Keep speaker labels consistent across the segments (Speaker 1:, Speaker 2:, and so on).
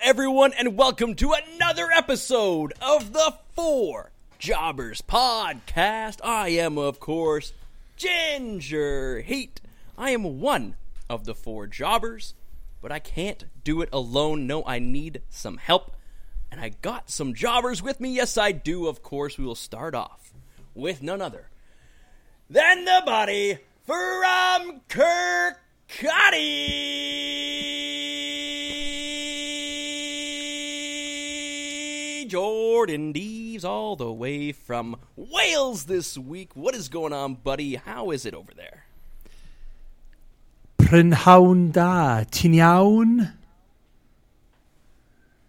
Speaker 1: Everyone, and welcome to another episode of the Four Jobbers Podcast. I am, of course, Ginger Heat. I am one of the four jobbers, but I can't do it alone. No, I need some help. And I got some jobbers with me. Yes, I do. Of course, we will start off with none other than the body from Kirkcaldy. Jordan Deves, all the way from Wales this week. What is going on, buddy? How is it over there?
Speaker 2: Prynhawn da, ti'n iawn?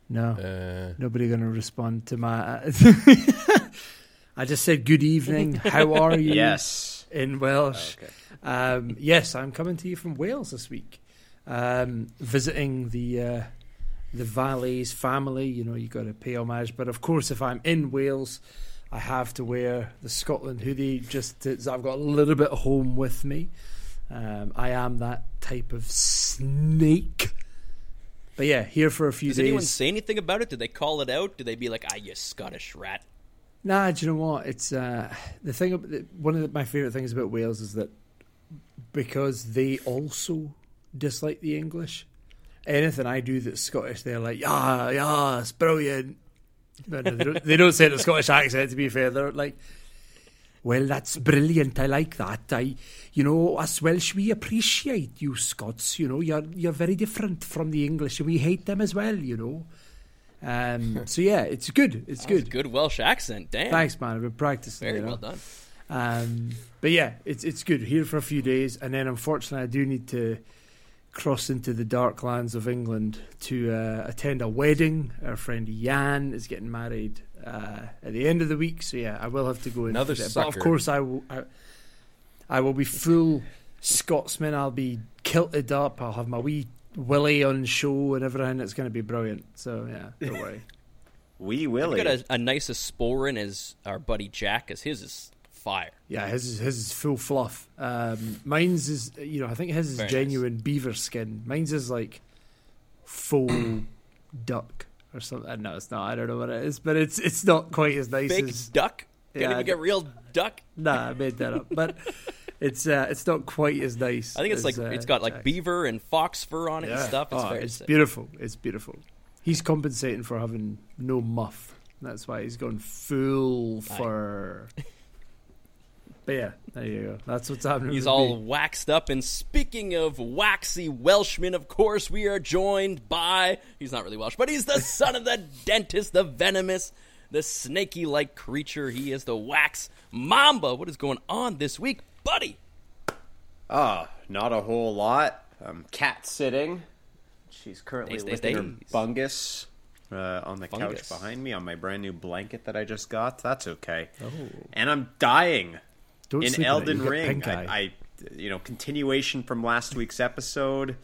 Speaker 2: No,
Speaker 3: Uh,
Speaker 2: nobody going to respond to my. I just said good evening. How are you?
Speaker 3: yes.
Speaker 2: in Welsh.
Speaker 3: Okay.
Speaker 2: Um, yes, I'm coming to you from Wales this week, um, visiting the uh, the Valleys family. You know, you've got to pay homage, but of course, if I'm in Wales, I have to wear the Scotland hoodie. Just to, so I've got a little bit of home with me. Um, I am that type of snake. But yeah, here for a few days.
Speaker 1: Does
Speaker 2: days.
Speaker 1: anyone say anything about it? Did they call it out? Did they be like, ah, you Scottish rat?
Speaker 2: Nah, do you know what? It's uh, the thing. One of the, my favorite things about Wales is that because they also dislike the English, anything I do that's Scottish, they're like, yeah, yeah, it's brilliant. No, no, they, don't, they don't say it in a Scottish accent. To be fair, they're like, well, that's brilliant. I like that. I, you know, as Welsh, we appreciate you Scots. You know, you're you're very different from the English, and we hate them as well. You know. Um, so yeah, it's good. It's
Speaker 1: That
Speaker 2: good.
Speaker 1: good Welsh accent. Damn.
Speaker 2: Thanks, man. I've been practicing.
Speaker 1: Very
Speaker 2: you know.
Speaker 1: well done.
Speaker 2: Um, but yeah, it's it's good here for a few days, and then unfortunately, I do need to cross into the dark lands of England to uh, attend a wedding. Our friend Jan is getting married uh, at the end of the week, so yeah, I will have to go in.
Speaker 3: Another
Speaker 2: for. But of course, I will. I, I will be full Scotsman. I'll be kilted up. I'll have my wee Willie on show and everything. It's going to be brilliant. So yeah, don't worry.
Speaker 3: Wee
Speaker 1: I've
Speaker 3: Willie.
Speaker 1: got a, a nice sporran as our buddy Jack, as his is fire.
Speaker 2: Yeah, his is, his is full fluff. Um, mine's is you know I think his is
Speaker 1: Very
Speaker 2: genuine beaver skin. Mine's is like full duck or something. No, it's not. I don't know what it is, but it's it's not quite as nice
Speaker 1: Fake
Speaker 2: as.
Speaker 1: duck? Can't
Speaker 2: Yeah,
Speaker 1: even get real duck?
Speaker 2: Nah, I made that up, but it's uh, it's not quite as nice.
Speaker 1: I think it's
Speaker 2: as,
Speaker 1: like,
Speaker 2: uh,
Speaker 1: it's got like
Speaker 2: Jack's.
Speaker 1: beaver and fox fur on it and stuff. It's
Speaker 2: oh, it's
Speaker 1: sick.
Speaker 2: beautiful. It's beautiful. He's compensating for having no muff. That's why he's gone full fur. but yeah, there you go. That's what's happening.
Speaker 1: He's all
Speaker 2: me.
Speaker 1: waxed up. And speaking of waxy Welshmen, of course, we are joined by. He's not really Welsh, but he's the son of the dentist, the venomous, the snaky like creature. He is the wax mamba. What is going on this week, buddy?
Speaker 3: Ah, not a whole lot. I'm cat sitting. She's currently
Speaker 1: Days, days,
Speaker 3: licking her
Speaker 1: days.
Speaker 3: bungus uh, on the
Speaker 1: Fungus.
Speaker 3: couch behind me on my brand new blanket that I just got. That's okay.
Speaker 2: Oh.
Speaker 3: And I'm dying
Speaker 2: Don't
Speaker 3: in
Speaker 2: sleep on it,
Speaker 3: Elden
Speaker 2: you
Speaker 3: Ring. I, I, you know, continuation from last week's episode.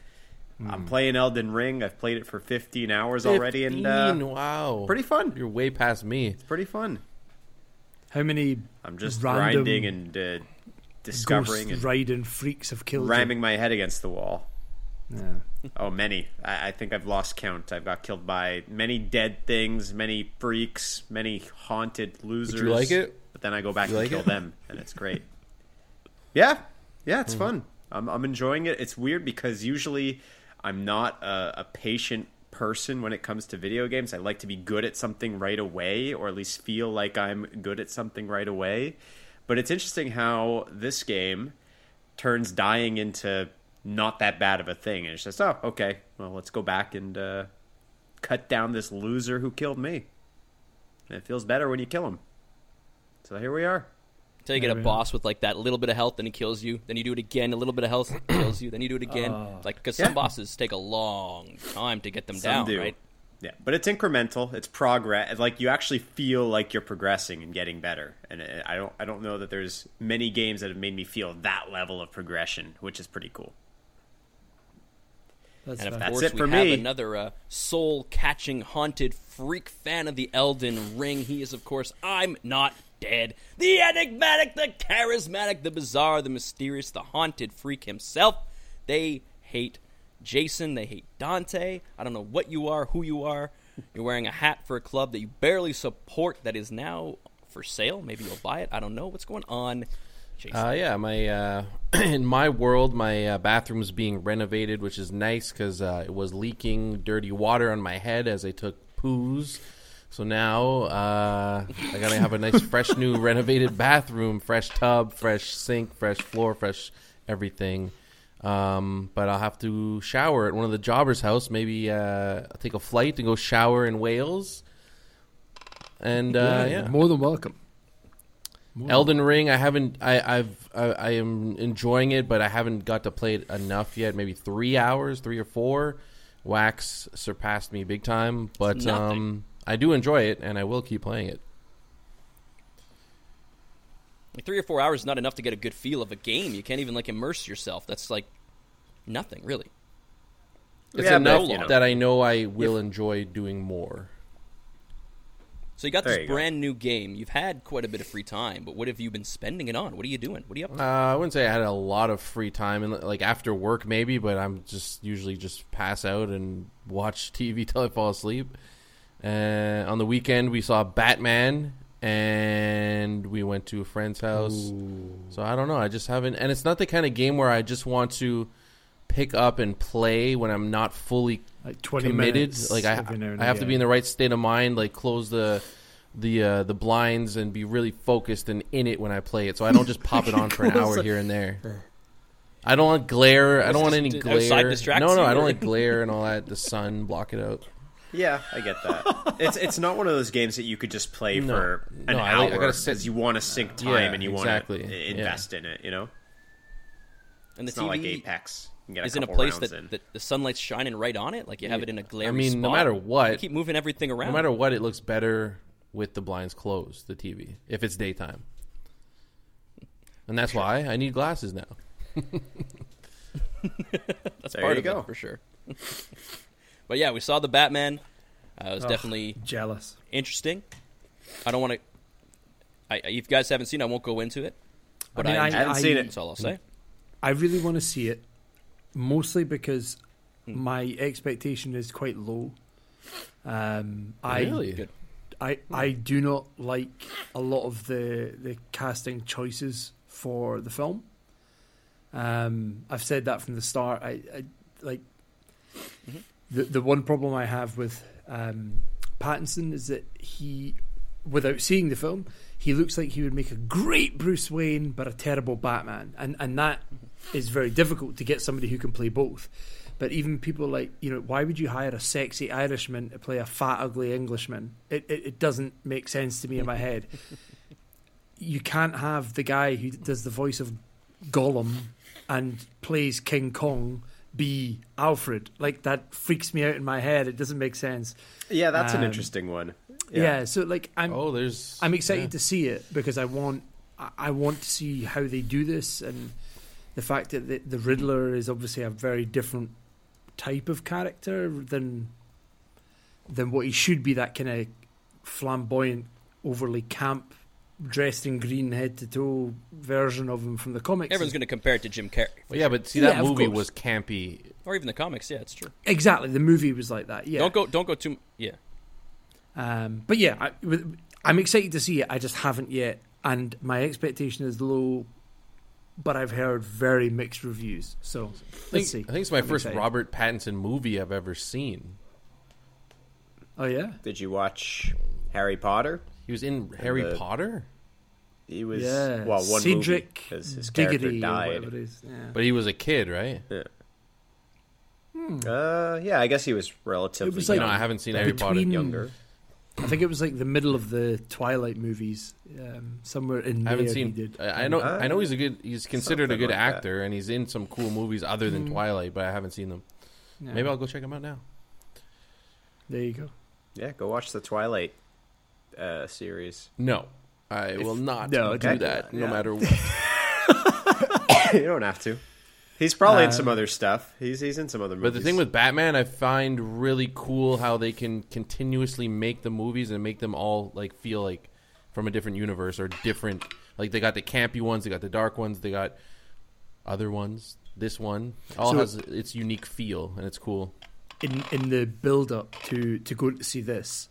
Speaker 2: Hmm.
Speaker 3: I'm playing Elden Ring. I've played it for 15 hours already, and uh,
Speaker 4: wow,
Speaker 3: pretty fun.
Speaker 4: You're way past me.
Speaker 3: It's pretty fun.
Speaker 2: How many
Speaker 3: I'm just grinding and uh, discovering and
Speaker 2: riding freaks have killed
Speaker 3: ramming my head against the wall.
Speaker 2: Yeah.
Speaker 3: Oh, many. I, I think I've lost count. I've got killed by many dead things, many freaks, many haunted losers.
Speaker 4: Did you like it?
Speaker 3: But then I go back
Speaker 4: You
Speaker 3: and
Speaker 4: like
Speaker 3: kill
Speaker 4: it?
Speaker 3: them, and it's great. yeah, yeah, it's fun. I'm, I'm enjoying it. It's weird because usually I'm not a, a patient person when it comes to video games. I like to be good at something right away, or at least feel like I'm good at something right away. But it's interesting how this game turns dying into not that bad of a thing. And it's just, oh, okay, well, let's go back and uh, cut down this loser who killed me. And it feels better when you kill him. So here we are.
Speaker 1: Until you get a
Speaker 2: we
Speaker 1: boss with like that little bit of health, then he kills you. Then you do it again, a little bit of health kills you. Then you do it again.
Speaker 2: Oh.
Speaker 1: like because
Speaker 3: Yeah.
Speaker 1: some bosses take a long time to get them
Speaker 3: Some
Speaker 1: down,
Speaker 3: do.
Speaker 1: right?
Speaker 3: Yeah, but it's incremental. It's progress. Like you actually feel like you're progressing and getting better. And uh, I don't, I don't know that there's many games that have made me feel that level of progression, which is pretty cool.
Speaker 2: That's,
Speaker 1: And of
Speaker 2: fine.
Speaker 3: That's
Speaker 1: course,
Speaker 3: it
Speaker 1: we
Speaker 3: for
Speaker 1: have
Speaker 3: me.
Speaker 1: another uh, soul-catching, haunted freak fan of the Elden Ring. He is, of course, I'm not dead. The enigmatic, the charismatic, the bizarre, the mysterious, the haunted freak himself. They hate Jason. They hate Dante. I don't know what you are, who you are. You're wearing a hat for a club that you barely support that is now for sale. Maybe you'll buy it. I don't know what's going on. Jason.
Speaker 4: Uh, yeah, my uh, in my world, my uh, bathroom is being renovated, which is nice because uh, it was leaking dirty water on my head as I took poos. So now uh, I gotta have a nice, fresh, new, renovated bathroom, fresh tub, fresh sink, fresh floor, fresh everything. Um, but I'll have to shower at one of the jobbers' house. Maybe uh, take a flight and go shower in Wales. And uh, yeah,
Speaker 2: more than welcome. More
Speaker 4: Elden Ring, I haven't. I, I've. I, I am enjoying it, but I haven't got to play it enough yet. Maybe three hours, three or four. Wax surpassed me big time, but
Speaker 1: It's
Speaker 4: um, I do enjoy it, and I will keep playing it.
Speaker 1: Like three or four hours is not enough to get a good feel of a game. You can't even like immerse yourself. That's like nothing really.
Speaker 4: It's
Speaker 3: Yeah, but,
Speaker 4: enough
Speaker 3: you know.
Speaker 4: that I know I will enjoy doing more.
Speaker 1: So you got
Speaker 3: There
Speaker 1: this
Speaker 3: you go.
Speaker 1: brand new game. You've had quite a bit of free time, but what have you been spending it on? What are you doing? What are you up to?
Speaker 4: Uh, I wouldn't say I had a lot of free time, and like after work maybe, but I'm just usually just pass out and watch TV till I fall asleep. Uh, on the weekend, we saw Batman, and we went to a friend's house. So I don't know. I just haven't, and it's not the kind of game where I just want to pick up and play when I'm not fully
Speaker 2: like twenty
Speaker 4: committed. Like I,
Speaker 2: every now and
Speaker 4: I have to be in the right state of mind. Like close the the uh, the blinds and be really focused and in it when I play it. So I don't just pop it on for an hour here and there. I don't want glare. I don't want any glare. No, no, I don't like glare and all that. The sun block it out.
Speaker 3: Yeah, I get that. it's it's not one of those games that you could just play
Speaker 4: No.
Speaker 3: for an
Speaker 4: No, I
Speaker 3: hour
Speaker 4: I gotta sit-
Speaker 3: because you want to sink time
Speaker 4: Yeah,
Speaker 3: and you
Speaker 4: exactly.
Speaker 3: want to
Speaker 4: Yeah.
Speaker 3: invest in it. You know,
Speaker 1: and the
Speaker 3: it's
Speaker 1: TV
Speaker 3: not like Apex. You can get
Speaker 1: is in a place that,
Speaker 3: in.
Speaker 1: that the sunlight's shining right on it. Like you have it in a glare.
Speaker 4: I mean, no matter what-
Speaker 1: you keep moving everything around.
Speaker 4: No matter what, it looks better with the blinds closed. The TV, if it's daytime, and that's why I need glasses now.
Speaker 1: That's
Speaker 3: There
Speaker 1: part
Speaker 3: you
Speaker 1: of
Speaker 3: go.
Speaker 1: it for sure. but yeah, we saw the Batman. Uh, it was
Speaker 2: Ugh,
Speaker 1: definitely
Speaker 2: jealous.
Speaker 1: interesting. I don't want to. I, if you guys haven't seen, it, I won't go into it. But
Speaker 2: I mean,
Speaker 1: I,
Speaker 2: I,
Speaker 3: I haven't
Speaker 2: I-
Speaker 3: seen it.
Speaker 1: that's all I'll say.
Speaker 2: I really want to see it, mostly because
Speaker 1: Hmm.
Speaker 2: my expectation is quite low. Um, I
Speaker 4: really?
Speaker 1: Good.
Speaker 2: I I do not like a lot of the the casting choices for the film. Um, I've said that from the start. I, I like
Speaker 1: Mhm.
Speaker 2: The the one problem I have with um, Pattinson is that he, without seeing the film, he looks like he would make a great Bruce Wayne but a terrible Batman, and and that is very difficult to get somebody who can play both. But even people like you know, why would you hire a sexy Irishman to play a fat, ugly Englishman? It it, it doesn't make sense to me in my head. You can't have the guy who does the voice of Gollum and plays King Kong be Alfred. Like that freaks me out in my head. It doesn't make sense.
Speaker 3: yeah, that's an
Speaker 2: um,
Speaker 3: interesting one.
Speaker 2: Yeah. so like I'm
Speaker 4: Oh, there's.
Speaker 2: I'm excited
Speaker 4: yeah.
Speaker 2: to see it because I want I- I want to see how they do this and the fact that the, the Riddler is obviously a very different type of character than than what he should be that kind of flamboyant overly camp dressed in green head to toe version of him from the comics
Speaker 1: Everyone's going to compare it to Jim Carrey,
Speaker 4: Well, yeah, but see that
Speaker 2: Yeah,
Speaker 4: movie was campy.
Speaker 1: or even the comics. Yeah, it's true.
Speaker 2: exactly the movie was like that yeah
Speaker 1: Don't go. Don't go too. Yeah.
Speaker 2: Um, but yeah, I, I'm excited to see it. I just haven't yet, and my expectation is low. But I've heard very mixed reviews, so
Speaker 4: I think,
Speaker 2: see.
Speaker 4: I think it's my
Speaker 2: I'm
Speaker 4: first
Speaker 2: excited.
Speaker 4: Robert Pattinson movie I've ever seen.
Speaker 2: Oh yeah,
Speaker 3: Did you watch Harry Potter?
Speaker 4: He was in Harry
Speaker 3: the-
Speaker 4: Potter,
Speaker 3: He was
Speaker 2: yeah.
Speaker 3: well one
Speaker 2: Cedric
Speaker 3: movie 'cause his character
Speaker 2: Diggory or
Speaker 3: died.
Speaker 2: whatever it is. Yeah.
Speaker 4: but he was a kid, right? Yeah.
Speaker 3: Uh, yeah, I guess he was relatively
Speaker 2: It was like-
Speaker 4: No,
Speaker 3: young.
Speaker 4: I haven't seen Harry Potter.
Speaker 3: Younger.
Speaker 2: I think it was like the middle of the Twilight movies, um, somewhere in
Speaker 4: I haven't
Speaker 2: there
Speaker 4: seen.
Speaker 2: He did.
Speaker 4: I I know.
Speaker 3: Uh,
Speaker 4: I know he's a good. He's considered a good
Speaker 3: like that.
Speaker 4: actor, and he's in some cool movies other than
Speaker 2: Mm.
Speaker 4: Twilight, but I haven't seen them.
Speaker 2: Yeah.
Speaker 4: Maybe I'll go check him out now.
Speaker 2: There you go.
Speaker 3: Yeah, go watch the Twilight uh, series.
Speaker 4: No, I will not
Speaker 2: No,
Speaker 4: do
Speaker 3: okay.
Speaker 4: that, no
Speaker 3: Yeah.
Speaker 4: matter what.
Speaker 3: you don't have to. He's probably in
Speaker 2: Um,
Speaker 3: some other stuff. He's he's in some other movies.
Speaker 4: But the thing with Batman, I find really cool how they can continuously make the movies and make them all like feel like from a different universe or different. Like they got the campy ones, they got the dark ones, they got other ones. this one all
Speaker 2: So-
Speaker 4: has its unique feel, and it's cool.
Speaker 2: in in the build up to to go to see this,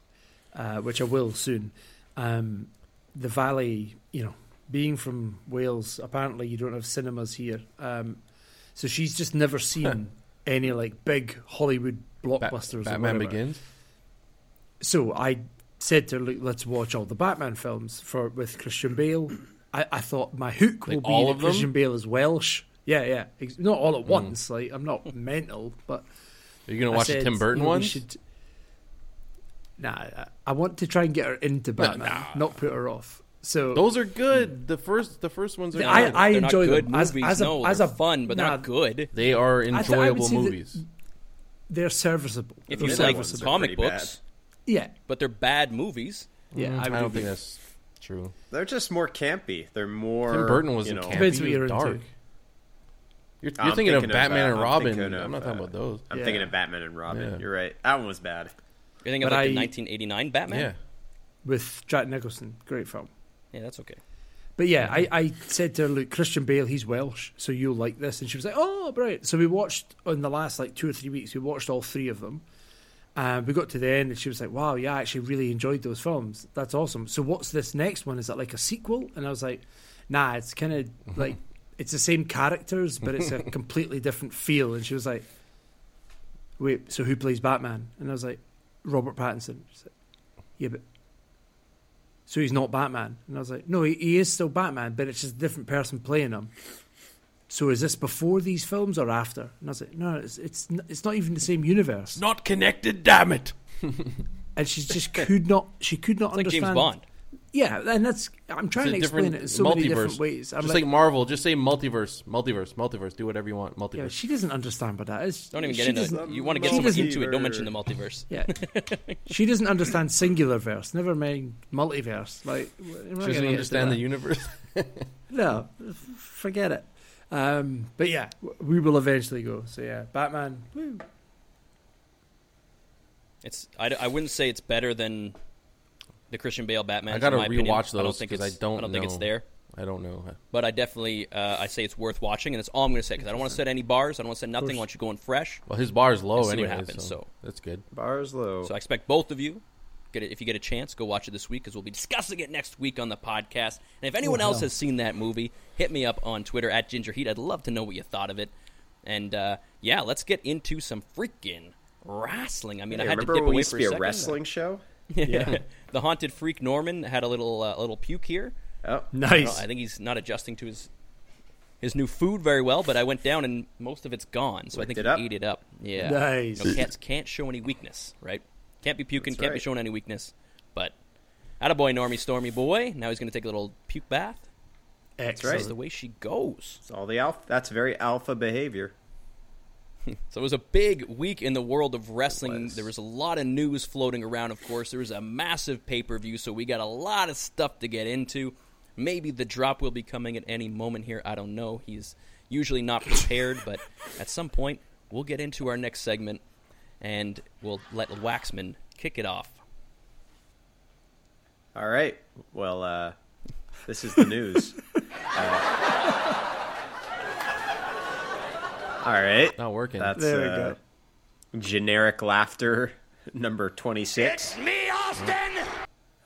Speaker 2: uh, which I will soon. Um, the Valley, you know, being from Wales, apparently you don't have cinemas here. Um, so she's just never seen any like big Hollywood blockbusters.
Speaker 4: Batman. Begins.
Speaker 2: So I said to her, "Look, let's watch all the Batman films for with Christian Bale. I, I thought my hook will
Speaker 4: Like
Speaker 2: be
Speaker 4: all
Speaker 2: that
Speaker 4: of?
Speaker 2: Christian Bale is Welsh. Yeah, yeah, not all at once. Like I'm not mental, but
Speaker 4: Are you gonna
Speaker 2: I
Speaker 4: watch the
Speaker 2: said,
Speaker 4: Tim Burton
Speaker 2: you know, should- Nah, I, I want to try and get her into Batman, not put her off. So
Speaker 4: Those are good. The first, the first ones are.
Speaker 2: I,
Speaker 4: good.
Speaker 2: I
Speaker 1: They're not
Speaker 2: enjoy
Speaker 1: good
Speaker 2: them as,
Speaker 1: movies.
Speaker 2: as a
Speaker 1: no,
Speaker 2: as a
Speaker 1: fun, but they're
Speaker 2: nah,
Speaker 1: not good.
Speaker 4: they are
Speaker 2: I th- I
Speaker 4: enjoyable movies.
Speaker 2: They're serviceable.
Speaker 1: If
Speaker 2: They're
Speaker 1: you
Speaker 3: Yeah,
Speaker 1: like
Speaker 3: that one's
Speaker 2: serviceable.
Speaker 1: comic
Speaker 3: pretty
Speaker 1: books,
Speaker 2: yeah,
Speaker 1: but they're bad movies.
Speaker 2: yeah.
Speaker 4: Mm,
Speaker 2: I,
Speaker 4: I, don't think that's true.
Speaker 3: They're just more campy. They're more.
Speaker 4: Tim Burton wasn't
Speaker 3: know,
Speaker 4: campy.
Speaker 2: What you're
Speaker 4: was
Speaker 2: into.
Speaker 4: dark. You're, you're thinking of
Speaker 3: thinking of,
Speaker 4: Batman
Speaker 3: uh,
Speaker 4: and
Speaker 3: I'm
Speaker 4: Robin.
Speaker 3: thinking of,
Speaker 4: I'm not talking
Speaker 3: uh,
Speaker 4: about those.
Speaker 3: I'm
Speaker 2: Yeah.
Speaker 3: thinking of Batman and Robin.
Speaker 4: Yeah.
Speaker 3: You're right. That one was bad.
Speaker 1: You think of
Speaker 2: But
Speaker 1: like the
Speaker 2: I-
Speaker 1: 1989 Batman?
Speaker 4: Yeah.
Speaker 2: with Jack Nicholson, great film.
Speaker 1: yeah, that's okay.
Speaker 2: But yeah, I, I said to her, look, Christian Bale, he's Welsh, so you'll like this. And she was like, oh, right. So we watched, in the last like two or three weeks, we watched all three of them. And we got to the end, and she was like, wow, yeah, I actually really enjoyed those films. That's awesome. So what's this next one? Is that like a sequel? And I was like, nah, it's kind of mm-hmm. like, it's the same characters, but it's a completely different feel. And she was like, wait, so who plays Batman? And I was like, Robert Pattinson. She's like, yeah, but so he's not Batman. And I was like, no, he, he is still Batman, but it's just a different person playing him. So is this before these films or after? And I was like, no, it's it's it's not even the same universe.
Speaker 4: Not connected. Damn it.
Speaker 2: And she just could not she could not
Speaker 1: It's like
Speaker 2: understand.
Speaker 1: James Bond.
Speaker 2: Yeah, and that's I'm trying
Speaker 4: It's
Speaker 2: to explain it in so many different ways. I'm
Speaker 4: just like,
Speaker 2: like,
Speaker 4: Marvel, just say multiverse, multiverse, multiverse. Do whatever you want.
Speaker 2: yeah,
Speaker 4: Multiverse.
Speaker 2: she doesn't understand what that is.
Speaker 1: Don't even get into it. You want to get
Speaker 2: she
Speaker 1: so much into it. Don't mention the multiverse.
Speaker 2: Yeah, she doesn't understand singular verse. Never mind multiverse. Like,
Speaker 4: she doesn't understand the universe.
Speaker 2: No, forget it. Um, but yeah, we will eventually go. So yeah, Batman. Woo.
Speaker 1: It's I, I wouldn't say it's better than the Christian Bale Batman.
Speaker 4: I gotta
Speaker 1: in my opinion.
Speaker 4: rewatch
Speaker 1: I don't
Speaker 4: those
Speaker 1: it's
Speaker 4: I don't
Speaker 1: I don't think it's there.
Speaker 4: I don't know.
Speaker 1: But I definitely uh, I say it's worth watching, and that's all I'm going to say because I don't want to set any bars. I don't want to set nothing. I want you going fresh.
Speaker 4: Well, his bar is low
Speaker 1: And see what
Speaker 4: anyway,
Speaker 1: happens,
Speaker 4: so,
Speaker 1: so.
Speaker 4: that's good.
Speaker 3: Bars low.
Speaker 1: So I expect both of you. Get it, if you get a chance, go watch it this week because we'll be discussing it next week on the podcast. And if anyone else
Speaker 2: hell.
Speaker 1: has seen that movie, hit me up on Twitter at Ginger Heat. I'd love to know what you thought of it. And uh, yeah, let's get into some freaking wrestling. I mean,
Speaker 3: Hey,
Speaker 1: I had to
Speaker 3: remember
Speaker 1: dip
Speaker 3: when we
Speaker 1: away
Speaker 3: used
Speaker 1: for
Speaker 3: to be
Speaker 1: a
Speaker 3: a
Speaker 1: second.
Speaker 3: wrestling show?
Speaker 2: Yeah.
Speaker 1: the haunted freak Norman had a little uh, little puke here.
Speaker 3: Oh,
Speaker 1: I,
Speaker 2: Nice.
Speaker 1: know, I think he's not adjusting to his his new food very well. But I went down and most of it's gone, so I think he
Speaker 3: up?
Speaker 1: ate it up. Yeah,
Speaker 2: Nice.
Speaker 1: You know, cats can't show any weakness, right? Can't be puking,
Speaker 3: That's
Speaker 1: can't be showing any weakness. But attaboy, Normie Stormy boy. Now he's going to take a little puke bath.
Speaker 2: Excellent.
Speaker 1: That's the way she goes.
Speaker 3: it's all the alpha. That's very alpha behavior.
Speaker 1: So it was a big week in the world of wrestling.
Speaker 3: was.
Speaker 1: There was a lot of news floating around, of course. There was a massive pay per view, so we got a lot of stuff to get into. Maybe the drop will be coming at any moment here. I don't know. He's usually not prepared, but at some point, we'll get into our next segment and we'll let Waxman kick it off.
Speaker 3: All right. Well, uh, this is the news. Uh, all right.
Speaker 4: Not working.
Speaker 3: That's
Speaker 2: There we
Speaker 3: uh,
Speaker 2: go.
Speaker 3: generic laughter number 26.
Speaker 5: It's Me, Austin!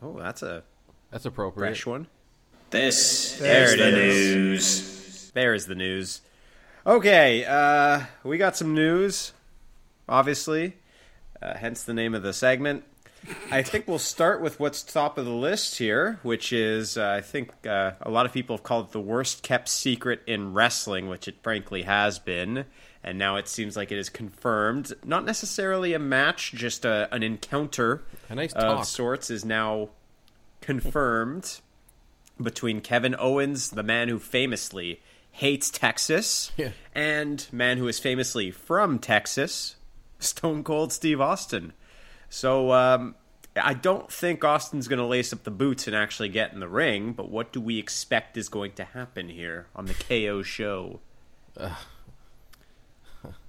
Speaker 3: Oh, that's a
Speaker 4: That's appropriate.
Speaker 3: fresh one.
Speaker 5: This
Speaker 3: There
Speaker 5: is
Speaker 3: it
Speaker 5: the
Speaker 3: is.
Speaker 5: news.
Speaker 3: There's the news. Okay, uh, we got some news, obviously, uh, hence the name of the segment. I think we'll start with what's top of the list here, which is, uh, I think uh, a lot of people have called it the worst kept secret in wrestling, which it frankly has been. And now it seems like it is confirmed. Not necessarily a match, just a, an encounter
Speaker 4: A nice
Speaker 3: of sorts is now confirmed between Kevin Owens, the man who famously hates Texas,
Speaker 4: Yeah.
Speaker 3: and man who is famously from Texas, Stone Cold Steve Austin. So um, I don't think Austin's going to lace up the boots and actually get in the ring, but what do we expect is going to happen here on the KO show?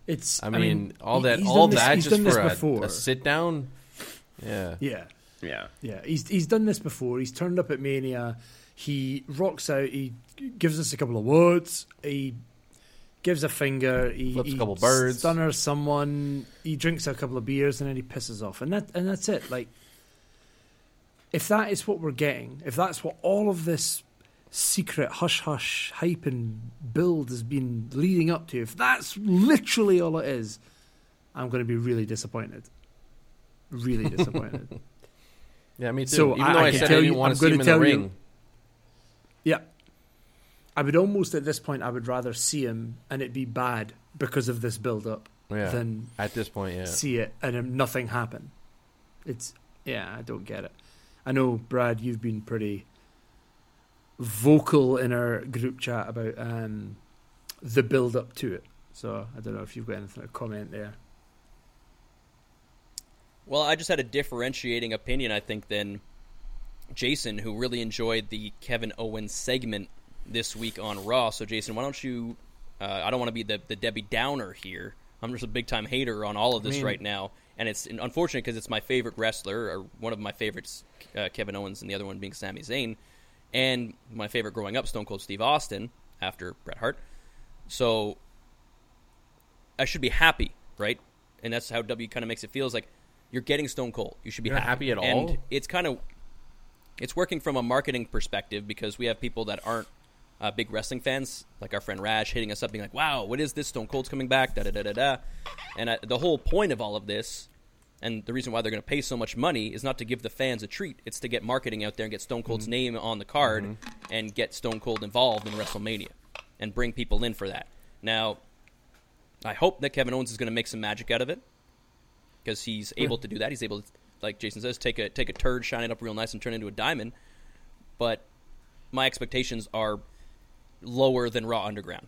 Speaker 2: It's.
Speaker 4: I mean, all that,
Speaker 2: he's
Speaker 4: all
Speaker 2: done this-
Speaker 4: that
Speaker 2: he's
Speaker 4: just
Speaker 2: done this
Speaker 4: for a,
Speaker 2: before.
Speaker 4: a sit down. Yeah.
Speaker 2: Yeah,
Speaker 3: Yeah.
Speaker 2: yeah. He's he's done this before. He's turned up at Mania. He rocks out. He gives us a couple of words. He gives a finger, he
Speaker 4: Flips a couple birds.
Speaker 2: stunners someone, he drinks a couple of beers, and then he pisses off, and that and that's it. Like, if that is what we're getting, if that's what all of this secret hush hush hype and build has been leading up to, if that's literally all it is, I'm going to be really disappointed. Really disappointed.
Speaker 4: Yeah, me too.
Speaker 2: So
Speaker 4: Even
Speaker 2: I-
Speaker 4: though
Speaker 2: I
Speaker 4: I,
Speaker 2: can
Speaker 4: said
Speaker 2: tell
Speaker 4: I didn't
Speaker 2: you-
Speaker 4: want
Speaker 2: I'm
Speaker 4: to see him in the
Speaker 2: tell you-
Speaker 4: ring.
Speaker 2: Yeah. I would almost at this point I would rather see him and it be bad because of this build up
Speaker 4: Yeah.
Speaker 2: than
Speaker 4: At this point, yeah.
Speaker 2: see it and nothing happen. It's yeah, I don't get it. I know Brad, you've been pretty vocal in our group chat about um, the build up to it. So I don't know if you've got anything to comment there.
Speaker 1: Well, I just had a differentiating opinion, I think, than Jason, who really enjoyed the Kevin Owens segment this week on Raw. So, Jason, why don't you? Uh, I don't want to be the, the Debbie Downer here. I'm just a big time hater on all of this
Speaker 2: mean-
Speaker 1: right now, and it's unfortunate because it's my favorite wrestler, or one of my favorites, uh, Kevin Owens, and the other one being Sami Zayn, and my favorite growing up, Stone Cold Steve Austin, after Bret Hart. So, I should be happy, right? And that's how W kind of makes it feel. Is like you're getting Stone Cold. You should be
Speaker 4: not happy at all?
Speaker 1: And it's kind of it's working from a marketing perspective because we have people that aren't uh, big wrestling fans, like our friend Rash, hitting us up, being like, "Wow, what is this? Stone Cold's coming back." Da da da da da. And uh, the whole point of all of this, and the reason why they're going to pay so much money, is not to give the fans a treat. It's to get marketing out there and get Stone Cold's name on the card and get Stone Cold involved in WrestleMania and bring people in for that. Now, I hope that Kevin Owens is going to make some magic out of it because he's able to do that. He's able to, like Jason says, take a take a turd, shine it up real nice, and turn it into a diamond. But my expectations are lower than Raw Underground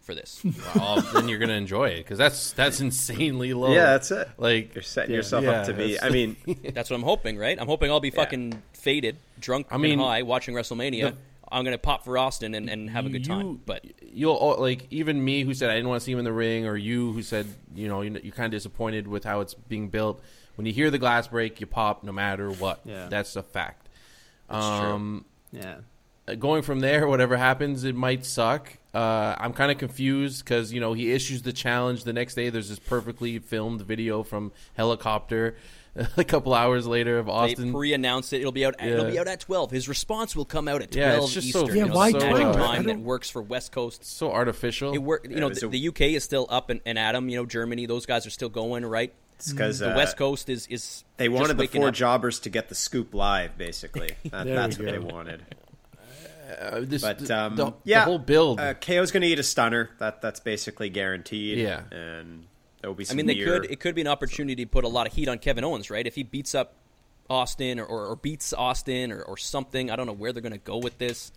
Speaker 1: for this.
Speaker 4: well, then you're gonna enjoy it because that's that's insanely low.
Speaker 3: Yeah, that's it.
Speaker 4: Like
Speaker 3: You're setting
Speaker 2: Yeah.
Speaker 3: yourself
Speaker 4: Yeah,
Speaker 3: up to be. I mean,
Speaker 1: That's what I'm hoping, right? I'm hoping I'll be fucking faded, drunk,
Speaker 4: I mean,
Speaker 1: and high, watching WrestleMania.
Speaker 4: the-
Speaker 1: I'm gonna pop for Austin and, and have a good time. But
Speaker 4: you'll all- like even me who said I didn't want to see him in the ring, or you who said you know you're, you're kind of disappointed with how it's being built. When you hear the glass break, you pop no matter what.
Speaker 2: Yeah.
Speaker 4: That's a fact.
Speaker 1: true.
Speaker 4: um,
Speaker 2: Yeah.
Speaker 4: Going from there, whatever happens, it might suck. Uh, I'm kind of confused because you know he issues the challenge the next day. There's this perfectly filmed video from helicopter. A couple hours later of Austin,
Speaker 1: they
Speaker 4: Austin.
Speaker 1: pre-announced it. It'll be out. It'll be out at 12. His response will come out at 12
Speaker 4: Yeah, it's just so-
Speaker 1: Eastern.
Speaker 4: Yeah,
Speaker 1: you know,
Speaker 2: why
Speaker 1: the
Speaker 2: 12?
Speaker 1: magic time that works for West Coast
Speaker 4: so artificial.
Speaker 1: It work. You know,
Speaker 3: it
Speaker 1: the,
Speaker 3: a-
Speaker 1: the UK is still up and, and Adam. You know, Germany. Those guys are still going, right?
Speaker 3: because
Speaker 1: The West Coast is is
Speaker 3: They
Speaker 1: just
Speaker 3: wanted the four
Speaker 1: up.
Speaker 3: jobbers to get the scoop live, basically. That, that's
Speaker 2: we
Speaker 3: what they wanted.
Speaker 4: Uh, this,
Speaker 3: But
Speaker 4: the,
Speaker 3: um,
Speaker 4: the,
Speaker 3: yeah,
Speaker 4: the whole build.
Speaker 3: Uh, KO's going to eat a stunner. That that's basically guaranteed.
Speaker 4: Yeah.
Speaker 3: and there will be
Speaker 1: I mean, they
Speaker 3: beer.
Speaker 1: could. It could be an opportunity to put a lot of heat on Kevin Owens, right? If he beats up Austin or, or, or beats Austin or, or something, I don't know where they're going to go with this,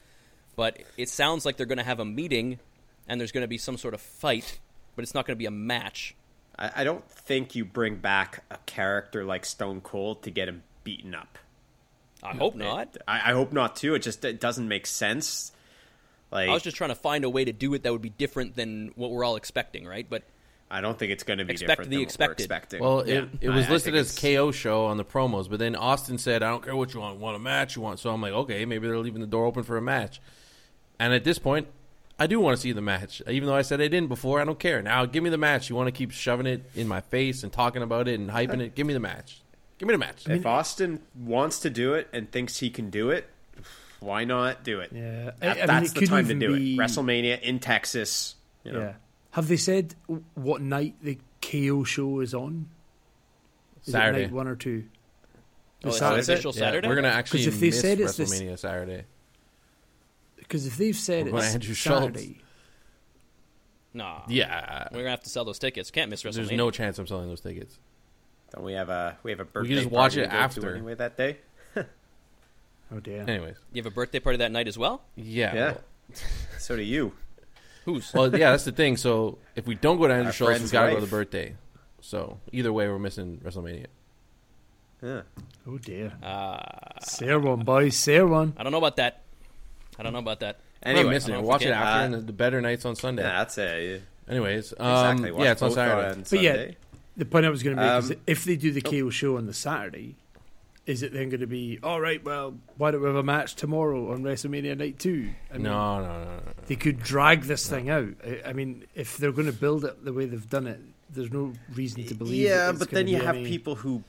Speaker 1: but it sounds like they're going to have a meeting and there's going to be some sort of fight, but it's not going to be a match.
Speaker 3: I, I don't think you bring back a character like Stone Cold to get him beaten up.
Speaker 1: I hope not.
Speaker 3: I, I hope not too. It just it doesn't make sense. Like
Speaker 1: I was just trying to find a way to do it that would be different than what we're all expecting, right? But
Speaker 3: I don't think it's going to be
Speaker 1: Expect
Speaker 3: different
Speaker 1: the
Speaker 3: than
Speaker 1: expected.
Speaker 3: what we're expecting.
Speaker 4: well,
Speaker 3: Yeah.
Speaker 4: it, it was
Speaker 3: I
Speaker 4: listed
Speaker 3: think
Speaker 4: as
Speaker 3: it's-
Speaker 4: KO show on the promos, but then Austin said, "I don't care what you want. Want a match? You want?" So I'm like, okay, maybe they're leaving the door open for a match. And at this point, I do want to see the match, even though I said I didn't before. I don't care now. Give me the match. You want to keep shoving it in my face and talking about it and hyping it? Give me the match. Give me the match.
Speaker 3: If Austin wants to do it and thinks he can do it, why not do it?
Speaker 2: Yeah.
Speaker 3: That-
Speaker 2: I- I mean,
Speaker 3: that's
Speaker 2: it
Speaker 3: the time to do
Speaker 2: be-
Speaker 3: it. WrestleMania in Texas. You know,
Speaker 2: Yeah. Have they said what night the KO show is on? Is
Speaker 4: Saturday.
Speaker 2: it night one or two? The
Speaker 1: oh, it's
Speaker 2: Saturday.
Speaker 1: an official
Speaker 4: Yeah,
Speaker 1: Saturday.
Speaker 4: we're gonna actually
Speaker 2: if they
Speaker 4: miss
Speaker 2: said it's this-
Speaker 4: WrestleMania Saturday.
Speaker 2: Because if they've said
Speaker 4: We're
Speaker 2: it's
Speaker 4: to Andrew Schulz.
Speaker 2: Saturday,
Speaker 1: Nah.
Speaker 4: Yeah,
Speaker 1: We're gonna have to sell those tickets. Can't miss WrestleMania.
Speaker 4: there's no chance I'm selling those tickets.
Speaker 3: Don't we have a we have a birthday We can
Speaker 4: just watch
Speaker 3: party
Speaker 4: it
Speaker 3: to
Speaker 4: after.
Speaker 3: anyway that day?
Speaker 2: oh dear.
Speaker 4: Anyways,
Speaker 1: You have a birthday party that night as well.
Speaker 4: yeah.
Speaker 3: Yeah.
Speaker 4: well-
Speaker 3: So do you.
Speaker 1: Who's?
Speaker 4: Well, yeah, that's the thing. So if we don't go to Andrew Schulz, we
Speaker 3: friend's
Speaker 4: got to go to the birthday. So either way, we're missing WrestleMania.
Speaker 3: Yeah.
Speaker 2: Oh dear.
Speaker 1: Uh,
Speaker 2: Say one, boys. Say one.
Speaker 1: I don't know about that. I don't know about that.
Speaker 4: Anyway,
Speaker 3: Anyway,
Speaker 4: we're missing
Speaker 1: I
Speaker 4: it.
Speaker 1: don't
Speaker 4: Watch it
Speaker 1: forget.
Speaker 4: after,
Speaker 3: Uh,
Speaker 4: and the- the better nights on Sunday.
Speaker 3: Yeah, that's it.
Speaker 4: Anyways, um,
Speaker 3: Exactly. Watch
Speaker 4: yeah, it's on Saturday.
Speaker 3: on
Speaker 2: But yeah,
Speaker 3: Sunday.
Speaker 2: The point I was going to make is
Speaker 3: Um,
Speaker 2: that if they do the KO show on the Saturday, is it then going to be all right? Well, why don't we have a match tomorrow on WrestleMania Night Two? I mean,
Speaker 4: No, no, no, no. no.
Speaker 2: they could drag this thing out. I, I mean, if they're going to build it the way they've done it, there's no reason to believe.
Speaker 3: yeah,
Speaker 2: that it's
Speaker 3: but then you have
Speaker 2: any-
Speaker 3: people who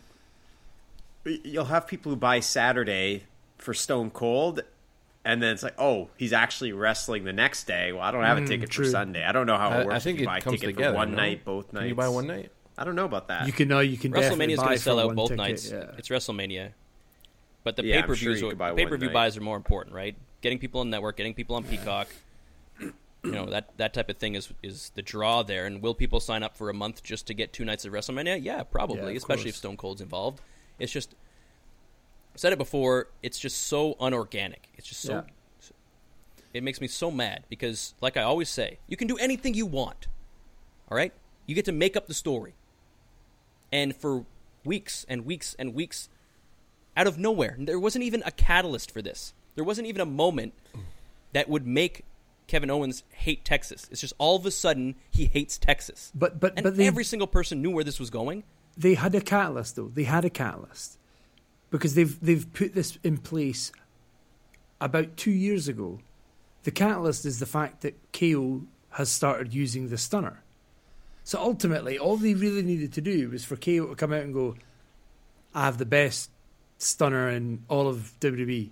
Speaker 3: you'll have people who buy Saturday for Stone Cold, and then it's like, oh, he's actually wrestling the next day. Well, I don't have a
Speaker 2: Mm,
Speaker 3: ticket
Speaker 2: true.
Speaker 3: for Sunday. I don't know how it
Speaker 4: I,
Speaker 3: works.
Speaker 4: I think
Speaker 3: if you
Speaker 4: it
Speaker 3: buy a
Speaker 4: comes
Speaker 3: ticket
Speaker 4: together.
Speaker 3: for one
Speaker 4: no?
Speaker 3: night, both nights.
Speaker 4: Can you buy one night?
Speaker 3: I don't know about that.
Speaker 2: You can know you can definitely
Speaker 1: WrestleMania is going to sell out both
Speaker 2: ticket,
Speaker 1: nights.
Speaker 2: Yeah.
Speaker 1: It's WrestleMania, but the
Speaker 3: Yeah,
Speaker 1: pay per
Speaker 3: sure
Speaker 1: views,
Speaker 3: you could buy one
Speaker 1: pay per view buys are more important, right? Getting people on network, getting people on Peacock. You know that that type of thing is is the draw there. And will people sign up for a month just to get two nights of WrestleMania? Yeah, probably,
Speaker 2: Yeah, of
Speaker 1: especially if. Stone Cold's involved. It's just I've said it before. It's just so unorganic. It's just so.
Speaker 2: Yeah.
Speaker 1: It makes me so mad because, like I always say, you can do anything you want. All right, you get to make up the story. And for weeks and weeks and weeks, out of nowhere, there wasn't even a catalyst for this. There wasn't even a moment that would make Kevin Owens hate Texas. It's just all of a sudden he hates Texas.
Speaker 2: But but
Speaker 1: and
Speaker 2: but they
Speaker 1: every single person knew where this was going.
Speaker 2: they had a catalyst though. They had a catalyst because they've they've put this in place about two years ago. The catalyst is the fact that KO has started using the stunner. So ultimately, all they really needed to do was for KO to come out and go, "I have the best stunner in all of WWE,"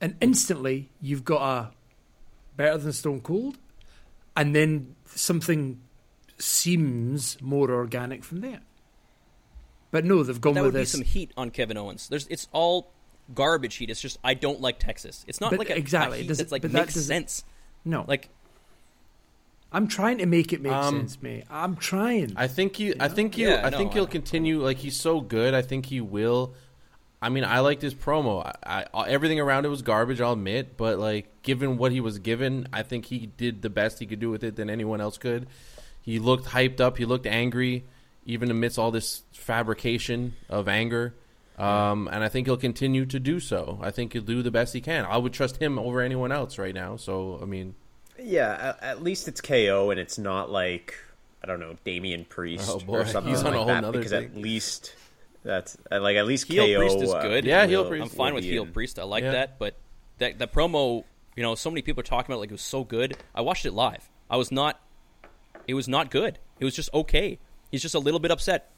Speaker 2: and instantly you've got a better than Stone Cold, and then something seems more organic from there. But no, they've gone
Speaker 1: That
Speaker 2: with
Speaker 1: would be some heat on Kevin Owens. There's it's all garbage heat. It's just I don't like Texas. It's not
Speaker 2: But
Speaker 1: like a,
Speaker 2: exactly,
Speaker 1: a
Speaker 2: it
Speaker 1: heat
Speaker 2: doesn't-
Speaker 1: that's like makes sense.
Speaker 2: no,
Speaker 1: Like
Speaker 2: I'm trying to make it make
Speaker 4: Um,
Speaker 2: sense, mate. I'm trying.
Speaker 4: I think you. I think you.
Speaker 1: Yeah,
Speaker 4: I
Speaker 1: no,
Speaker 4: think
Speaker 1: I
Speaker 4: he'll
Speaker 1: know.
Speaker 4: continue. Like he's so good. I think he will. I mean, I liked his promo. I, I everything around it was garbage. I'll admit, but like given what he was given, I think he did the best he could do with it than anyone else could. He looked hyped up. He looked angry, even amidst all this fabrication of anger. Um, and I think he'll continue to do so. I think he'll do the best he can. I would trust him over anyone else right now. So I mean,
Speaker 3: Yeah, at, at least it's KO, and it's not like I don't know Damian Priest
Speaker 4: Oh, boy,
Speaker 3: or something
Speaker 4: he's on
Speaker 3: like
Speaker 4: a whole
Speaker 3: that. Because
Speaker 4: thing.
Speaker 3: at least that's uh, like at least
Speaker 1: heel
Speaker 3: KO.
Speaker 1: priest is
Speaker 3: uh,
Speaker 1: good.
Speaker 4: Yeah, heel priest.
Speaker 1: I'm fine with heel priest. I like
Speaker 4: Yeah.
Speaker 1: that, but that the promo, you know, so many people are talking about it like it was so good. I watched it live. I was not. It was not good. It was just okay. He's just a little bit upset.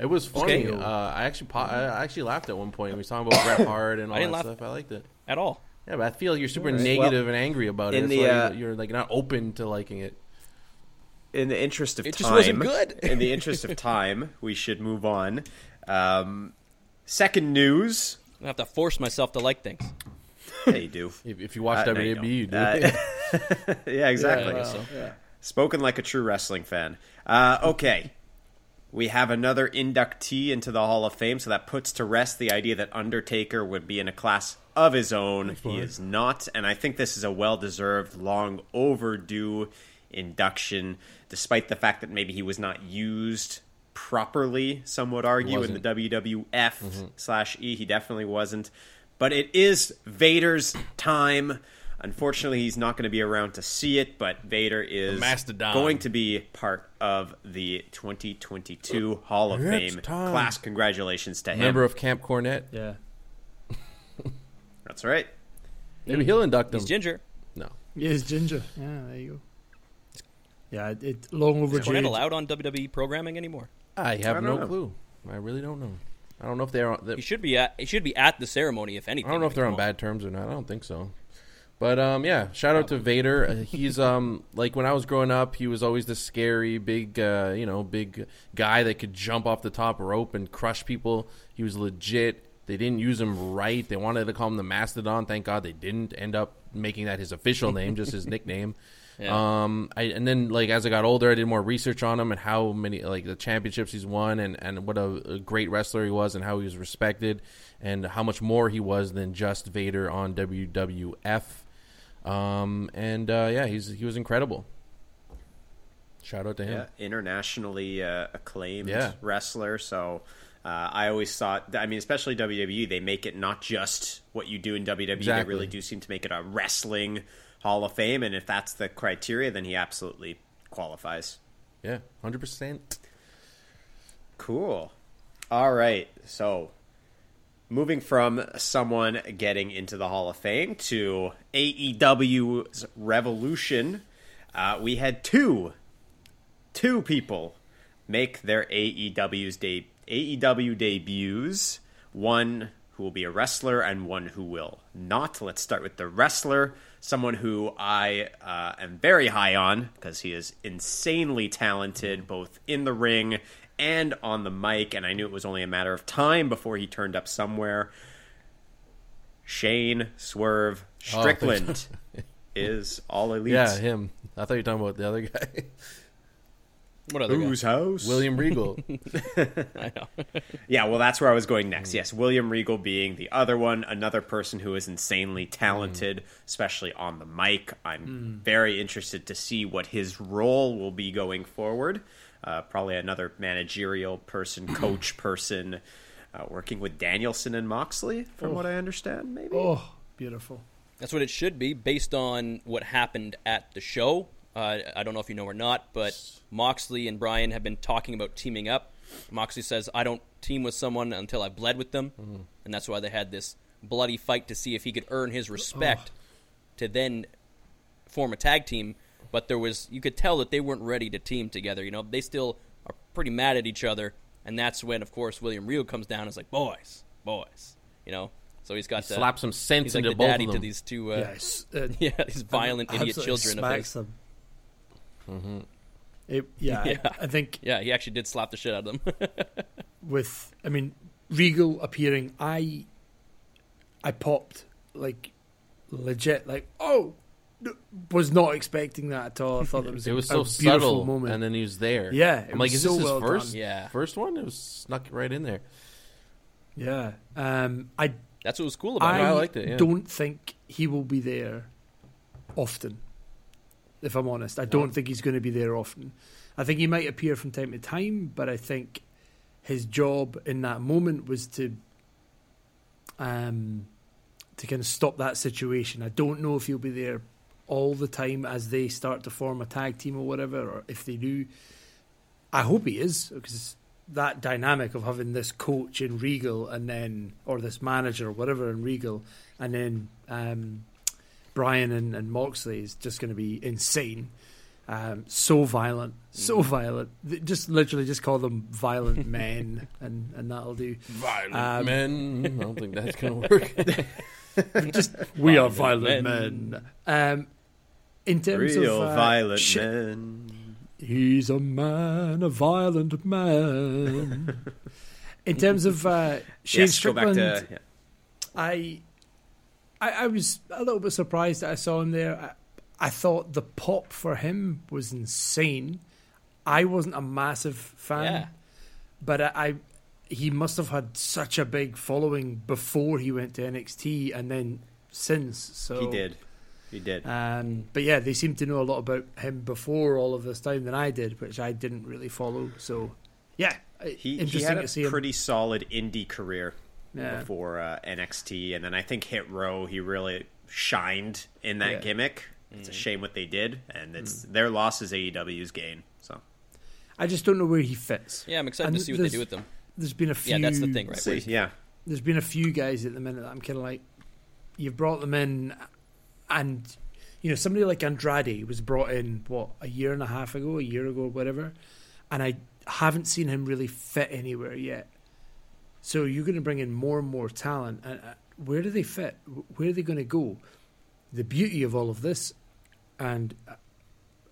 Speaker 4: It was funny.
Speaker 1: Okay.
Speaker 4: Uh, I actually po- I actually laughed at one point. We was talking about Bret Hart and all
Speaker 1: I
Speaker 4: that
Speaker 1: didn't laugh.
Speaker 4: stuff. I liked it.
Speaker 1: At all.
Speaker 4: Yeah, but I feel you're super
Speaker 3: Alright.
Speaker 4: negative
Speaker 3: Well,
Speaker 4: and angry about it.
Speaker 3: in
Speaker 4: That's
Speaker 3: the,
Speaker 4: why
Speaker 3: uh,
Speaker 4: you're like not open to liking it.
Speaker 3: In the interest of
Speaker 1: It
Speaker 3: time,
Speaker 1: just wasn't good.
Speaker 3: in the interest of time, we should move on. Um, second news.
Speaker 1: I have to force myself to like things.
Speaker 3: Yeah, you do.
Speaker 4: If, if you watch
Speaker 3: Uh, no, you
Speaker 4: WWE, you do.
Speaker 3: Uh, yeah, exactly.
Speaker 1: Yeah, so.
Speaker 3: Spoken like a true wrestling fan. Uh, okay. We have another inductee into the Hall of Fame, so that puts to rest the idea that Undertaker would be in a class of his own. He is not, and I think this is a well deserved, long overdue induction, despite the fact that maybe he was not used properly, some would argue, in the WWF mm-hmm. slash E. He definitely wasn't. But it is Vader's time. Unfortunately, he's not going to be around to see it, but Vader is
Speaker 4: mastodon.
Speaker 3: going to be part of the 2022 Hall of
Speaker 4: It's
Speaker 3: Fame
Speaker 4: time.
Speaker 3: class. Congratulations to him.
Speaker 4: Member of Camp Cornette.
Speaker 2: yeah,
Speaker 3: That's right.
Speaker 4: Maybe he'll induct him.
Speaker 1: He's ginger.
Speaker 4: No.
Speaker 2: yeah, it's Ginger. Yeah, there you go. Yeah, it, it long
Speaker 1: Is
Speaker 2: overdue.
Speaker 1: Cornette allowed on WWE programming anymore?
Speaker 4: I have
Speaker 3: I
Speaker 4: no
Speaker 3: know.
Speaker 4: clue. I really don't know. I don't know if they're.
Speaker 1: He should be at. He should be at the ceremony, if anything.
Speaker 4: I don't know if they're
Speaker 1: Come
Speaker 4: on bad terms or not. I don't think so. But um, yeah, shout out to Vader. Uh, he's um like when I was growing up, he was always the scary big uh, you know big guy that could jump off the top rope and crush people. He was legit. They didn't use him right. They wanted to call him the Mastodon. Thank God they didn't end up making that his official name, just his nickname.
Speaker 1: Yeah.
Speaker 4: Um, I, and then like as I got older, I did more research on him and how many like the championships he's won and and what a, a great wrestler he was and how he was respected and how much more he was than just Vader on WWF. Um, and uh, yeah, he's he was incredible. Shout out to him.
Speaker 3: Yeah, internationally uh, acclaimed
Speaker 4: Yeah.
Speaker 3: wrestler. So uh, I always thought, I mean, especially WWE, they make it not just what you do in WWE. They really do seem to make it a wrestling Hall of Fame, and if that's the criteria, then he absolutely qualifies.
Speaker 4: Yeah, hundred percent.
Speaker 3: Cool. All right. So moving from someone getting into the Hall of Fame to AEW's Revolution, uh, we had two, two people make their AEW's de- AEW debuts. One who will be a wrestler and one who will not. Let's start with the wrestler, someone who I uh, am very high on because he is insanely talented both in the ring and on the mic, and I knew it was only a matter of time before he turned up somewhere. Shane Swerve
Speaker 4: Oh,
Speaker 3: Strickland is all elite.
Speaker 4: Yeah, him. I thought you were talking about the other guy,
Speaker 1: What other guy?
Speaker 3: House?
Speaker 4: William Regal.
Speaker 1: I know.
Speaker 3: Yeah, well, that's where I was going
Speaker 4: Mm.
Speaker 3: next. Yes, William Regal being the other one, another person who is insanely talented, especially on the mic. I'm very interested to see what his role will be going forward. Uh, probably another managerial person, coach person, uh, working with Danielson and Moxley, from what I understand, maybe.
Speaker 2: Oh, beautiful.
Speaker 1: That's what it should be based on what happened at the show. Uh, I don't know if you know or not, but Moxley and Brian have been talking about teaming up. Moxley says, I don't team with someone until I've bled with them. And that's why they had this bloody fight to see if he could earn his respect to then form a tag team. But there was, you could tell that they weren't ready to team together. You know, they still are pretty mad at each other. And that's when, of course, William Regal comes down and is like, boys, boys. You know? So he's got to
Speaker 4: Slap some sense
Speaker 1: He's like
Speaker 4: into
Speaker 1: the
Speaker 4: both
Speaker 1: daddy
Speaker 4: of
Speaker 1: to
Speaker 4: them.
Speaker 1: these two, uh,
Speaker 2: yeah, uh,
Speaker 1: yeah, these violent idiot
Speaker 2: absolutely
Speaker 1: children of
Speaker 2: smacks
Speaker 1: his.
Speaker 2: Them. It, yeah,
Speaker 1: Yeah.
Speaker 2: I, I think
Speaker 1: Yeah, he actually did slap the shit out of them.
Speaker 2: with I mean Regal appearing, I I popped like legit like oh was not expecting that at all. I thought it was
Speaker 4: It
Speaker 2: a,
Speaker 4: was
Speaker 2: a
Speaker 4: so
Speaker 2: beautiful
Speaker 4: subtle,
Speaker 2: moment.
Speaker 4: and then he was there.
Speaker 2: Yeah, it
Speaker 4: I'm like, is
Speaker 2: so
Speaker 4: this his
Speaker 2: well
Speaker 4: first?
Speaker 2: done.
Speaker 1: Yeah.
Speaker 4: first one. It was snuck right in there.
Speaker 2: yeah, um, I
Speaker 1: That's what was cool about
Speaker 2: I,
Speaker 1: it.
Speaker 4: I liked it, yeah.
Speaker 2: don't think he will be there often. If I'm honest, I don't think he's going to be there often. I think he might appear from time to time, but I think his job in that moment was to um to kind of stop that situation. I don't know if he'll be there all the time as they start to form a tag team or whatever, or if they do. I hope he is because that dynamic of having this coach in Regal and then or this manager or whatever in Regal and then um, Brian and, and Moxley is just going to be insane. Um, so violent, so violent. Th- Just literally, just call them violent men, and and that'll do.
Speaker 4: Violent
Speaker 2: Um,
Speaker 4: men. I don't think that's gonna work.
Speaker 2: Just we are
Speaker 1: Violent
Speaker 2: violent men. Um, in terms
Speaker 3: Real
Speaker 2: of uh,
Speaker 3: violent
Speaker 2: sh-
Speaker 3: men.
Speaker 2: He's a man, a violent man. In terms of uh, Shane
Speaker 3: Yes, go back
Speaker 2: Strickland,
Speaker 3: to. yeah.
Speaker 2: I, I, I was a little bit surprised that I saw him there. I, I thought the pop for him was insane. I wasn't a massive fan,
Speaker 1: Yeah.
Speaker 2: but I, I, he must have had such a big following before he went to NXT, and then since. So
Speaker 3: He did. He did.
Speaker 2: Um, but yeah, they seem to know a lot about him before all of this time than I did, which I didn't really follow. So yeah,
Speaker 3: he, he
Speaker 2: interesting
Speaker 3: had
Speaker 2: to see
Speaker 3: a
Speaker 2: him.
Speaker 3: pretty solid indie career
Speaker 2: Yeah.
Speaker 3: before uh, NXT, and then I think Hit Row he really shined in that
Speaker 2: Yeah.
Speaker 3: gimmick. It's a shame what they did, and
Speaker 2: Mm.
Speaker 3: it's their loss is AEW's gain. So
Speaker 2: I just don't know where he fits.
Speaker 1: Yeah, I'm excited
Speaker 2: And
Speaker 1: to see what they
Speaker 2: there's-
Speaker 1: do with them.
Speaker 2: There's been a few.
Speaker 1: Yeah, that's the thing, right?
Speaker 3: see, yeah,
Speaker 2: There's been a few guys at the minute that I'm kind of like, you've brought them in, and you know somebody like Andrade was brought in what a year and a half ago, a year ago, whatever, and I haven't seen him really fit anywhere yet. So you're going to bring in more and more talent, and uh, where do they fit? Where are they going to go? The beauty of all of this, and uh,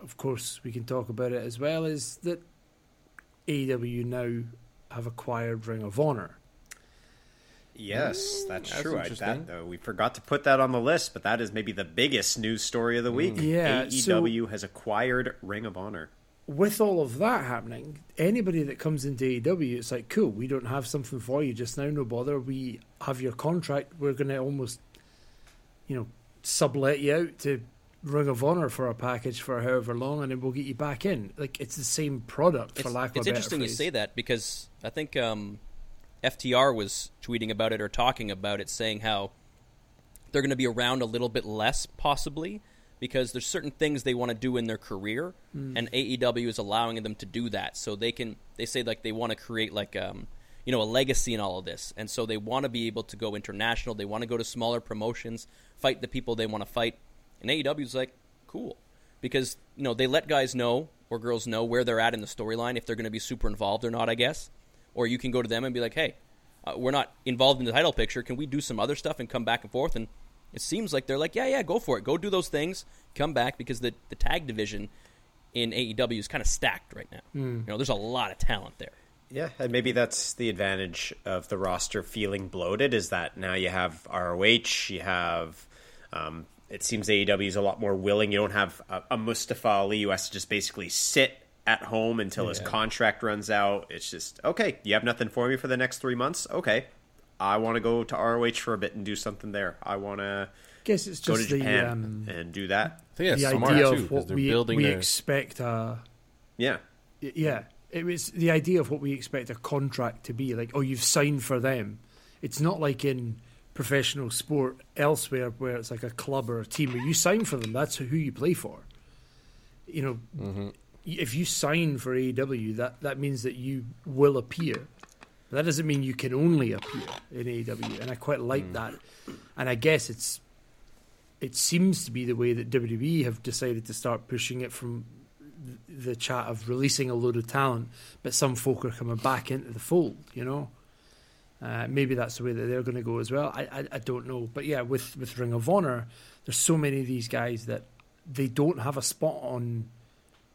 Speaker 2: of course we can talk about it as well, is that AEW now have acquired Ring of Honor.
Speaker 3: yes, that's,
Speaker 4: That's
Speaker 3: true. I, that, uh, we forgot to put that on the list, but that is maybe the biggest news story of the week.
Speaker 2: Yeah,
Speaker 3: AEW has acquired Ring of Honor.
Speaker 2: With all of that happening, anybody that comes into AEW, it's like, cool, we don't have something for you just now, no bother. We have your contract. We're going to almost, you know, sublet you out to Ring of Honor for a package for however long, and then we'll get you back in. Like, it's the same product, for
Speaker 1: It's,
Speaker 2: lack of
Speaker 1: it's
Speaker 2: a better
Speaker 1: interesting you say that because I think um, FTR was tweeting about it or talking about it, saying how they're going to be around a little bit less, possibly, because there's certain things they want to do in their career,
Speaker 2: Hmm.
Speaker 1: and AEW is allowing them to do that. So they can, they say like they want to create like, um, you know a legacy in all of this, and so they want to be able to go international. They want to go to smaller promotions, fight the people they want to fight. And AEW is like, cool, because you know they let guys know or girls know where they're at in the storyline if they're going to be super involved or not. I guess, or you can go to them and be like, hey, uh, we're not involved in the title picture. Can we do some other stuff and come back and forth? And it seems like they're like, yeah, yeah, go for it. Go do those things. Come back because the the tag division in AEW is kind of stacked right now. You know, there's a lot of talent there.
Speaker 3: Yeah, and maybe that's the advantage of the roster feeling bloated is that now you have ROH, you have. Um, it seems AEW is a lot more willing. You don't have a, a Mustafa Ali who has to just basically sit at home until his contract runs out. It's just okay. You have nothing for me for the next three months. Okay, I want to go to ROH for a bit and do something there. I want to
Speaker 2: guess it's
Speaker 3: go to
Speaker 2: just the
Speaker 3: Japan
Speaker 2: um,
Speaker 3: and do that.
Speaker 4: I think that's
Speaker 2: the
Speaker 4: smart
Speaker 2: idea
Speaker 4: too
Speaker 2: of what we,
Speaker 4: building
Speaker 2: we
Speaker 4: their.
Speaker 2: expect a
Speaker 3: Yeah,
Speaker 2: yeah it was the idea of what we expect a contract to be like oh you've signed for them it's not like in professional sport elsewhere where it's like a club or a team where you sign for them that's who you play for you know y- if you sign for AEW that that means that you will appear but that doesn't mean you can only appear in AEW and I quite like that and I guess it's it seems to be the way that WWE have decided to start pushing it from the chat of releasing a load of talent, but some folk are coming back into the fold. You know, uh, maybe that's the way that they're going to go as well. I, I I don't know, but yeah, with with Ring of Honor, there's so many of these guys that they don't have a spot on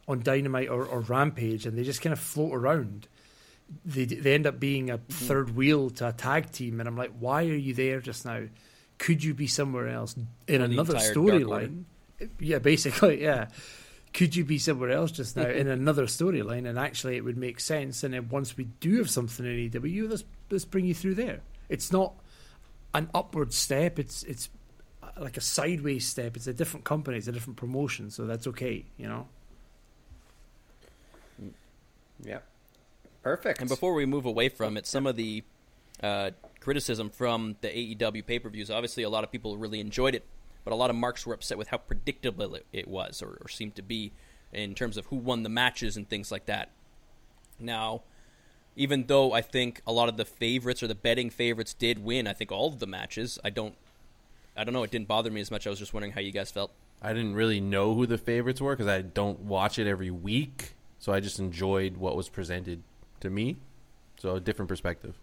Speaker 2: on Dynamite or, or Rampage, and they just kind of float around. They they end up being a mm-hmm. third wheel to a tag team, and I'm like, why are you there just now? Could you be somewhere else in
Speaker 1: the
Speaker 2: another
Speaker 1: entire Dark Order.
Speaker 2: storyline? Yeah, basically, yeah. Could you be somewhere else just now mm-hmm. in another storyline and actually it would make sense and then once we do have something in AEW let's let's bring you through there. It's not an upward step it's it's uh, like a sideways step. It's a different company it's a different promotion so that's okay you know? Mm.
Speaker 3: Yeah, perfect.
Speaker 1: And before we move away from it, some of the uh, criticism from the AEW pay per views, obviously, a lot of people really enjoyed it, but a lot of marks were upset with how predictable it, it was or, or seemed to be in terms of who won the matches and things like that. Now, even though I think a lot of the favorites or the betting favorites did win, I think all of the matches, I don't. I don't know. It didn't bother me as much. I was just wondering how you guys felt.
Speaker 4: I didn't really know who the favorites were because I don't watch it every week. So I just enjoyed what was presented to me. So a different perspective.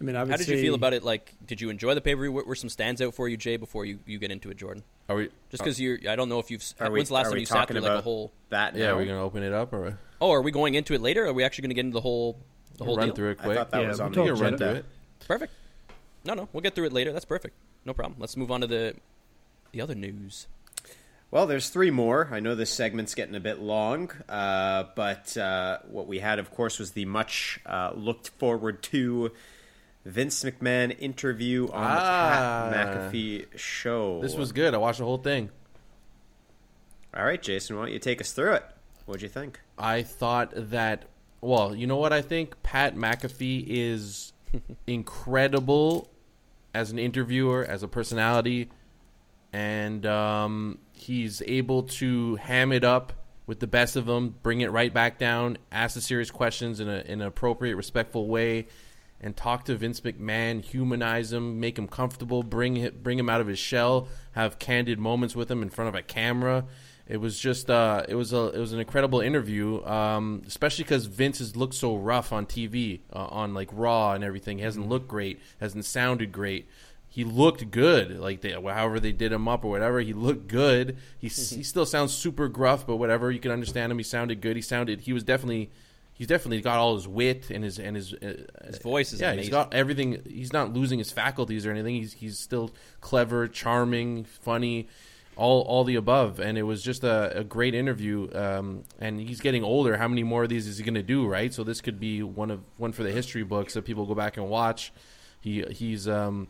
Speaker 2: I mean I
Speaker 1: How did you feel about it? Like, did you enjoy the pay per view? What were some stands out for you, Jay? Before you, you get into it, Jordan.
Speaker 4: Are we?
Speaker 1: Just uh, because you're, I don't know if you've.
Speaker 3: Are we,
Speaker 1: the last
Speaker 3: are
Speaker 1: time
Speaker 3: we
Speaker 1: you sat
Speaker 3: talking
Speaker 1: through like a whole?
Speaker 3: that?
Speaker 4: yeah,
Speaker 3: now?
Speaker 4: are we gonna open it up or
Speaker 1: Oh, are we going into it later? Or are we actually going to get into the whole, the whole
Speaker 4: run
Speaker 1: deal?
Speaker 4: through it
Speaker 3: I thought that
Speaker 2: Yeah,
Speaker 3: was
Speaker 2: we'll
Speaker 3: on
Speaker 2: talk
Speaker 3: the
Speaker 2: about
Speaker 4: run
Speaker 3: agenda.
Speaker 4: through it.
Speaker 1: Perfect. No, no, we'll get through it later. That's perfect. No problem. Let's move on to the, the other news.
Speaker 3: Well, there's three more. I know this segment's getting a bit long, uh, but uh, what we had, of course, was the much uh, looked forward to Vince McMahon interview on
Speaker 4: Ah.
Speaker 3: the Pat McAfee show.
Speaker 4: This was good. I watched the whole thing.
Speaker 3: all right, Jason. Why don't you take us through it? What'd you think?
Speaker 4: I thought that. Well, you know what I think? Pat McAfee is incredible as an interviewer, as a personality, and um, he's able to ham it up with the best of them, bring it right back down, ask the serious questions in, a, in an appropriate, respectful way, and talk to Vince McMahon, humanize him, make him comfortable, bring him, bring him out of his shell, have candid moments with him in front of a camera. It was just uh, it was a it was an incredible interview, um, especially because Vince has looked so rough on TV, uh, on like Raw and everything. He hasn't looked great, hasn't sounded great. He looked good, like they, however they did him up or whatever. He looked good. He s he still sounds super gruff, but whatever. You can understand him. He sounded good. He sounded. He was definitely. He's definitely got all his wit and his and his uh,
Speaker 1: His voice is
Speaker 4: yeah.
Speaker 1: amazing.
Speaker 4: He's got everything. He's not losing his faculties or anything. He's he's still clever, charming, funny, all all the above. And it was just a, a great interview. Um, and he's getting older. How many more of these is he going to do? Right. So this could be one of one for the history books that people go back and watch. He he's um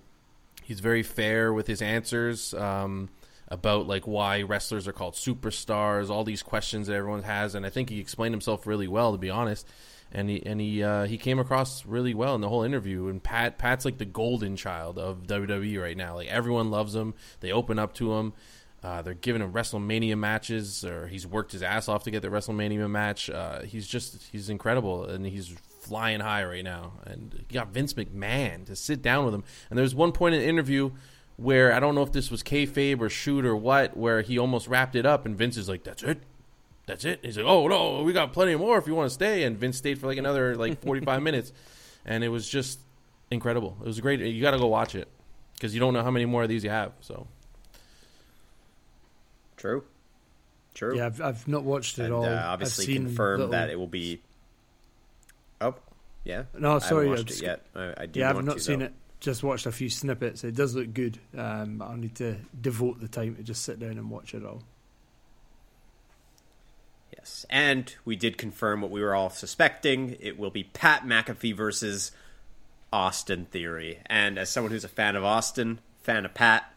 Speaker 4: he's very fair with his answers. Um, about like why wrestlers are called superstars, all these questions that everyone has, and I think he explained himself really well, to be honest. And he and he uh, he came across really well in the whole interview. And Pat Pat's like the golden child of WWE right now. Like everyone loves him. They open up to him. Uh, they're giving him WrestleMania matches, or he's worked his ass off to get the WrestleMania match. Uh, he's just he's incredible, and he's flying high right now, and you got Vince McMahon to sit down with him. And there's one point in the interview where I don't know if this was kayfabe or shoot or what, where he almost wrapped it up, and Vince is like, "That's it." That's it. He's like, "Oh no, we got plenty more if you want to stay." And Vince stayed for like another like 45 minutes, and it was just incredible. It was great. You got to go watch it because you don't know how many more of these you have. So
Speaker 3: True. True.
Speaker 2: Yeah, I've, I've not watched it
Speaker 3: and
Speaker 2: all.
Speaker 3: uh,
Speaker 2: I've
Speaker 3: obviously
Speaker 2: seen
Speaker 3: confirmed
Speaker 2: little-
Speaker 3: that it will be. Oh, yeah.
Speaker 2: No, sorry,
Speaker 3: I haven't watched it yet. I, I do
Speaker 2: Yeah, I've not
Speaker 3: to,
Speaker 2: seen
Speaker 3: though.
Speaker 2: it. Just watched a few snippets. It does look good. Um, I'll need to devote the time to just sit down and watch it all.
Speaker 3: Yes, and we did confirm what we were all suspecting. It will be Pat McAfee versus Austin Theory. And as someone who's a fan of Austin, fan of Pat,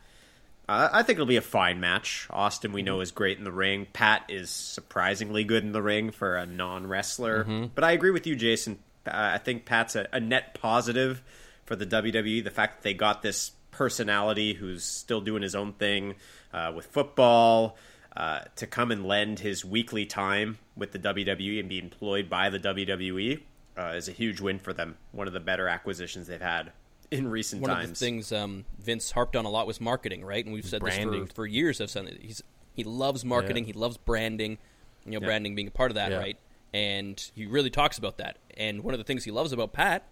Speaker 3: uh, I think it'll be a fine match. Austin, we know, is great in the ring. Pat is surprisingly good in the ring for a non wrestler. But I agree with you, Jason. Uh, I think Pat's a, a net positive for the WWE. The fact that they got this personality who's still doing his own thing uh, with football uh, to come and lend his weekly time with the WWE and be employed by the WWE uh, is a huge win for them. One of the better acquisitions they've had in recent
Speaker 1: One
Speaker 3: times.
Speaker 1: One of the things um, Vince harped on a lot was marketing, right? And we've said
Speaker 4: Branding.
Speaker 1: this for, for years. I've said he's he loves marketing.
Speaker 4: Yeah.
Speaker 1: He loves branding. You know,
Speaker 3: Yeah.
Speaker 1: branding being a part of that,
Speaker 4: Yeah.
Speaker 1: right? And he really talks about that. And one of the things he loves about Pat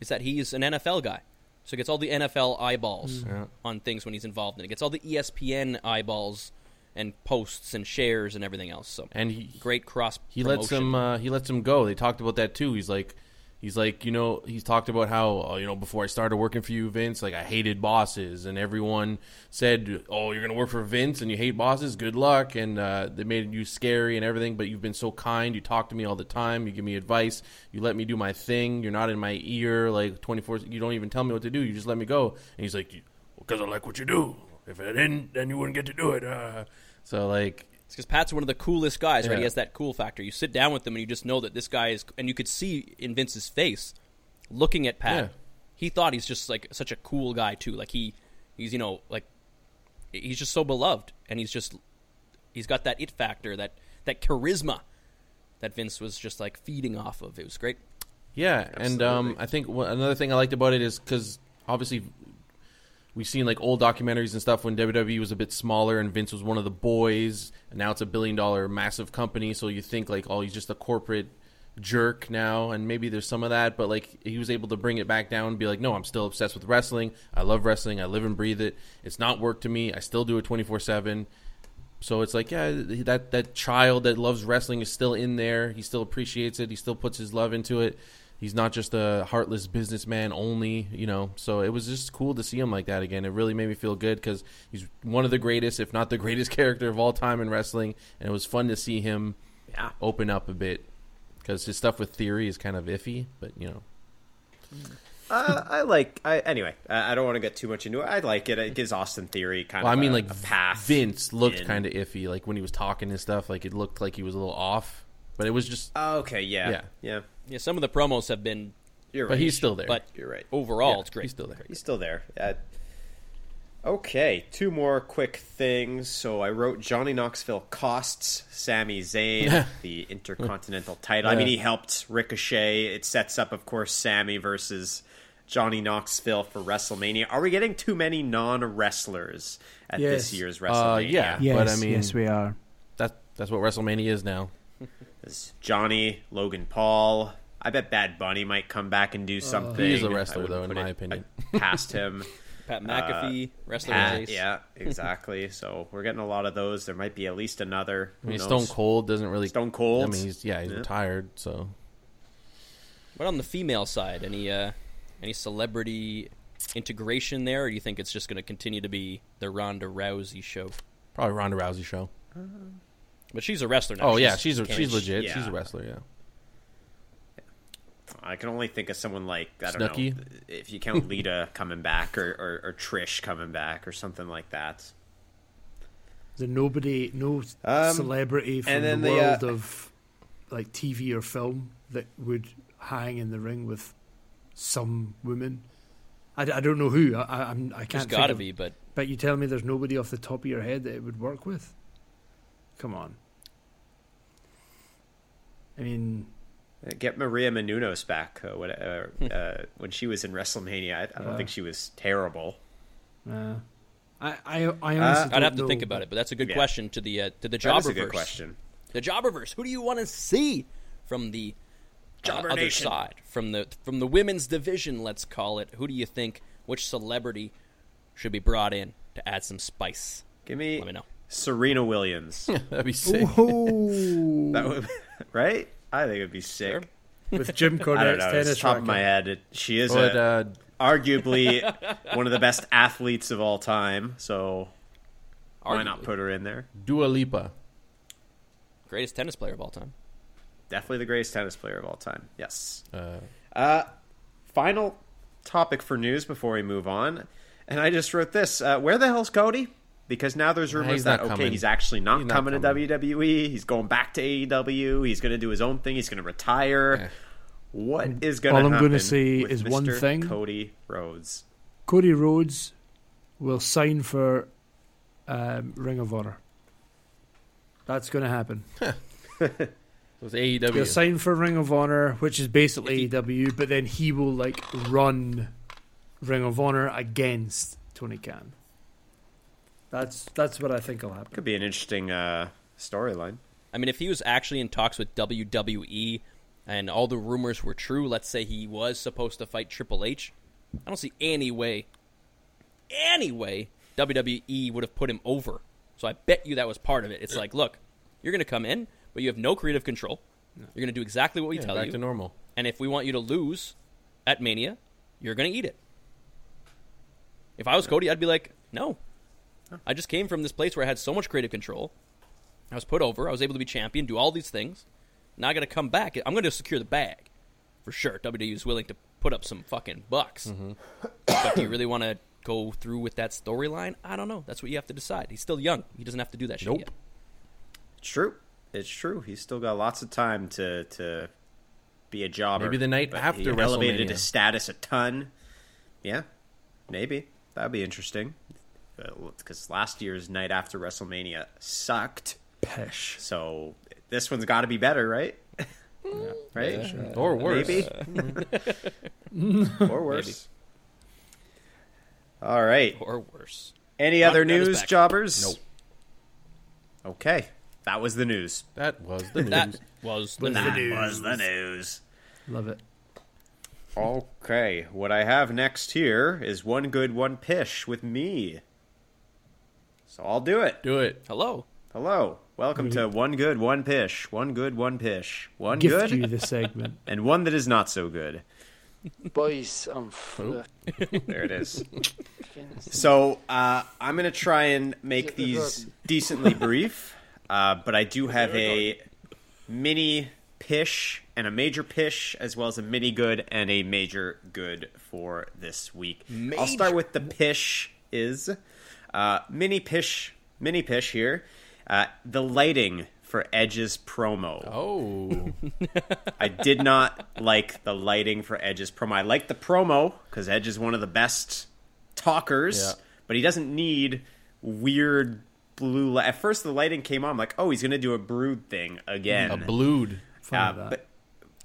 Speaker 1: is that he's an NFL guy. So he gets all the NFL eyeballs
Speaker 4: Yeah.
Speaker 1: on things when he's involved in it. Gets all the ESPN eyeballs and posts and shares and everything else. So
Speaker 4: and he
Speaker 1: great cross.
Speaker 4: he lets him uh, he lets him go. They talked about that too. He's like he's like you know he's talked about how uh, you know before I started working for you, Vince, like I hated bosses, and everyone said, "Oh, you're gonna work for Vince and you hate bosses. Good luck." And uh, they made you scary and everything, but you've been so kind. You talk to me all the time. You give me advice. You let me do my thing. You're not in my ear like 24. You don't even tell me what to do. You just let me go. And he's like, "Because I like what you do. If I didn't, then you wouldn't get to do it." Uh, so like
Speaker 1: because Pat's one of the coolest guys, right? He has that cool factor. You sit down with him and you just know that this guy is, and you could see in Vince's face, looking at Pat,
Speaker 4: Yeah.
Speaker 1: he thought he's just like such a cool guy too. Like he, he's you know like, he's just so beloved, and he's just, he's got that it factor, that that charisma, that Vince was just like feeding off of. It was great.
Speaker 4: Yeah, and um, I think another thing I liked about it is because obviously we've seen like old documentaries and stuff when WWE was a bit smaller and Vince was one of the boys, and now it's a billion dollar massive company. So you think like, oh, he's just a corporate jerk now, and maybe there's some of that, but like he was able to bring it back down and be like, no, I'm still obsessed with wrestling. I love wrestling. I live and breathe it. It's not work to me. I still do it 24 seven. So it's like, yeah, that that child that loves wrestling is still in there. He still appreciates it. He still puts his love into it. He's not just a heartless businessman only, you know. So it was just cool to see him like that again. It really made me feel good because he's one of the greatest, if not the greatest character of all time in wrestling. And it was fun to see him
Speaker 3: Yeah.
Speaker 4: open up a bit because his stuff with theory is kind of iffy, but you know,
Speaker 3: uh, I like. I anyway. I I don't want to get too much into it. I like it. It gives Austin Theory kind
Speaker 4: well, I mean,
Speaker 3: a,
Speaker 4: like
Speaker 3: a path.
Speaker 4: Vince looked kind of iffy, like when he was talking and stuff. Like it looked like he was a little off, but it was just,
Speaker 3: Oh, okay. Yeah.
Speaker 4: Yeah.
Speaker 3: Yeah.
Speaker 1: Yeah, some of the promos have been,
Speaker 3: You're right.
Speaker 4: but he's still there.
Speaker 1: but
Speaker 3: You're right.
Speaker 1: overall,
Speaker 4: Yeah,
Speaker 1: it's great.
Speaker 4: He's still there.
Speaker 3: He's still there. Uh, okay, two more quick things. So I wrote Johnny Knoxville costs Sami Zayn the Intercontinental title. I mean, he helped Ricochet. It sets up, of course, Sami versus Johnny Knoxville for WrestleMania. Are we getting too many non wrestlers at this
Speaker 2: Yes.
Speaker 3: year's
Speaker 4: Uh,
Speaker 3: WrestleMania?
Speaker 4: yeah.
Speaker 2: Yes,
Speaker 4: But, I mean-
Speaker 2: yes, we are.
Speaker 4: That that's what WrestleMania is now.
Speaker 3: There's Johnny, Logan Paul. I bet Bad Bunny might come back and do something.
Speaker 4: He is a
Speaker 3: I
Speaker 4: wrestler, though, in my
Speaker 3: it
Speaker 4: opinion.
Speaker 3: Past him.
Speaker 1: Pat uh, McAfee, wrestler
Speaker 3: Pat, yeah, exactly. so we're getting a lot of those. There might be at least another.
Speaker 4: I mean, Stone? Cold doesn't really.
Speaker 3: Stone Cold.
Speaker 4: I mean, he's yeah, he's
Speaker 3: Yeah.
Speaker 4: retired, so
Speaker 1: What on the female side? Any uh, any celebrity integration there, or do you think it's just going to continue to be the Ronda Rousey show?
Speaker 4: probably Ronda Rousey show.
Speaker 1: Uh, But she's a wrestler now.
Speaker 4: Oh yeah, she's a, she's legit.
Speaker 3: yeah.
Speaker 4: She's a wrestler. Yeah.
Speaker 3: I can only think of someone like I don't
Speaker 4: Snooki?
Speaker 3: know if you count Lita coming back or, or, or Trish coming back or something like that.
Speaker 2: there nobody, no
Speaker 3: Um,
Speaker 2: celebrity from
Speaker 3: and
Speaker 2: the
Speaker 3: then the,
Speaker 2: world
Speaker 3: uh,
Speaker 2: of like TV or film that would hang in the ring with some woman? I, I don't know who. I, I, I'm, I
Speaker 1: There's
Speaker 2: can't.
Speaker 1: got to
Speaker 2: think of-
Speaker 1: be, but
Speaker 2: But you tell me there's nobody off the top of your head that it would work with? Come on. I mean,
Speaker 3: Uh, Get Maria Menounos back uh, when, uh, uh, when she was in WrestleMania. I, I don't
Speaker 2: Uh.
Speaker 3: think she was terrible.
Speaker 2: Uh, I, I, I honestly
Speaker 1: I'd
Speaker 2: don't
Speaker 1: have to
Speaker 2: know,
Speaker 1: think about it, but that's a good
Speaker 3: Yeah.
Speaker 1: question to the uh, to the
Speaker 3: That is a good question.
Speaker 1: The Jobberverse. Who do you want to see from the uh,
Speaker 3: Jobber
Speaker 1: other
Speaker 3: Nation.
Speaker 1: side, from the from the women's division? Let's call it. Who do you think? Which celebrity should be brought in to add some spice?
Speaker 3: Give me,
Speaker 1: Let me know.
Speaker 3: Serena Williams.
Speaker 4: That'd be sick.
Speaker 2: Ooh,
Speaker 3: that would, right? I think it'd be sick.
Speaker 1: Sure.
Speaker 2: with Jim
Speaker 3: I don't
Speaker 2: Cornette's
Speaker 3: know.
Speaker 2: tennis
Speaker 3: It's top of my head. It, she is
Speaker 4: But
Speaker 3: a,
Speaker 4: uh,
Speaker 3: arguably one of the best athletes of all time. So why not put her in there?
Speaker 4: Dua Lipa.
Speaker 1: Greatest tennis player of all time.
Speaker 3: Definitely the greatest tennis player of all time. Yes.
Speaker 4: Uh,
Speaker 3: Uh, final topic for news before we move on. And I just wrote this. Uh, where the hell's Cody? Because now there's rumors
Speaker 4: he's
Speaker 3: that, okay,
Speaker 4: coming.
Speaker 3: he's actually not,
Speaker 4: He's not
Speaker 3: coming,
Speaker 4: coming.
Speaker 3: to WWE. He's going back to AEW. He's going to do his own thing. He's going to retire.
Speaker 4: Yeah.
Speaker 3: What is going to happen?
Speaker 2: All I'm gonna say is
Speaker 3: Mr.
Speaker 2: one thing.
Speaker 3: Cody Rhodes.
Speaker 2: Cody Rhodes will sign for um, Ring of Honor. That's going to happen.
Speaker 4: it was E
Speaker 2: He'll sign for Ring of Honor, which is basically AEW, but then he will like run Ring of Honor against Tony Khan. That's that's what I think will happen.
Speaker 3: Could be an interesting uh, storyline.
Speaker 1: I mean, if he was actually in talks with WWE and all the rumors were true, let's say he was supposed to fight Triple H, I don't see any way, any way WWE would have put him over. So I bet you that was part of it. It's like, look, you're going to come in, but you have no creative control. You're going to do exactly what we
Speaker 4: Yeah,
Speaker 1: tell
Speaker 4: back
Speaker 1: you.
Speaker 4: to normal.
Speaker 1: And if we want you to lose at Mania, you're going to eat it. If I was Cody, I'd be like, no. I just came from this place where I had so much creative control. I was put over. I was able to be champion, do all these things. Now I got to come back. I'm going to secure the bag for sure. WWE is willing to put up some fucking bucks. Mm-hmm. But do you really want to go through with that storyline? I don't know. That's what you have to decide. He's still young. He doesn't have to do that shit
Speaker 4: Nope.
Speaker 1: yet.
Speaker 3: It's true. It's true. He's still got lots of time to to be a jobber.
Speaker 4: Maybe the night
Speaker 3: But
Speaker 4: after
Speaker 3: he elevated
Speaker 4: WrestleMania.
Speaker 3: his status a ton. Yeah, maybe that'd be interesting. Because last year's night after WrestleMania sucked,
Speaker 2: Pish.
Speaker 3: so this one's got to be better, right? right?
Speaker 4: Or worse.
Speaker 3: Maybe. or worse. All right.
Speaker 1: Or worse.
Speaker 3: Any
Speaker 1: Roger
Speaker 3: other news, jobbers?
Speaker 4: Nope.
Speaker 3: Okay, that was the news.
Speaker 4: That was the news.
Speaker 1: That was the
Speaker 3: That
Speaker 1: news.
Speaker 3: was the news.
Speaker 2: Love it.
Speaker 3: Okay, what I have next here is one good, one pish with me. So I'll do it.
Speaker 4: Do it.
Speaker 1: Hello.
Speaker 3: Hello, welcome to one good, one pish. One good, one pish. One
Speaker 2: Gift
Speaker 3: good
Speaker 2: you the segment.
Speaker 3: and one that is not so good.
Speaker 6: Boys, I'm fucking.
Speaker 3: There it is. So uh, I'm gonna try and make these decently brief, uh, but I do have a mini pish and a major pish, as well as a mini good and a major good for this week. I'll start with the pish is uh, mini pish, mini pish here. Uh, the lighting for Edge's promo.
Speaker 4: Oh.
Speaker 3: I did not like the lighting for Edge's promo. I like the promo because Edge is one of the best talkers,
Speaker 4: Yeah.
Speaker 3: but he doesn't need weird blue light. At first, the lighting came on, I'm like, oh, he's going to do a brood thing again.
Speaker 4: a blued.
Speaker 3: Uh, but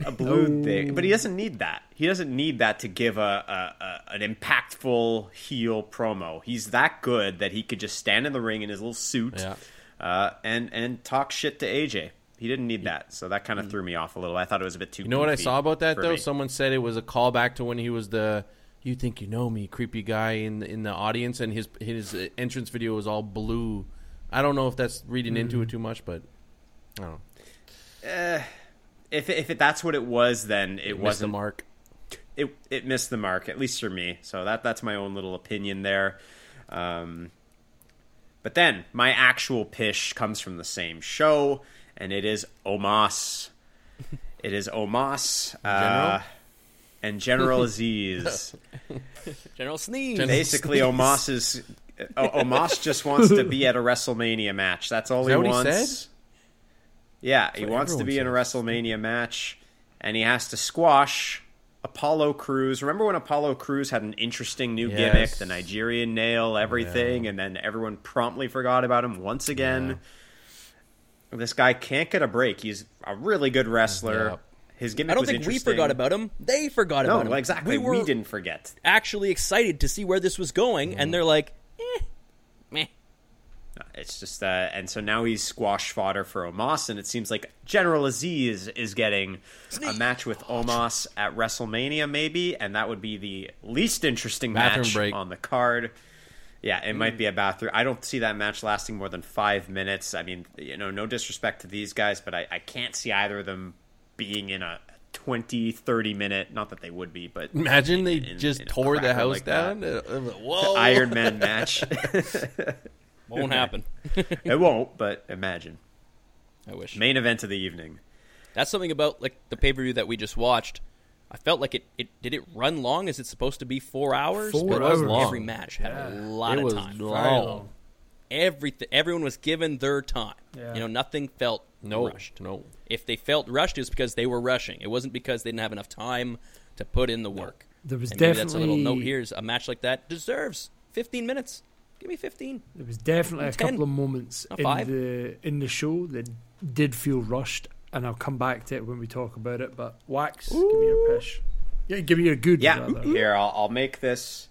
Speaker 3: a blue thing, but he oh. doesn't need that. He doesn't need that to give a, a, a an impactful heel promo. He's that good that he could just stand in the ring in his little suit
Speaker 4: Yeah.
Speaker 3: uh, and and talk shit to AJ. He didn't need that, so that kind of mm. threw me off a little. I thought it was a bit too.
Speaker 4: You know what I saw about that though?
Speaker 3: me.
Speaker 4: Someone said it was a callback to when he was the "You think you know me" creepy guy in in the audience, and his his entrance video was all blue. I don't know if that's reading into it mm. too much, but I don't know.
Speaker 3: Eh, if if it, that's what it was, then it
Speaker 4: Missed the
Speaker 3: wasn't
Speaker 4: mark.
Speaker 3: it it missed the mark at least for me. So that that's my own little opinion there. Um, but then my actual pish comes from the same show, and it is Omos. It is Omos uh, and General Azeez.
Speaker 1: General Sneeze.
Speaker 3: Basically, Omos is o- Omos just wants to be at a WrestleMania match. That's all
Speaker 4: Is
Speaker 3: he
Speaker 4: that what he
Speaker 3: wants.
Speaker 4: said?
Speaker 3: Yeah, he wants to
Speaker 4: everyone
Speaker 3: be in a. WrestleMania match, and he has to squash Apollo Crews. Remember when Apollo Crews had an interesting new gimmick, the Nigerian nail, everything, and then everyone promptly forgot about him once again. This guy can't get a break. He's a really good wrestler.
Speaker 4: Yep.
Speaker 3: His gimmick
Speaker 1: I don't
Speaker 3: was
Speaker 1: think we forgot about him. They forgot
Speaker 3: No,
Speaker 1: about him.
Speaker 3: exactly.
Speaker 1: We
Speaker 3: We, didn't forget.
Speaker 1: actually excited to see where this was going, and they're like, meh.
Speaker 3: It's just, uh, and so now he's squash fodder for Omos, and it seems like General Azeez is getting a match with Omos at WrestleMania, maybe, and that would be the least interesting
Speaker 4: Bathroom
Speaker 3: match
Speaker 4: break.
Speaker 3: on the card. Yeah, it might be a bathroom. I don't see that match lasting more than five minutes. I mean, you know, no disrespect to these guys, but I, I can't see either of them being in a 20, 30 minute, not that they would be, but
Speaker 4: Imagine they
Speaker 3: in-
Speaker 4: just
Speaker 3: in
Speaker 4: tore the house
Speaker 3: like
Speaker 4: down. Uh, uh, Whoa!
Speaker 3: Iron Man match.
Speaker 1: Won't happen.
Speaker 3: it won't, but imagine.
Speaker 1: I wish.
Speaker 3: Main event of the evening.
Speaker 1: That's something about like the pay per view that we just watched. I felt like it, it did it run long? Is it supposed to be four hours?
Speaker 2: Four
Speaker 1: But
Speaker 2: hours.
Speaker 1: Every match had a lot
Speaker 4: It
Speaker 1: of
Speaker 4: was
Speaker 1: time.
Speaker 4: long.
Speaker 1: Everything, everyone was given their time.
Speaker 2: Yeah.
Speaker 1: You know, nothing felt
Speaker 4: No,
Speaker 1: rushed.
Speaker 4: no.
Speaker 1: If they felt rushed, it was because they were rushing. It wasn't because they didn't have enough time to put in the work.
Speaker 2: There was
Speaker 1: and maybe that's a little
Speaker 2: definitely-
Speaker 1: note. Here's a match like that deserves 15 minutes. Give me 15.
Speaker 2: There was definitely a
Speaker 1: 10.
Speaker 2: couple of moments in the in the show that did feel rushed, and I'll come back to it when we talk about it. But wax, give me your pish. Yeah, give me your good.
Speaker 3: Yeah,
Speaker 2: rather.
Speaker 3: here I'll, I'll make this.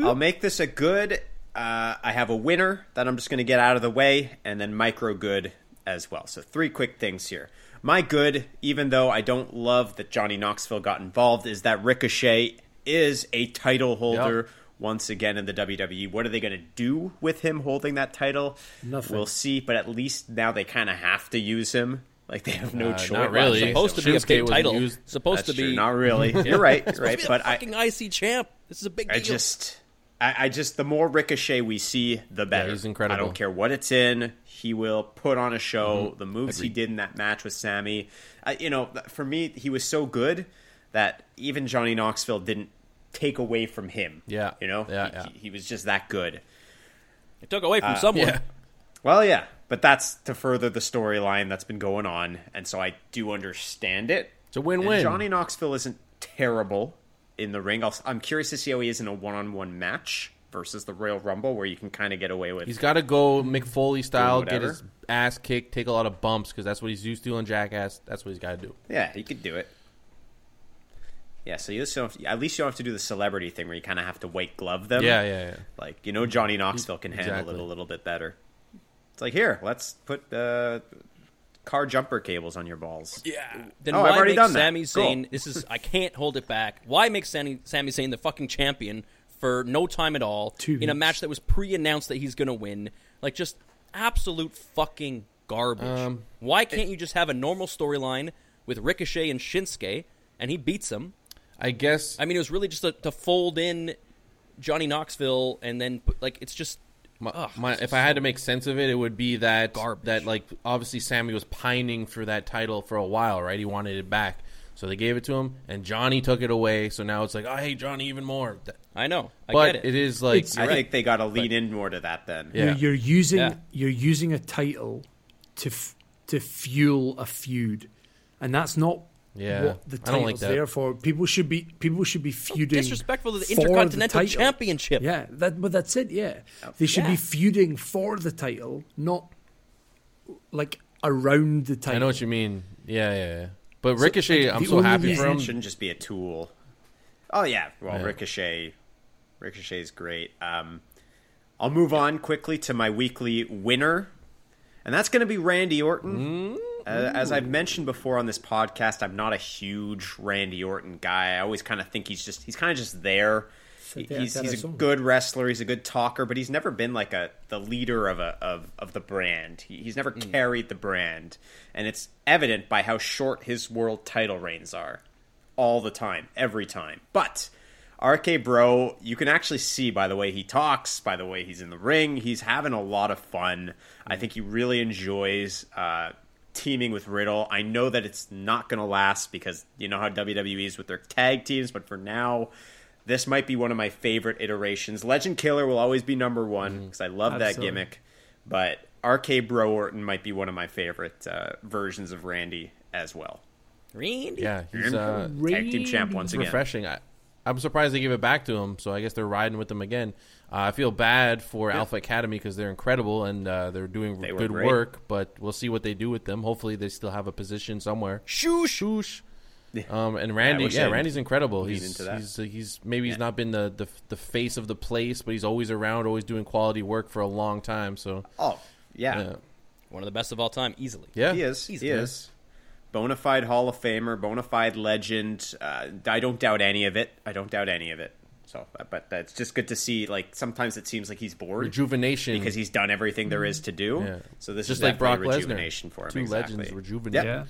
Speaker 3: I'll make this a good. Uh, I have a winner that I'm just going to get out of the way, and then micro good as well. So three quick things here. My good, even though I don't love that Johnny Knoxville got involved, is that Ricochet is a title holder
Speaker 4: Yep.
Speaker 3: Once again in the WWE. What are they going to do with him holding that title?
Speaker 2: Nothing.
Speaker 3: We'll see. But at least now they kind of have to use him. Like they have no
Speaker 4: Uh,
Speaker 3: choice.
Speaker 4: not really.
Speaker 1: Supposed to be a big title.
Speaker 4: used-
Speaker 1: Supposed to be
Speaker 3: true. Not really. You're right. You're
Speaker 1: supposed
Speaker 3: right.
Speaker 1: to be
Speaker 3: But I,
Speaker 1: fucking IC champ. This is a big deal.
Speaker 3: I just, I, I just, the more Ricochet we see, the better.
Speaker 4: he's incredible.
Speaker 3: I don't care what it's in. He will put on a show.
Speaker 4: Mm-hmm.
Speaker 3: The moves he did in that match with Sami, I, you know, for me, he was so good that even Johnny Knoxville didn't take away from him.
Speaker 4: Yeah.
Speaker 3: you know,
Speaker 4: Yeah,
Speaker 3: he,
Speaker 4: yeah.
Speaker 3: he- he was just that good.
Speaker 1: it took away from
Speaker 3: Uh,
Speaker 1: someone.
Speaker 4: Yeah.
Speaker 3: Well, yeah, but that's to further the storyline that's been going on, and so I do understand it.
Speaker 4: It's a win-win.
Speaker 3: And Johnny Knoxville isn't terrible in the ring. I'll, I'm curious to see how he is in a one-on-one match versus the Royal Rumble, where you can kind of get away with.
Speaker 4: He's got to go Mick Foley style, get his ass kicked, take a lot of bumps because that's what he's used to on Jackass. That's what he's got to do.
Speaker 3: yeah, he could do it. Yeah, so you just don't have, at least you don't have to do the celebrity thing where you kind of have to white glove them.
Speaker 4: Yeah, yeah, yeah.
Speaker 3: Like you know, Johnny Knoxville can handle
Speaker 4: Exactly.
Speaker 3: it a little bit better. It's like here, let's put uh, car jumper cables on your balls.
Speaker 1: Yeah. Then
Speaker 3: Oh,
Speaker 1: why
Speaker 3: I've already
Speaker 1: make
Speaker 3: done that.
Speaker 1: Sami
Speaker 3: Cool.
Speaker 1: Zayn? This is I can't hold it back. Why make Sami, Sami Zayn the fucking champion for no time at all
Speaker 2: Two
Speaker 1: in a match that was pre-announced that he's going to win? Like just absolute fucking garbage.
Speaker 4: Um,
Speaker 1: why can't you just have a normal storyline with Ricochet and Shinsuke and he beats him?
Speaker 4: I guess
Speaker 1: I mean, it was really just to, to fold in Johnny Knoxville and then put, like it's just
Speaker 4: My,
Speaker 1: Ugh,
Speaker 4: my,
Speaker 1: it's
Speaker 4: if I had to make sense of it, it would be that
Speaker 1: Garbage.
Speaker 4: that like obviously Sami was pining for that title for a while, right? He wanted it back, so they gave it to him, and Johnny took it away. So now it's like, oh, I hate Johnny even more.
Speaker 1: I know. I
Speaker 4: but
Speaker 1: get it.
Speaker 4: it is like
Speaker 3: I
Speaker 1: right.
Speaker 3: think they got to lean in more to that then.
Speaker 4: Yeah.
Speaker 2: You're, you're using
Speaker 1: Yeah.
Speaker 2: you're using a title to f- to fuel a feud, and that's not
Speaker 4: Yeah.
Speaker 2: what the
Speaker 4: I don't like that.
Speaker 2: there for. People should be people should be feuding.
Speaker 1: disrespectful to the Intercontinental
Speaker 2: title.
Speaker 1: Championship.
Speaker 2: Yeah, that but that's it. Yeah, they should
Speaker 1: Yeah.
Speaker 2: be feuding for the title, not like around the title.
Speaker 4: I know what you mean. Yeah, yeah. yeah. But Ricochet,
Speaker 2: like,
Speaker 4: I'm so happy for him.
Speaker 3: shouldn't just be a tool. Oh yeah, well
Speaker 4: Yeah.
Speaker 3: Ricochet, is great. Um, I'll move on quickly to my weekly winner, and that's going to be Randy Orton. Uh, Uh, as I've mentioned before on this podcast, I'm not a huge Randy Orton guy. I always kind of think he's just he's kind of just there. He's, he's a good wrestler. He's a good talker, but he's never been like a the leader of a of, of the brand. He, he's never carried the brand, and it's evident by how short his world title reigns are all the time, every time. But RK Bro, you can actually see by the way he talks, by the way he's in the ring, he's having a lot of fun. I think he really enjoys uh, teaming with Riddle. I know that it's not going to last because you know how WWE is with their tag teams, but for now, this might be one of my favorite iterations. Legend Killer will always be number one because I love that gimmick, but RK Bro Orton might be one of my favorite uh, versions of Randy as well.
Speaker 1: Randy.
Speaker 4: Yeah, he's uh,
Speaker 3: Tag team champ once again.
Speaker 4: refreshing. I, I'm surprised they gave it back to him, so I guess they're riding with him again. Uh, I feel bad for Alpha Academy because they're incredible and uh, they're doing
Speaker 3: They
Speaker 4: good
Speaker 3: great.
Speaker 4: work, but we'll see what they do with them. Hopefully, they still have a position somewhere.
Speaker 1: Shoosh.
Speaker 4: Shoosh. Um, and Randy,
Speaker 3: wish
Speaker 4: yeah, Randy's incredible. He's
Speaker 3: into that.
Speaker 4: he's uh, he's maybe he's not been the, the the face of the place, but he's always around, always doing quality work for a long time. So
Speaker 3: Oh, yeah.
Speaker 4: yeah,
Speaker 1: One of the best of all time, easily.
Speaker 4: yeah,
Speaker 3: He is.
Speaker 1: He's
Speaker 3: he is. Bona fide Hall of Famer, bona fide legend. Uh, I don't doubt any of it. I don't doubt any of it. So, uh, but that's just good to see. Like sometimes it seems like he's bored
Speaker 4: rejuvenation
Speaker 3: because he's done everything there is to do.
Speaker 4: Yeah.
Speaker 3: So this
Speaker 4: just
Speaker 3: is
Speaker 4: like Brock
Speaker 3: definitely
Speaker 4: Lesnar.
Speaker 3: rejuvenation for him.
Speaker 4: Two
Speaker 3: exactly.
Speaker 4: legends rejuvenate.
Speaker 3: Yep.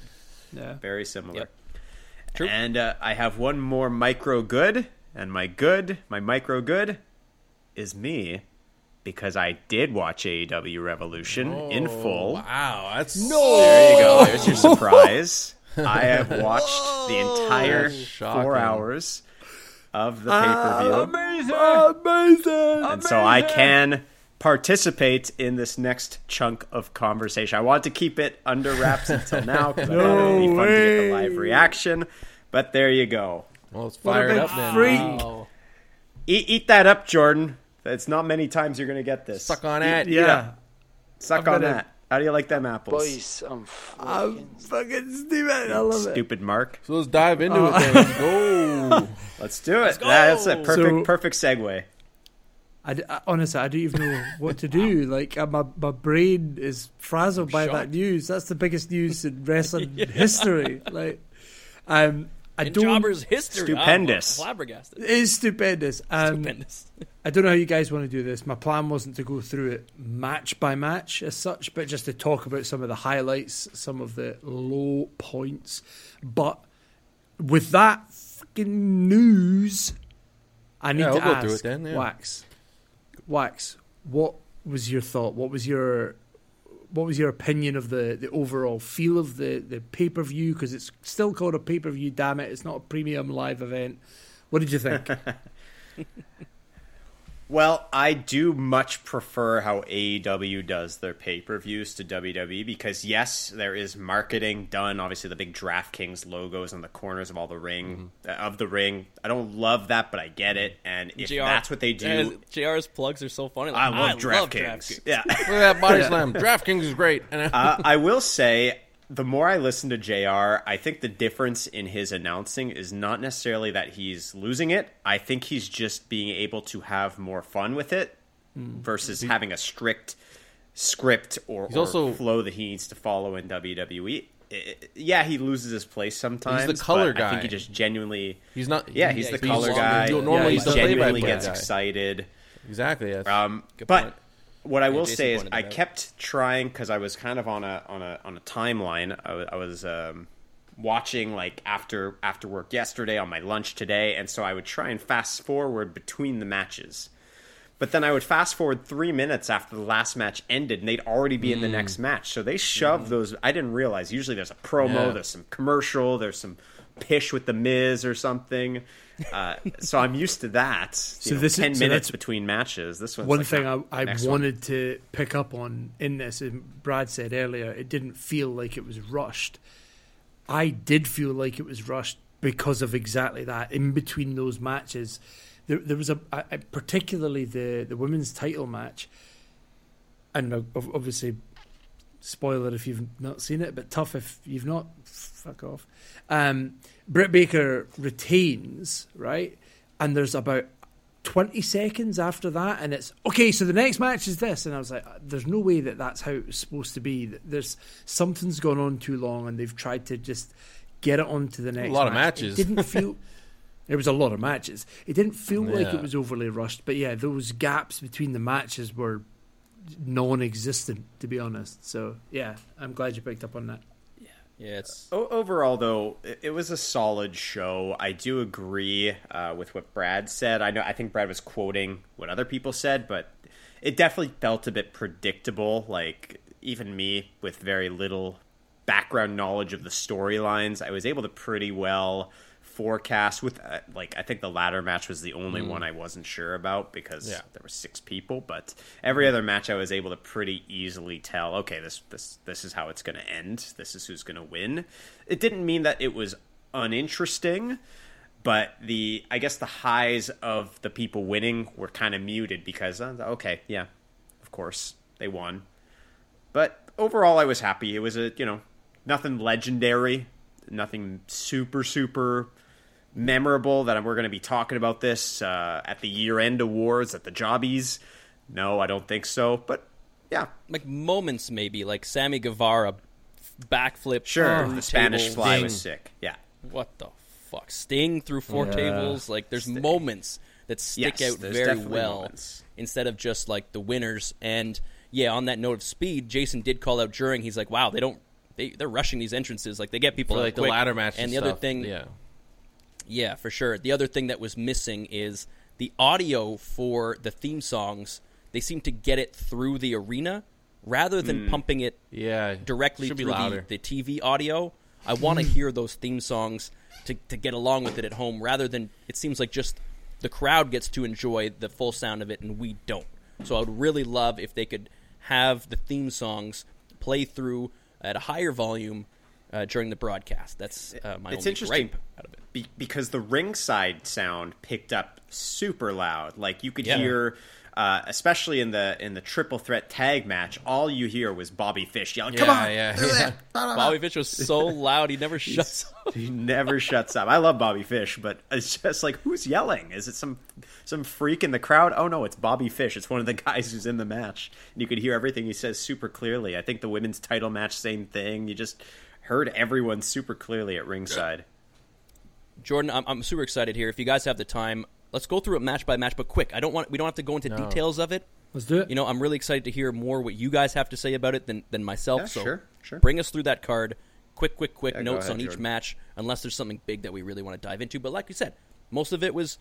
Speaker 2: Yeah, yeah.
Speaker 3: Very similar.
Speaker 1: Yep. True.
Speaker 3: And uh, I have one more micro good, and my good, my micro good, is me, because I did watch AEW Revolution in full.
Speaker 4: Wow, that's no.
Speaker 3: There you go. There's your surprise. I have watched the entire
Speaker 4: Shocking.
Speaker 3: four hours of the pay per view, ah,
Speaker 2: Amazing, amazing.
Speaker 3: and so I can participate in this next chunk of conversation. I want to keep it under wraps until now because I thought it would be fun to get the live reaction. But there you go.
Speaker 4: Well, let's
Speaker 2: What a big
Speaker 4: up then.
Speaker 2: freak.
Speaker 4: Wow.
Speaker 3: Eat, eat that up, Jordan. It's not many times you're going to get this.
Speaker 4: Suck on that.
Speaker 2: Yeah,
Speaker 3: Suck
Speaker 2: I'm
Speaker 3: on
Speaker 2: gonna-
Speaker 3: that. How do you like them apples?
Speaker 6: Boys, I'm
Speaker 2: I'm
Speaker 6: fucking.
Speaker 2: fucking stupid. I love it.
Speaker 3: Stupid Mark.
Speaker 4: So let's dive into it. Then. Uh, let's go.
Speaker 3: Let's do it.
Speaker 1: go.
Speaker 3: That's a perfect,
Speaker 2: So-
Speaker 3: perfect segue.
Speaker 2: I, d- I- honestly, I don't even know what to do. Like, uh, my my brain is frazzled by that news. That's the biggest news in wrestling history. Like, um, I
Speaker 1: In
Speaker 2: don't.
Speaker 1: Jobber's history.
Speaker 3: Stupendous.
Speaker 1: I'm flabbergasted.
Speaker 2: It is stupendous. Um,
Speaker 1: Stupendous.
Speaker 2: I don't know how you guys want to do this. My plan wasn't to go through it match by match as such, but just to talk about some of the highlights, some of the low points. But with that fucking news, I need
Speaker 4: Yeah,
Speaker 2: to ask
Speaker 4: through it then, yeah.
Speaker 2: Wax, Wax, what was your thought? What was your what was your opinion of the, the overall feel of the, the pay per view? Because it's still called a pay per view. Damn it! It's not a premium live event. What did you think?
Speaker 3: Well, I do much prefer how AEW does their pay per views to WWE because, yes, there is marketing done. Obviously, the big DraftKings logos on the corners of all the ring uh, of the ring. I don't love that, but I get it. And if
Speaker 1: JR
Speaker 3: that's what they do,
Speaker 1: JR's plugs are so funny. Like,
Speaker 3: I love
Speaker 1: DraftKings.
Speaker 3: DraftKings. Yeah.
Speaker 4: Look at that body slam. DraftKings is great.
Speaker 3: Uh, I will say, the more I listen to JR, I think the difference in his announcing is not necessarily that he's losing it. I think he's just being able to have more fun with it versus having a strict script or, or
Speaker 4: also-
Speaker 3: flow that he needs to follow in WWE. I- I- yeah, he loses his place sometimes.
Speaker 4: He's the color
Speaker 3: but I think he just genuinely.
Speaker 4: he's not.
Speaker 3: Yeah, he's the
Speaker 1: he's
Speaker 3: color
Speaker 1: longer.
Speaker 3: guy.
Speaker 4: Normally
Speaker 2: Yeah,
Speaker 3: he
Speaker 4: he's the
Speaker 3: genuinely gets
Speaker 4: guy.
Speaker 3: excited.
Speaker 4: Exactly. That's,
Speaker 3: Um,
Speaker 1: Good
Speaker 3: but
Speaker 1: point.
Speaker 3: What I will say is, I kept trying because I was kind of on a on a on a timeline. I was um, watching like after after work yesterday on my lunch today, and so I would try and fast forward between the matches. But then I would fast forward three minutes after the last match ended, and they'd already be in the next match. So they shoved those. I didn't realize. Usually, there's a promo,
Speaker 4: Yeah.
Speaker 3: there's some commercial, there's some pish with the Miz or something. Uh, so I'm used to that. So
Speaker 2: this is-
Speaker 3: ten
Speaker 2: so
Speaker 3: minutes between matches. This one's
Speaker 2: One
Speaker 3: like,
Speaker 2: thing I, I
Speaker 3: next one.
Speaker 2: wanted to pick up on in this, and Brad said earlier, it didn't feel like it was rushed. I did feel like it was rushed because of exactly that. In between those matches, there, there was a, a particularly the the women's title match, and ob- obviously, spoiler if you've not seen it, but tough if you've not. Fuck off. Um, Britt Baker retains right, and there's about 20 seconds after that and it's okay so the next match is this. And i was like uh, there's no way that that's how it's supposed to be. There's something's gone on too long and they've tried to just get it on to the next A
Speaker 4: lot of matches.
Speaker 2: it didn't feel it was a lot of matches. It didn't feel like it was overly rushed but yeah those gaps between the matches were non-existent to be honest. So yeah i'm glad you picked up on that
Speaker 1: Yeah, it's
Speaker 3: O- overall, though, it, it was a solid show. I do agree uh, with what Brad said. I know. I think Brad was quoting what other people said, but it definitely felt a bit predictable. Like even me, with very little background knowledge of the storylines, I was able to pretty well forecast. With uh, like, I think the ladder match was the only one I wasn't sure about because
Speaker 4: Yeah.
Speaker 3: there were six people. But every other match, I was able to pretty easily tell. Okay, this this this is how it's going to end. This is who's going to win. It didn't mean that it was uninteresting, but the I guess the highs of the people winning were kind of muted because uh, okay, yeah, of course they won. But overall, I was happy. It was a you know nothing legendary. nothing super super memorable that we're going to be talking about this uh, at the year end awards at the Jobbies. No, I don't think so. But yeah,
Speaker 1: like moments maybe, like Sammy Guevara backflip.
Speaker 3: sure.
Speaker 1: through
Speaker 3: the Spanish
Speaker 1: tables.
Speaker 3: fly
Speaker 4: Ding.
Speaker 3: was sick. Yeah.
Speaker 1: What the fuck? Sting through four
Speaker 2: Yeah.
Speaker 1: tables. Like there's moments that stick
Speaker 3: Yes,
Speaker 1: out very well
Speaker 3: moments.
Speaker 1: instead of just like the winners. And yeah, on that note of speed, Jason did call out during. He's like, wow, they don't. They, they're rushing these entrances like they get people
Speaker 4: For
Speaker 1: out
Speaker 4: like the ladder match.
Speaker 1: And the other thing,
Speaker 4: yeah,
Speaker 1: yeah, for sure. The other thing that was missing is the audio for the theme songs. They seem to get it through the arena rather than
Speaker 3: Hmm.
Speaker 1: pumping it
Speaker 4: yeah,
Speaker 1: directly through the, the TV audio. I want to hear those theme songs to, to get along with it at home rather than it seems like just the crowd gets to enjoy the full sound of it and we don't. So I would really love if they could have the theme songs play through at a higher volume uh, during the broadcast. That's uh, my
Speaker 3: It's
Speaker 1: only
Speaker 3: interesting.
Speaker 1: gripe out of it.
Speaker 3: Be- because the ringside sound picked up super loud. Like you could
Speaker 1: Yeah.
Speaker 3: hear, uh, especially in the in the triple threat tag match, all you hear was Bobby Fish yelling, "Come
Speaker 4: Yeah,
Speaker 3: on!"
Speaker 4: yeah, yeah.
Speaker 1: Bobby Fish was so loud; he never shuts up.
Speaker 3: He never shuts up. I love Bobby Fish, but it's just like who's yelling? Is it some some freak in the crowd? Oh no, it's Bobby Fish. It's one of the guys who's in the match. And you could hear everything he says super clearly. I think the women's title match, same thing. You just heard everyone super clearly at ringside.
Speaker 1: Jordan, I'm, I'm super excited here. If you guys have the time, let's go through it match by match, but quick. I don't want we don't have to go into details of it.
Speaker 2: Let's do it.
Speaker 1: You know, I'm really excited to hear more what you guys have to say about it than than myself.
Speaker 3: Yeah,
Speaker 1: so
Speaker 3: sure, sure.
Speaker 1: bring us through that card. Quick, quick, quick
Speaker 3: Yeah,
Speaker 1: notes
Speaker 3: ahead,
Speaker 1: on each
Speaker 3: Jordan.
Speaker 1: match, unless there's something big that we really want to dive into. But like you said, most of it was,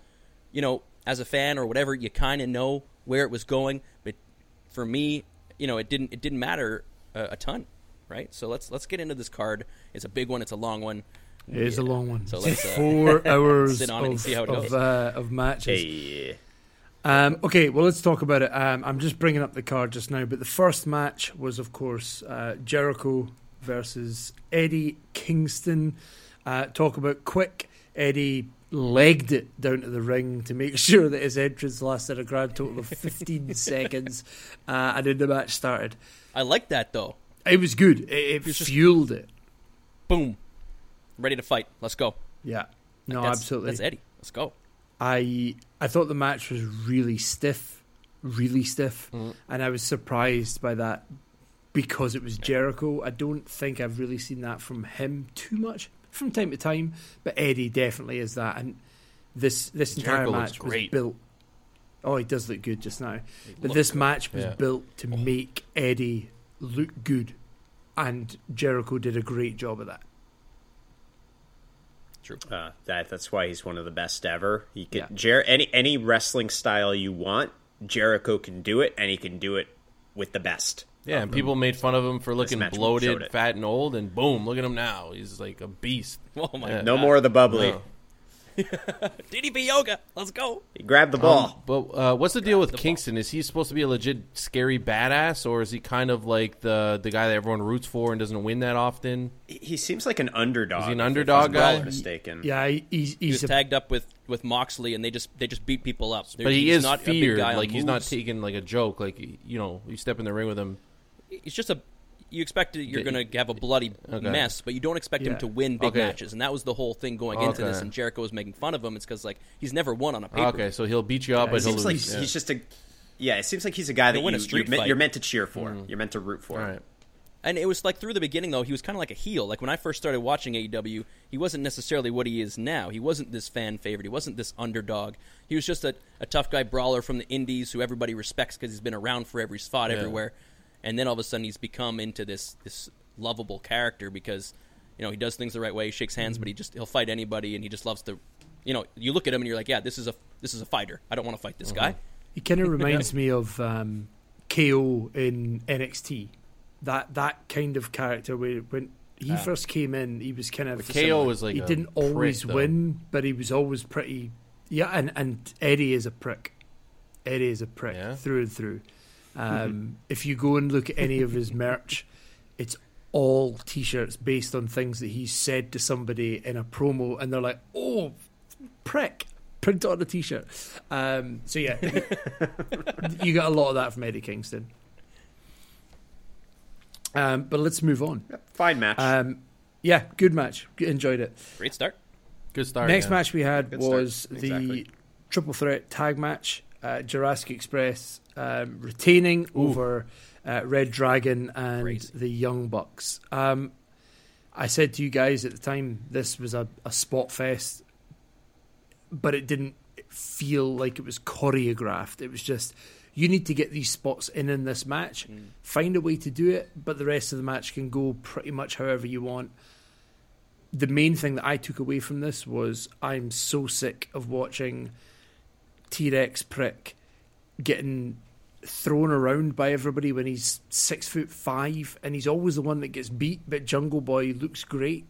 Speaker 1: you know, as a fan or whatever, you kind of know where it was going. But for me, you know, it didn't it didn't matter a, a ton, right? So let's let's get into this card. It's a big one. It's a long one.
Speaker 2: It is a long one.
Speaker 1: So let's, uh,
Speaker 2: Four hours
Speaker 1: sit on it and
Speaker 2: of,
Speaker 1: see how it
Speaker 2: of,
Speaker 1: goes.
Speaker 2: uh, of matches.
Speaker 3: Hey.
Speaker 2: Um, okay, well, let's talk about it. Um, I'm just bringing up the card just now, but the first match was, of course, uh, Jericho versus Eddie Kingston. Uh, talk about quick. Eddie legged it down to the ring to make sure that his entrance lasted a grand total of 15 seconds, uh, and then the match started.
Speaker 1: I like that though.
Speaker 2: It was good. It, it
Speaker 1: was just-
Speaker 2: fueled it.
Speaker 1: Boom, ready to fight. Let's go.
Speaker 2: Yeah. No,
Speaker 1: That's-
Speaker 2: absolutely.
Speaker 1: That's Eddie. Let's go.
Speaker 2: I I thought the match was really stiff, really stiff, mm. and I was surprised by that because it was Jericho. I don't think I've really seen that from him too much from time to time, but Eddie definitely is that. And this this entire
Speaker 4: Jericho looks
Speaker 2: match was built. Oh, he does look good just now, but this match was
Speaker 4: Yeah.
Speaker 2: built to oh. make Eddie look good, and Jericho did a great job of that.
Speaker 1: True.
Speaker 3: Uh, that that's why he's one of the best ever. He can
Speaker 2: Yeah.
Speaker 3: Jer- any any wrestling style you want, Jericho can do it, and he can do it with the best.
Speaker 4: Yeah, and people made fun of him for looking bloated, fat, and old, and boom, look at him now. He's like a beast.
Speaker 1: Oh my
Speaker 4: Yeah.
Speaker 3: No more of the bubbly.
Speaker 4: No.
Speaker 1: DDP yoga. Let's go.
Speaker 3: He grabbed the ball.
Speaker 4: But uh, what's the deal with Kingston? Is he supposed to be a legit scary badass, or is he kind of like the the guy that everyone roots for and doesn't win that often?
Speaker 3: He- he seems like an underdog.
Speaker 4: Is he an
Speaker 3: if- if
Speaker 4: underdog
Speaker 3: I'm
Speaker 4: guy?
Speaker 3: Mistaken.
Speaker 2: Yeah, he, he's he's a
Speaker 1: tagged up with, with Moxley, and they just they just beat people up.
Speaker 4: But he is
Speaker 1: not a big
Speaker 4: feared.
Speaker 1: guy
Speaker 4: Like he's not taking like a joke. Like you know, you step in the ring with him.
Speaker 1: He's just a. You expect that you're going to have a bloody
Speaker 4: Okay.
Speaker 1: mess, but you don't expect him to win big
Speaker 4: Okay.
Speaker 1: matches, and that was the whole thing going into this. And Jericho was making fun of him. It's because like he's never won on a paper.
Speaker 4: Okay, so he'll beat you up,
Speaker 2: Yeah,
Speaker 4: but he'll
Speaker 3: seems
Speaker 4: lose.
Speaker 3: like
Speaker 4: yeah.
Speaker 3: he's just a. Yeah, it seems like he's a guy that
Speaker 1: He'll win a
Speaker 3: you,
Speaker 1: street
Speaker 3: you're, meant, you're meant to cheer for. You're meant to root for.
Speaker 4: Mm. All right.
Speaker 1: And it was like through the beginning though, he was kind of like a heel. Like when I first started watching AEW, he wasn't necessarily what he is now. He wasn't this fan favorite. He wasn't this underdog. He was just a, a tough guy brawler from the indies who everybody respects because he's been around for every spot
Speaker 4: Yeah.
Speaker 1: everywhere. And then all of a sudden he's become into this this lovable character because you know he does things the right way. He shakes hands, but he just he'll fight anybody, and he just loves to. You know, you look at him and you're like, yeah, this is a this is a fighter. I don't want to fight this guy.
Speaker 2: He kind of reminds me of um, KO in NXT. That that kind of character where when he first came in, he was kind of a
Speaker 4: KO was like
Speaker 2: he
Speaker 4: a
Speaker 2: didn't
Speaker 4: prick,
Speaker 2: always
Speaker 4: though.
Speaker 2: win, but he was always pretty. Yeah, and and Eddie is a prick. Eddie is a prick
Speaker 4: Yeah?
Speaker 2: through and through. Um, if you go and look at any of his merch, it's all T-shirts based on things that he said to somebody in a promo, and they're like, "Oh, prick." Print it on a T-shirt. Um, so yeah, you got a lot of that from Eddie Kingston. Um, but let's move on.
Speaker 3: Fine match.
Speaker 2: Um, yeah, good match. Enjoyed it.
Speaker 1: Great start.
Speaker 4: Good start.
Speaker 2: Next
Speaker 4: yeah.
Speaker 2: match we had
Speaker 3: Good start.
Speaker 2: was the
Speaker 3: Exactly.
Speaker 2: triple threat tag match. Uh, Jurassic Express um, retaining over uh, reDRagon and
Speaker 1: Crazy.
Speaker 2: the Young Bucks. Um, I said to you guys at the time this was a, a spot fest, but it didn't feel like it was choreographed. It was just you need to get these spots in in this match, find a way to do it, but the rest of the match can go pretty much however you want the main thing that I took away from this was I'm so sick of watching T Rex prick getting thrown around by everybody when he's six foot five and he's always the one that gets beat, but Jungle Boy looks great.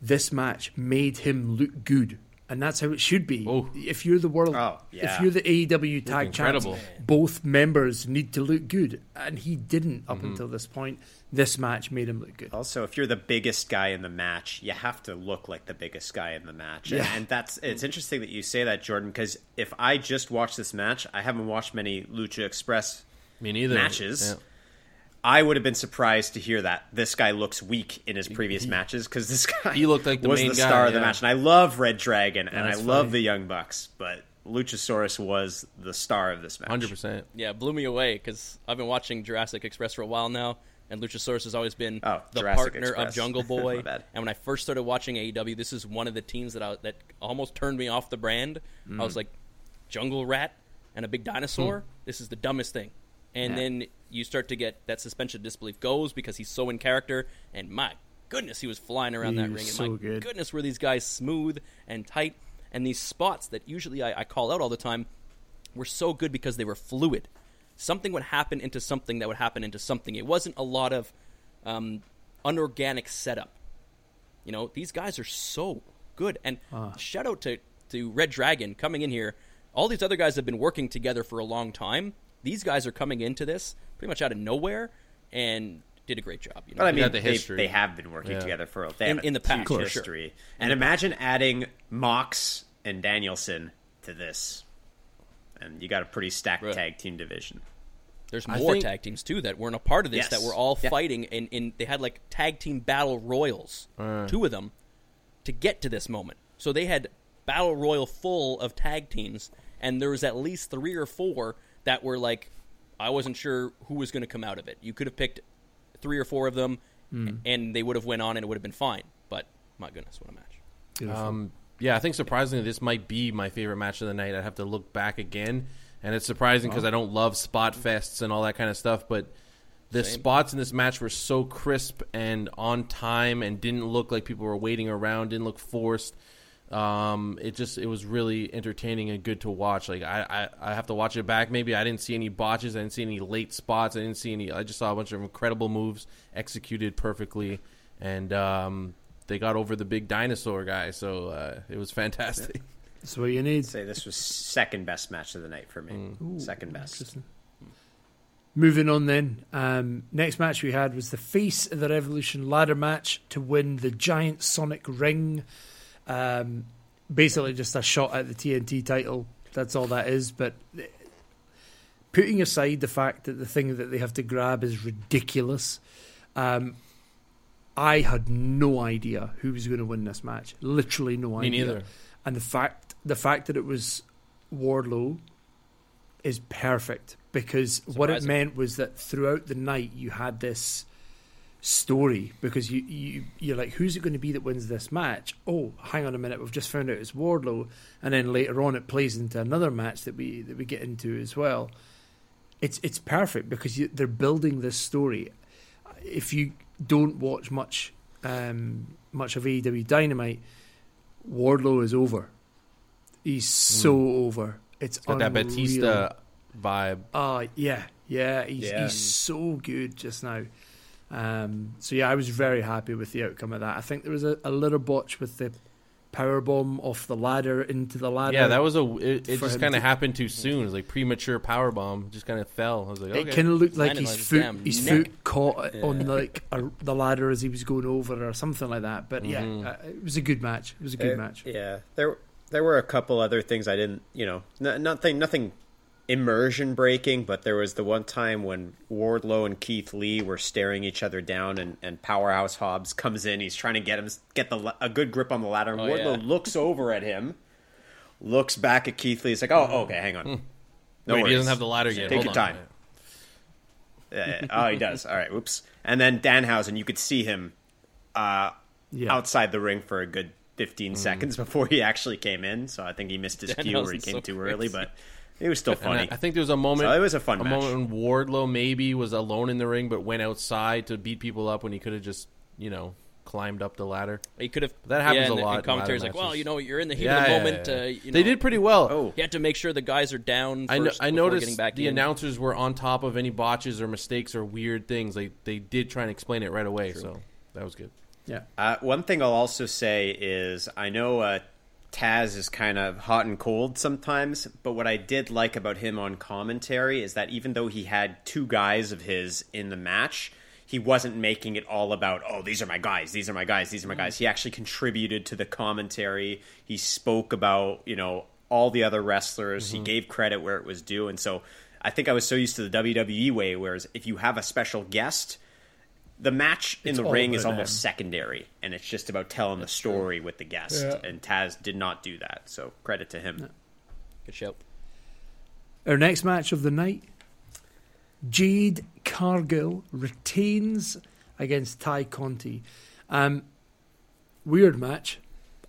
Speaker 2: This match made him look good. And that's how it should be.
Speaker 4: Oh.
Speaker 2: If you're the world,
Speaker 3: Oh, yeah.
Speaker 2: if you're the AEW tag champs, both members need to look good, and he didn't up
Speaker 4: Mm-hmm.
Speaker 2: until this point. This match made him look good.
Speaker 3: Also, if you're the biggest guy in the match, you have to look like the biggest guy in the match.
Speaker 2: Yeah.
Speaker 3: and that's it's interesting that you say that, Jordan, because if I just watched this match, I haven't watched many Lucha Express
Speaker 4: Me neither.
Speaker 3: matches.
Speaker 4: Yeah.
Speaker 3: I would have been surprised to hear that this guy looks weak in his previous matches because this guy
Speaker 4: He looked like the
Speaker 3: was
Speaker 4: main
Speaker 3: the
Speaker 4: guy,
Speaker 3: star of the
Speaker 4: yeah.
Speaker 3: match. And I love reDRagon and I
Speaker 2: That's
Speaker 3: love the Young Bucks, but Luchasaurus was the star of this match.
Speaker 4: Hundred percent.
Speaker 1: Yeah, it blew me away because I've been watching Jurassic Express for a while now, and Luchasaurus has always been
Speaker 3: Oh,
Speaker 1: the
Speaker 3: Jurassic
Speaker 1: partner
Speaker 3: Express.
Speaker 1: of Jungle Boy. And when I first started watching AEW, this is one of the teams that I, that almost turned me off the brand. I
Speaker 3: Mm.
Speaker 1: was like, Jungle Rat and a big dinosaur. This is the dumbest thing. And.
Speaker 3: Yeah.
Speaker 1: then you start to get that suspension of disbelief goes because he's so in character. And my goodness, he was flying around
Speaker 2: He
Speaker 1: that ring. And
Speaker 2: so
Speaker 1: my
Speaker 2: good.
Speaker 1: goodness, were these guys smooth and tight. And these spots that usually I, I call out all the time were so good because they were fluid. Something would happen into something that would happen into something. It wasn't a lot of um, unorganic setup. You know, these guys are so good. And shout out to, to reDRagon coming in here. All these other guys have been working together for a long time. These guys are coming into this pretty much out of nowhere and did a great job. You know,
Speaker 3: But I mean,
Speaker 4: got the
Speaker 3: they,
Speaker 4: history.
Speaker 3: they have been working
Speaker 4: Yeah.
Speaker 3: together for a they
Speaker 1: In-
Speaker 3: have a
Speaker 1: in the past,
Speaker 3: huge
Speaker 1: for sure.
Speaker 3: history. And imagine adding Mox and Danielson to this, and you got a pretty stacked
Speaker 1: Right.
Speaker 3: tag team division.
Speaker 1: There's more
Speaker 4: think-
Speaker 1: tag teams too that weren't a part of this
Speaker 3: Yes.
Speaker 1: that were all
Speaker 3: Yeah.
Speaker 1: fighting and, and they had like tag team battle royals, uh. two of them, to get to this moment. So they had battle royal full of tag teams, and there was at least three or four that were like, I wasn't sure who was going to come out of it. You could have picked three or four of them, and they would have went on and it would have been fine. But my goodness, what a match!
Speaker 4: Um, yeah, I think surprisingly, this might be my favorite match of the night. I'd have to look back again, and it's surprising because I don't love spot fests and all that kind of stuff. But the
Speaker 1: Same.
Speaker 4: spots in this match were so crisp and on time, and didn't look like people were waiting around. Didn't look forced. Um, it just it was really entertaining and good to watch. Like I, I, I have to watch it back. Maybe I didn't see any botches. I didn't see any late spots. I didn't see any. I just saw a bunch of incredible moves executed perfectly, and um, they got over the big dinosaur guy. So uh, it was fantastic.
Speaker 2: That's what you need.
Speaker 3: Say this was second best match of the night for me.
Speaker 2: Mm.
Speaker 3: second best.
Speaker 2: Moving on then. Um, next match we had was the Face of the Revolution ladder match to win the giant Sonic ring. Um, basically, just a shot at the TNT title. That's all that is. But putting aside the fact that the thing that they have to grab is ridiculous, um, I had no idea who was going to win this match. Literally no idea.
Speaker 4: Me neither.
Speaker 2: And the fact the fact that it was Wardlow is perfect because what it meant was that throughout the night you had this story because you, you you're like who's it going to be that wins this match oh hang on a minute we've just found out it's Wardlow and then later on it plays into another match that we that we get into as well it's it's perfect because you, they're building this story if you don't watch much um, much of AEW Dynamite Wardlow is over he's so over it's
Speaker 4: Got that
Speaker 2: unreal.
Speaker 4: Batista vibe.
Speaker 2: Oh yeah, yeah. He's
Speaker 3: Yeah.
Speaker 2: he's so good just now. Um, so yeah, I was very happy with the outcome of that. I think there was a, a little botch with the power bomb off the ladder into the ladder.
Speaker 4: Yeah, that was a. It, it just
Speaker 2: him
Speaker 4: kind
Speaker 2: to-
Speaker 4: of happened too soon. It was like premature power bomb. Just kind of fell. I was like,
Speaker 2: It kind of looked like his
Speaker 1: on
Speaker 2: foot, his
Speaker 1: neck.
Speaker 2: foot caught on like a, the ladder as he was going over, or something like that. But yeah, uh, it was a good match. It was a good
Speaker 3: Uh,
Speaker 2: match.
Speaker 3: Yeah, there there were a couple other things I didn't, you know, n- nothing nothing immersion breaking, but there was the one time when Wardlow and Keith Lee were staring each other down, and, and Powerhouse Hobbs comes in. He's trying to get him get the a good grip on the ladder, and
Speaker 1: Oh,
Speaker 3: Wardlow
Speaker 1: yeah.
Speaker 3: looks over at him, looks back at Keith Lee. He's like, "Oh, okay, hang on." No
Speaker 4: Hmm. Wait, he doesn't have the ladder yet.
Speaker 3: Take
Speaker 4: Hold
Speaker 3: your
Speaker 4: on.
Speaker 3: time. Yeah, yeah. Oh, he does. All right, whoops. And then Danhausen, you could see him uh,
Speaker 2: Yeah.
Speaker 3: outside the ring for a good 15
Speaker 4: Mm.
Speaker 3: seconds before he actually came in. So I think he missed his cue or he came
Speaker 1: so
Speaker 3: too early, but it was still funny.
Speaker 4: I, I think there was a moment.
Speaker 3: So it was a fun
Speaker 4: a
Speaker 3: match.
Speaker 4: moment when Wardlow maybe was alone in the ring, but went outside to beat people up when he could have just, you know, climbed up the ladder.
Speaker 1: He could have.
Speaker 4: That happens
Speaker 1: yeah,
Speaker 4: a
Speaker 1: and the-
Speaker 4: lot
Speaker 1: And
Speaker 4: in
Speaker 1: like, well, you know, you're in the heat
Speaker 4: Yeah,
Speaker 1: of the
Speaker 4: yeah,
Speaker 1: moment.
Speaker 4: yeah.
Speaker 1: Uh, you know,
Speaker 4: they did pretty well.
Speaker 3: oh,
Speaker 1: You had to make sure the guys are down. First
Speaker 4: I, know, I noticed
Speaker 1: getting back
Speaker 4: the
Speaker 1: in.
Speaker 4: announcers were on top of any botches or mistakes or weird things. They they did try and explain it right away, so that was good.
Speaker 2: Yeah.
Speaker 3: Uh, one thing I'll also say is I know uh, Taz is kind of hot and cold sometimes, but what I did like about him on commentary is that even though he had two guys of his in the match, he wasn't making it all about, oh, these are my guys, these are my guys, these are my mm-hmm. guys. He actually contributed to the commentary. He spoke about, you know, all the other wrestlers. He mm-hmm. gave credit where it was due. And so I think I was so used to the WWE way, whereas if you have a special guest, the match in
Speaker 2: It's
Speaker 3: the ring is almost
Speaker 2: them.
Speaker 3: secondary, and it's just about telling the story with the guest.
Speaker 2: Yeah.
Speaker 3: And Taz did not do that, so credit to him.
Speaker 1: Good show.
Speaker 2: Our next match of the night Jade Cargill retains against Ty Conti. Um, weird match.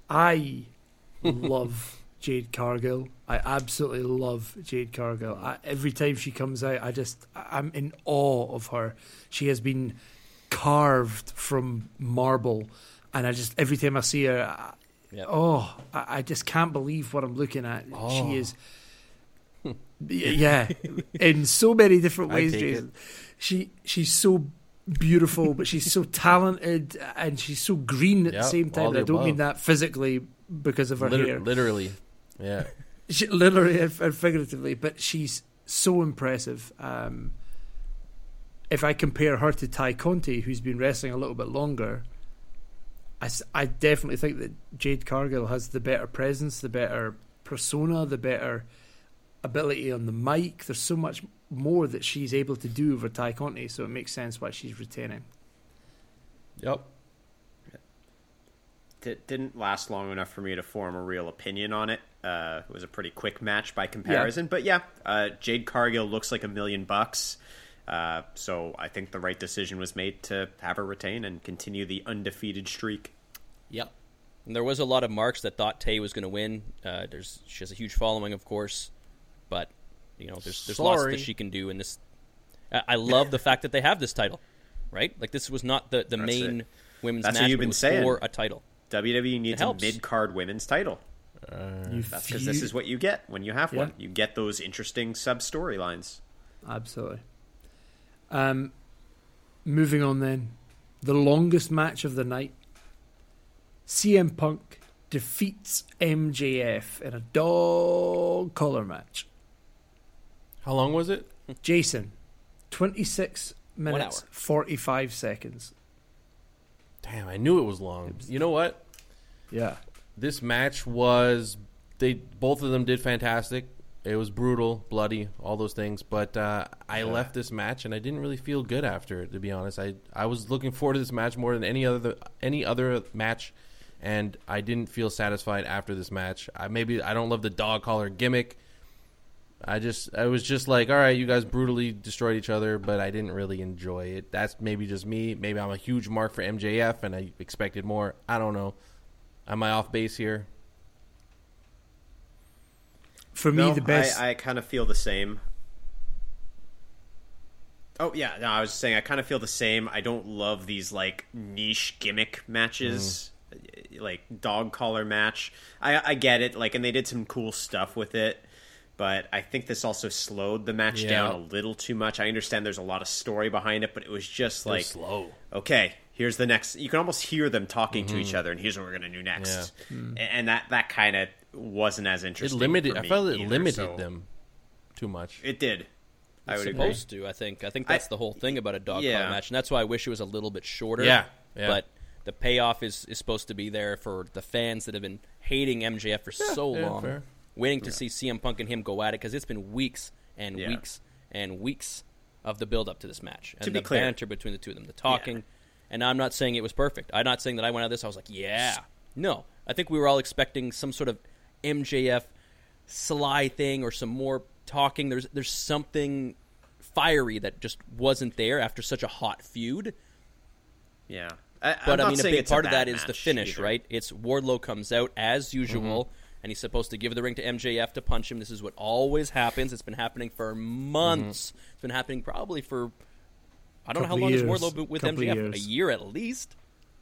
Speaker 2: I love Jade Cargill. I absolutely love Jade Cargill. I, every time she comes out, I just I'm in awe of her. She has been carved from marble, and I just every time I see her, I,
Speaker 1: Yep.
Speaker 2: oh, I, I just can't believe what I'm looking at.
Speaker 4: Oh.
Speaker 2: She is. Yeah, in so many different ways,
Speaker 4: take it.
Speaker 2: She she's so beautiful, but she's so talented, and she's so green at
Speaker 4: Yeah,
Speaker 2: the same time. I don't mean that physically because of her
Speaker 4: Liter-
Speaker 2: hair,
Speaker 4: literally, yeah.
Speaker 2: she, literally and and figuratively. But she's so impressive. Um, if I compare her to Ty Conti, who's been wrestling a little bit longer, I definitely think that Jade Cargill has the better presence, the better persona, the better ability on the mic. There's so much more that she's able to do over Ty Conti, so it makes sense why she's retaining.
Speaker 4: Yep.
Speaker 3: It didn't last long enough for me to form a real opinion on it. Uh, it was a pretty quick match by comparison, but yeah, uh, Jade Cargill looks like a million bucks. Uh, so I think the right decision was made to have her retain and continue the undefeated streak.
Speaker 1: Yep. And there was a lot of marks that thought Tay was going to win. Uh, there's she has a huge following, of course, but you know there's there's lots that she can do in this. I, I love the fact that they have this title, right? Like this was not the the
Speaker 3: That's
Speaker 1: main
Speaker 3: it.
Speaker 1: women's
Speaker 3: That's
Speaker 1: match.
Speaker 3: what you've
Speaker 1: but it
Speaker 3: been
Speaker 1: was
Speaker 3: saying.
Speaker 1: for a title.
Speaker 3: WWE needs a
Speaker 1: helps.
Speaker 3: mid card women's title.
Speaker 2: You
Speaker 3: That's because this is what you get when you have
Speaker 2: Yeah.
Speaker 3: one. You get those interesting sub storylines.
Speaker 2: Absolutely. Um, moving on then, the longest match of the night. CM Punk defeats MJF in a dog collar match.
Speaker 4: How long was it?
Speaker 2: Jason, twenty six minutes forty five seconds.
Speaker 4: Damn, I knew it was long. You know what?
Speaker 2: Yeah,
Speaker 4: This match was they both of them did fantastic. It was brutal, bloody, all those things. But uh, I left this match and I didn't really feel good after it. To be honest, I I was looking forward to this match more than any other any other match, and I didn't feel satisfied after this match. I maybe I don't love the dog collar gimmick. I just I was just like, all right, you guys brutally destroyed each other, but I didn't really enjoy it. That's maybe just me. Maybe I'm a huge mark for MJF and I expected more. I don't know. Am I off base here?
Speaker 2: For me
Speaker 3: No,
Speaker 2: the best.
Speaker 3: I, I kind of feel the same. Oh yeah, no, I was just saying I kind of feel the same. I don't love these like niche gimmick matches, mm. like dog collar match. I I get it, like, and they did some cool stuff with it, but I think this also slowed the match
Speaker 4: Yeah.
Speaker 3: down a little too much. I understand there's a lot of story behind it, but it was just like
Speaker 4: slow.
Speaker 3: okay, here's the next. You can almost hear them talking to each mm-hmm. other, and here's what we're gonna do next. A- And that that kind of wasn't as interesting.
Speaker 4: It
Speaker 3: interesting.
Speaker 4: limited.
Speaker 3: for
Speaker 4: I felt it
Speaker 3: either,
Speaker 4: limited
Speaker 3: so-
Speaker 4: them too much.
Speaker 3: It did. I would agree.
Speaker 1: supposed to. I think. I think that's the whole thing about a dog
Speaker 3: Yeah.
Speaker 1: collar match, and that's why I wish it was a little bit shorter.
Speaker 4: Yeah, yeah.
Speaker 1: But the payoff is is supposed to be there for the fans that have been hating MJF for so
Speaker 4: yeah,
Speaker 1: long,
Speaker 4: fair.
Speaker 1: waiting to see CM Punk and him go at it because it's been weeks, and
Speaker 3: Yeah.
Speaker 1: weeks and weeks of the build up to this match and
Speaker 3: To be
Speaker 1: the
Speaker 3: clear-
Speaker 1: banter between the two of them, the talking. And I'm not saying it was perfect. I'm not saying that I went out of this. I was like, yeah, no. I think we were all expecting some sort of MJF sly thing or some more talking. There's there's something fiery that just wasn't there after such a hot feud.
Speaker 3: Yeah. I,
Speaker 1: But
Speaker 3: I'm
Speaker 1: I mean, a big
Speaker 3: it's
Speaker 1: part of that is the finish,
Speaker 3: either.
Speaker 1: right? It's Wardlow comes out as usual,
Speaker 3: Mm-hmm.
Speaker 1: and he's supposed to give the ring to MJF to punch him. This is what always happens. It's been happening for months. It's been happening probably for I don't know how long has
Speaker 2: years.
Speaker 1: Wardlow with
Speaker 2: Couple
Speaker 1: MJF?
Speaker 2: years.
Speaker 1: A year at least,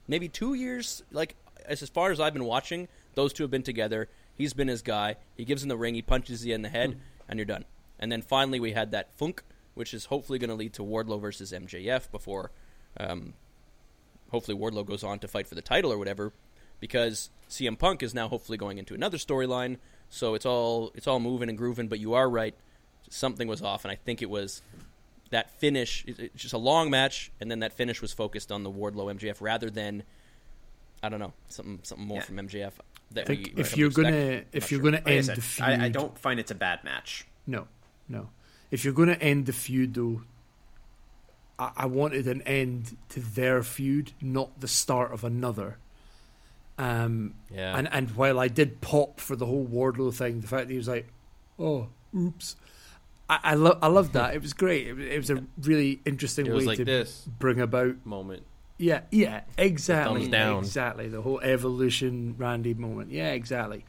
Speaker 1: maybe two years. Like as, as far as I've been watching, those two have been together. He's been his guy. He gives him the ring. He punches you in the head, and you're done. And then finally, we had that funk, which is hopefully going to lead to Wardlow versus MJF before um, hopefully Wardlow goes on to fight for the title or whatever, because CM Punk is now hopefully going into another storyline. So it's all it's all moving and grooving. But you are right, something was off, and I think it was that finish. It's just a long match, and then that finish was focused on the Wardlow MJF rather than I don't know something something more
Speaker 3: Yeah.
Speaker 1: from MJF.
Speaker 2: I think
Speaker 1: we
Speaker 2: if you're
Speaker 1: expect.
Speaker 2: gonna if you're
Speaker 1: sure.
Speaker 2: gonna
Speaker 3: Like I,
Speaker 2: end
Speaker 3: said,
Speaker 2: the feud,
Speaker 3: I, I don't find it's a bad match.
Speaker 2: No, no. If you're going to end the feud, though, I, I wanted an end to their feud, not the start of another. Um,
Speaker 4: Yeah.
Speaker 2: and and while I did pop for the whole Wardlow thing, the fact that he was like, "Oh, oops," I I, lo- I loved that. It was great. It was, it was a really interesting way
Speaker 4: like
Speaker 2: to
Speaker 4: this
Speaker 2: bring about
Speaker 4: moment.
Speaker 2: Yeah, yeah, exactly.
Speaker 4: thumbs down.
Speaker 2: Exactly. The whole evolution Randy moment. Yeah, exactly.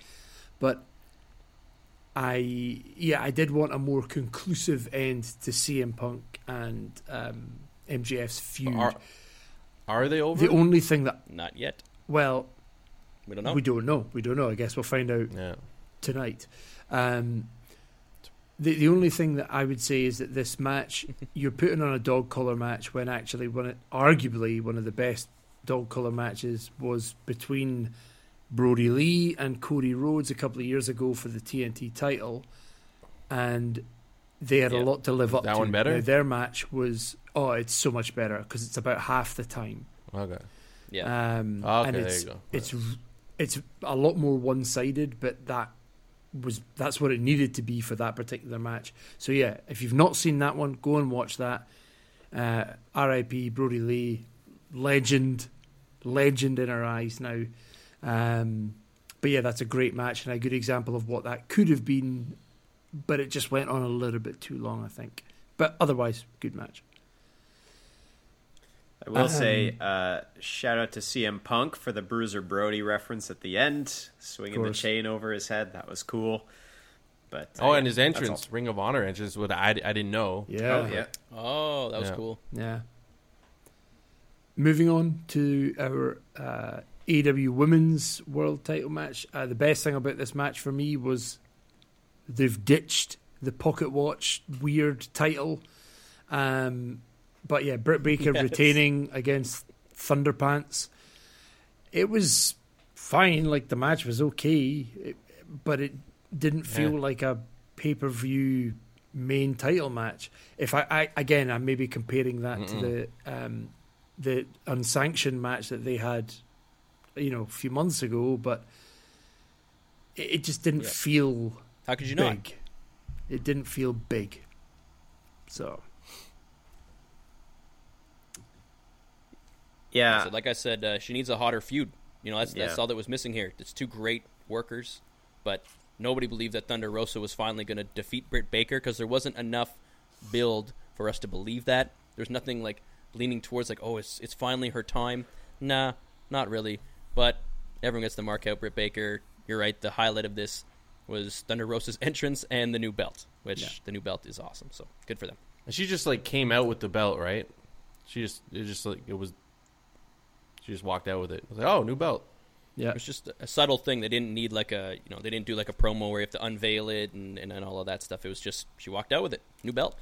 Speaker 2: But I yeah, I did want a more conclusive end to CM Punk and um, MJF's feud.
Speaker 4: Are, are they over?
Speaker 2: the only thing that
Speaker 1: Not yet.
Speaker 2: well,
Speaker 1: We don't know.
Speaker 2: we don't know. We don't know. I guess we'll find out
Speaker 4: yeah.
Speaker 2: tonight. Um, the the only thing that I would say is that this match you're putting on a dog collar match when actually one of, arguably one of the best dog collar matches was between Brodie Lee and Cody Rhodes a couple of years ago for the TNT title, and they had
Speaker 1: Yeah.
Speaker 2: a lot to live up
Speaker 4: that
Speaker 2: to.
Speaker 4: one better?
Speaker 2: Now, their match was oh, it's so much better because it's about half the time.
Speaker 4: Okay.
Speaker 1: Yeah.
Speaker 2: Um,
Speaker 4: Okay,
Speaker 2: and
Speaker 4: there
Speaker 2: it's,
Speaker 4: you go.
Speaker 2: It's it's a lot more one sided, but that was that's what it needed to be for that particular match. So yeah, if you've not seen that one, go and watch that. Uh, R.I.P. Brodie Lee, legend, legend in our eyes now. Um, but yeah, that's a great match and a good example of what that could have been, but it just went on a little bit too long, I think. But otherwise, good match.
Speaker 3: I will
Speaker 2: Um,
Speaker 3: say, uh, shout out to CM Punk for the Bruiser Brody reference at the end, swinging the chain over his head. That was cool. But uh,
Speaker 4: Oh,
Speaker 3: yeah,
Speaker 4: and his entrance, Ring of Honor entrance, what I, I didn't know.
Speaker 2: Yeah.
Speaker 3: Oh yeah,
Speaker 1: oh, that was
Speaker 4: Yeah.
Speaker 1: cool.
Speaker 2: Yeah. Moving on to our uh, AW Women's World Title match. Uh, the best thing about this match for me was they've ditched the pocket watch weird title. Um, but yeah, Britt Baker
Speaker 1: Yes.
Speaker 2: retaining against Thunderpants. It was fine. Like the match was okay, it, but it didn't feel
Speaker 4: Yeah.
Speaker 2: like a pay per view main title match. If I, I again, I'm maybe comparing that to the um, the unsanctioned match that they had, you know, a few months ago, but it, it just didn't
Speaker 1: Yeah.
Speaker 2: feel
Speaker 1: How could you
Speaker 2: big.
Speaker 1: not?
Speaker 2: It didn't feel big. So
Speaker 3: yeah.
Speaker 1: So, like I said, uh, she needs a hotter feud. You know, that's that's
Speaker 3: Yeah.
Speaker 1: all that was missing here. It's two great workers, but nobody believed that Thunder Rosa was finally going to defeat Britt Baker because there wasn't enough build for us to believe that. There's nothing like leaning towards like, oh, it's it's finally her time. Nah, not really. But everyone gets the mark out. Britt Baker. You're right. The highlight of this was Thunder Rosa's entrance and the new belt, which
Speaker 2: Yeah.
Speaker 1: the new belt is awesome. So good for them.
Speaker 4: And she just like came out with the belt, right? She just it just like it was. She just walked out with it. I was like, oh, new belt.
Speaker 2: yeah,
Speaker 1: It was just a subtle thing. They didn't need like a you know they didn't do like a promo where you have to unveil it and, and, and all of that stuff. It was just she walked out with it, new belt.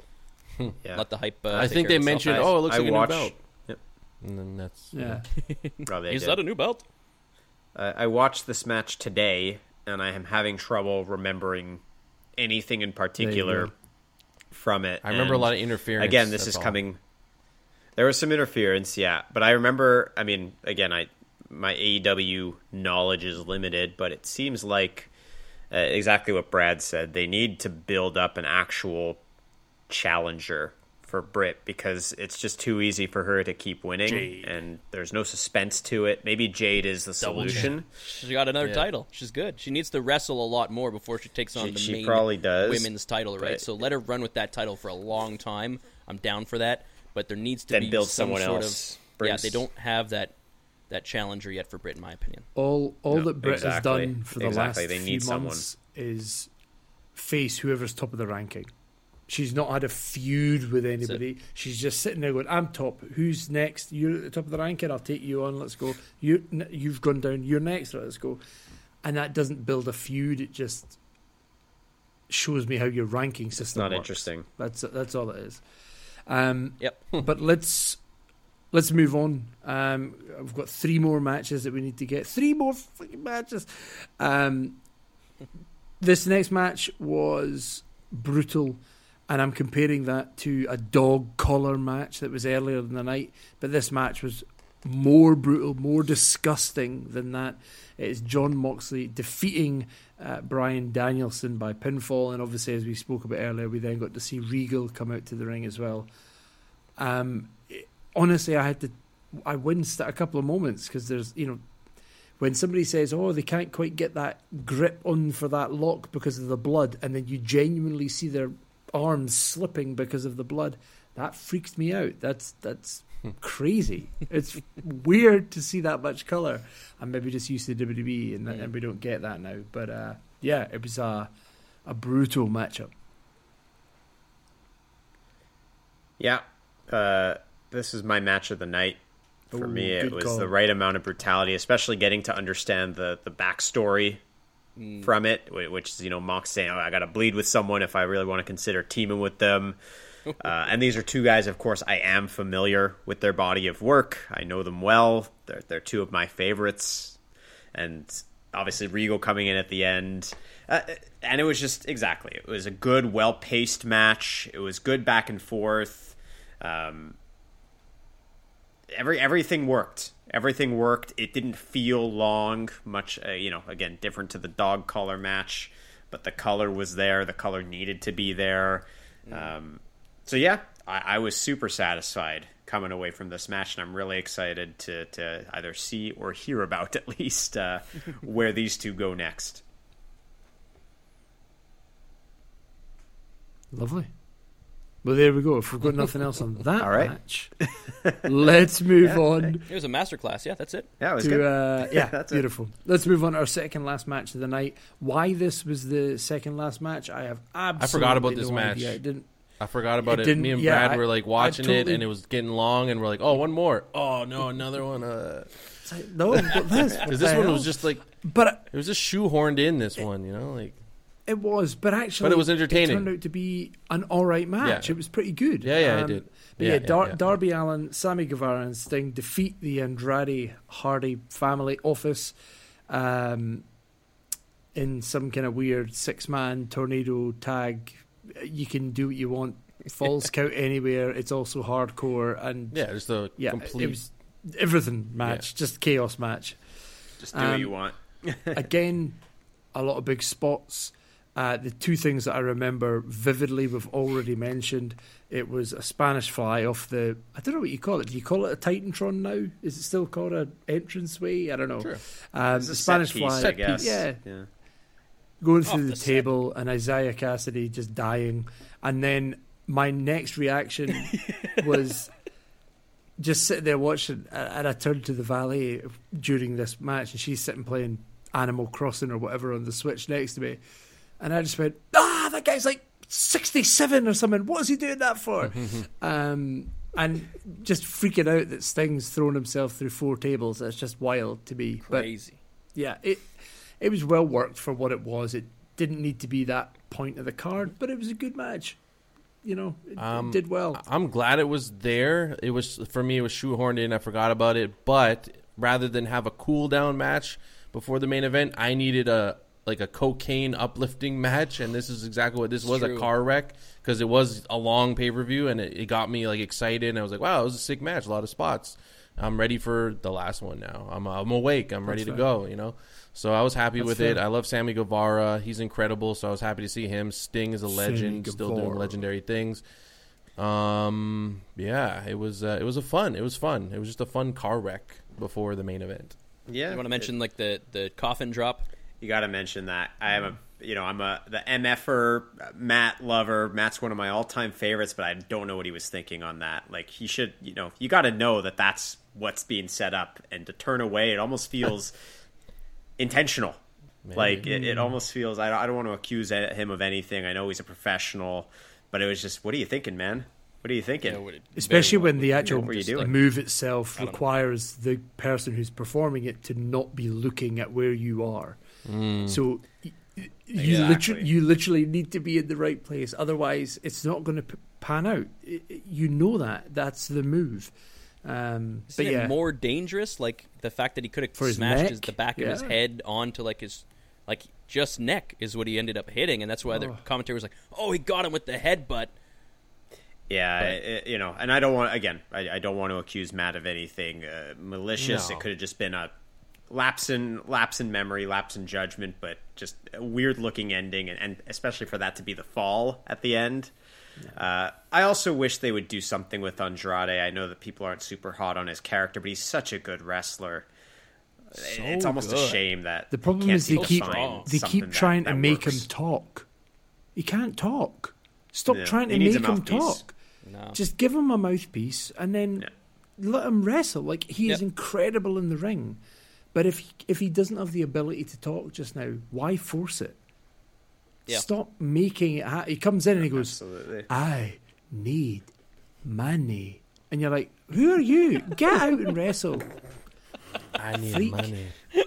Speaker 3: yeah.
Speaker 1: Let the hype. Uh,
Speaker 4: I
Speaker 1: take
Speaker 4: think
Speaker 1: care
Speaker 4: they mentioned, oh, it looks
Speaker 3: I
Speaker 4: like a new belt.
Speaker 3: Yep.
Speaker 4: And then that's
Speaker 2: yeah.
Speaker 3: Probably I
Speaker 1: Is
Speaker 3: did.
Speaker 1: that a new belt?
Speaker 3: Uh, I watched this match today, and I am having trouble remembering anything in particular from it.
Speaker 4: I remember a lot of interference.
Speaker 3: Again, this is
Speaker 4: all.
Speaker 3: coming. There was some interference, yeah, but I remember. I mean, again, I my AEW knowledge is limited, but it seems like uh, exactly what Brad said. They need to build up an actual challenger for Britt because it's just too easy for her to keep winning,
Speaker 1: Jade.
Speaker 3: and there's no suspense to it. Maybe Jade is the
Speaker 1: Double
Speaker 3: solution.
Speaker 1: She got another
Speaker 4: Yeah.
Speaker 1: title. She's good. She needs to wrestle a lot more before she takes on
Speaker 3: She-
Speaker 1: the
Speaker 3: she
Speaker 1: main
Speaker 3: probably does,
Speaker 1: women's title, right? So let her run with that title for a long time. I'm down for that, but there needs to
Speaker 3: Then
Speaker 1: be
Speaker 3: build
Speaker 1: some
Speaker 3: someone
Speaker 1: sort
Speaker 3: else.
Speaker 1: of yeah. They don't have that that challenger yet for Britt, in my opinion.
Speaker 2: All all
Speaker 3: No,
Speaker 2: that Britt
Speaker 3: exactly.
Speaker 2: has done for the
Speaker 3: Exactly.
Speaker 2: last
Speaker 3: They
Speaker 2: few
Speaker 3: need someone.
Speaker 2: months is face whoever's top of the ranking. She's not had a feud with anybody. She's just sitting there going, "I'm top. Who's next? You're at the top of the ranking. I'll take you on. Let's go. You you've gone down. You're next. Let's go." And that doesn't build a feud. It just shows me how your ranking system.
Speaker 3: not
Speaker 2: works.
Speaker 3: interesting.
Speaker 2: That's that's all it is. Um,
Speaker 1: Yep.
Speaker 2: but let's let's move on. Um, I've got three more matches that we need to get. Three more fucking matches. Um, this next match was brutal, and I'm comparing that to a dog collar match that was earlier in the night. But this match was more brutal, more disgusting than that. It is Jon Moxley defeating uh, Bryan Danielson by pinfall, and obviously, as we spoke about earlier, we then got to see Regal come out to the ring as well. Um, it- honestly, I had to, I winced at a couple of moments because there's, you know, when somebody says, "Oh, they can't quite get that grip on for that lock because of the blood," and then you genuinely see their arms slipping because of the blood, that freaks me out. That's that's crazy. It's weird to see that much color. I'm maybe just used to WWE and, and we don't get that now. But uh, yeah, it was a a brutal matchup.
Speaker 3: Yeah, uh, this is my match of the night. For
Speaker 2: Ooh,
Speaker 3: me, it was
Speaker 2: call.
Speaker 3: the right amount of brutality, especially getting to understand the the backstory from it, which is you know Mox saying, "Oh, I got to bleed with someone if I really want to consider teaming with them." uh, and these are two guys, of course, I am familiar with their body of work. I know them well. They're they're two of my favorites, and obviously Regal coming in at the end. Uh, and it was just exactly. It was a good, well paced match. It was good back and forth. Um, every everything worked. Everything worked. It didn't feel long. Much, uh, you know. Again, different to the dog collar match, but the color was there. The color needed to be there. Um, so yeah, I, I was super satisfied coming away from this match, and I'm really excited to to either see or hear about at least uh, where these two go next.
Speaker 2: Lovely. Well, there we go. If we've got nothing else on that
Speaker 3: All right.
Speaker 2: match, let's move on
Speaker 1: It was a masterclass. Yeah, that's it.
Speaker 3: Yeah, it was
Speaker 2: to
Speaker 3: good.
Speaker 2: uh, yeah,
Speaker 3: That's it.
Speaker 2: beautiful. Let's move on to our second last match of the night. Why this was the second last match, I have absolutely
Speaker 4: forgot about this
Speaker 2: no
Speaker 4: match.
Speaker 2: idea. I didn't.
Speaker 4: I forgot about
Speaker 2: It
Speaker 4: it. Me and
Speaker 2: yeah,
Speaker 4: Brad
Speaker 2: I-
Speaker 4: were like watching it, and it was getting long, and we're like, "Oh, one more! Oh no, another one!" Uh,
Speaker 2: it's like, No, this.
Speaker 4: This one was just like
Speaker 2: But
Speaker 4: it was just shoehorned in. This one, you know, like
Speaker 2: it was. But actually,
Speaker 4: But it was entertaining.
Speaker 2: It turned out to be an all right match.
Speaker 4: Yeah.
Speaker 2: It was pretty good.
Speaker 4: Yeah, yeah, it
Speaker 2: Um,
Speaker 4: did.
Speaker 2: But
Speaker 4: Yeah,
Speaker 2: yeah,
Speaker 4: yeah,
Speaker 2: Dar-
Speaker 4: yeah.
Speaker 2: Darby Allin, Sammy Guevara, and Sting defeat the Andrade Hardy family office um, in some kind of weird six man tornado tag. You can do what you want. Falls count anywhere. It's also hardcore and
Speaker 4: yeah, just the
Speaker 2: yeah,
Speaker 4: complete.
Speaker 2: it was everything match, just chaos match.
Speaker 3: Just do what
Speaker 2: um,
Speaker 3: you want.
Speaker 2: Again, a lot of big spots. Uh, the two things that I remember vividly, we've already mentioned. It was a Spanish fly off the. I don't know what you call it. Do you call it a Titantron now? Is it still called an entranceway? I don't know.
Speaker 4: Sure.
Speaker 2: Um,
Speaker 3: It's
Speaker 2: the
Speaker 3: a set
Speaker 2: Spanish
Speaker 3: piece,
Speaker 2: fly,
Speaker 3: I guess.
Speaker 2: yeah,
Speaker 3: yeah.
Speaker 2: Going through
Speaker 1: the
Speaker 2: the, table and Isiah Kassidy just dying, and then my next reaction was just sitting there watching, and I turned to the valet during this match, and she's sitting playing Animal Crossing or whatever on the Switch next to me, and I just went, "Ah, that guy's like sixty-seven or something. What is he doing that for?" um, and just freaking out that Sting's thrown himself through four tables. That's just wild to me. But
Speaker 1: Crazy.
Speaker 2: yeah, it it was well worked for what it was. It didn't need to be that point of the card, but it was a good match. You know, it, it
Speaker 4: Um,
Speaker 2: did well.
Speaker 4: I'm glad it was there. It was for me. It was shoehorned in. I forgot about it. But rather than have a cool down match before the main event, I needed a like a cocaine uplifting match, and this is exactly what this was
Speaker 1: true.
Speaker 4: a car wreck because it was a long pay per view, and it, it got me like excited, and I was like, wow, it was a sick match, a lot of spots. I'm ready for the last one now. I'm I'm awake. I'm ready to
Speaker 2: fair.
Speaker 4: go. You know. So I was happy
Speaker 2: That's
Speaker 4: with
Speaker 2: fair.
Speaker 4: it. I love Sammy Guevara. He's incredible. So I was happy to see him. Sting is a
Speaker 2: Sammy
Speaker 4: legend, still doing legendary things. Um, yeah, it was uh, it was a fun. It was fun. It was just a fun car wreck before the main event.
Speaker 3: Yeah,
Speaker 1: You want to mention like the the coffin drop?
Speaker 3: You got to mention that I am a you know I'm a the MFer Matt lover. Matt's one of my all time favorites, but I don't know what he was thinking on that. Like he should, you know, you got to know that that's what's being set up, and to turn away, it almost feels intentional. Like it, it mm. almost feels. I don't, I don't want to accuse him of anything. I know he's a professional, but it was just, what are you thinking, man? What are you thinking?
Speaker 1: Yeah, it-
Speaker 2: Especially when the actual
Speaker 3: What were you
Speaker 2: move itself
Speaker 1: don't know.
Speaker 2: requires the person who's performing it to not be looking at where you are. So y- y- you
Speaker 3: Exactly.
Speaker 2: literally you literally need to be in the right place. Otherwise, it's not going to p- pan out. I- I- You know that. That's the move. Um,
Speaker 1: Isn't
Speaker 2: but
Speaker 1: it
Speaker 2: yeah,
Speaker 1: more dangerous? Like the fact that he could have
Speaker 2: For his
Speaker 1: smashed his, the back of his head onto like his like just neck is what he ended up hitting, and that's why the
Speaker 2: Oh.
Speaker 1: commentator was like, "Oh, he got him with the headbutt."
Speaker 3: Yeah,
Speaker 1: But-
Speaker 3: it- you know, and I don't want again. I, I don't want to accuse Matt of anything uh, malicious.
Speaker 4: No.
Speaker 3: It could have just been a lapse in lapse in memory, lapse in judgment, but just a weird looking ending, and, and especially for that to be the fall at the end. Uh, I also wish they would do something with Andrade. I know that people aren't super hot on his character, but he's such a good wrestler. it's almost a shame that
Speaker 2: the problem
Speaker 3: can't
Speaker 2: is they keep they
Speaker 3: something
Speaker 2: keep
Speaker 3: that-
Speaker 2: trying to
Speaker 3: that
Speaker 2: make
Speaker 3: works.
Speaker 2: him talk. He can't talk. Stop
Speaker 3: Yeah,
Speaker 2: trying to make him talk.
Speaker 1: No,
Speaker 2: Just give him a mouthpiece and then
Speaker 3: Yeah.
Speaker 2: let him wrestle. Like he is incredible in the ring, but if if he doesn't have the ability to talk just now, why force it?
Speaker 1: Yeah.
Speaker 2: Stop making it. Ha- he comes in and he goes,
Speaker 3: Absolutely.
Speaker 2: "I need money," and you're like, "Who are you? Get out and wrestle."
Speaker 4: I need
Speaker 2: Freak.
Speaker 4: money.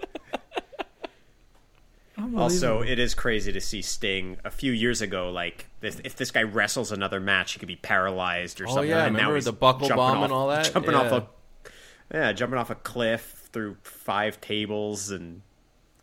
Speaker 3: Also, it is crazy to see Sting a few years ago. Like, if, if this guy wrestles another match, he could be paralyzed or
Speaker 4: Oh,
Speaker 3: something.
Speaker 4: yeah,
Speaker 3: and
Speaker 4: remember
Speaker 3: he's
Speaker 4: the buckle
Speaker 3: jumping
Speaker 4: bomb
Speaker 3: off-
Speaker 4: and all that?
Speaker 3: Jumping off a yeah, jumping off a cliff through five tables and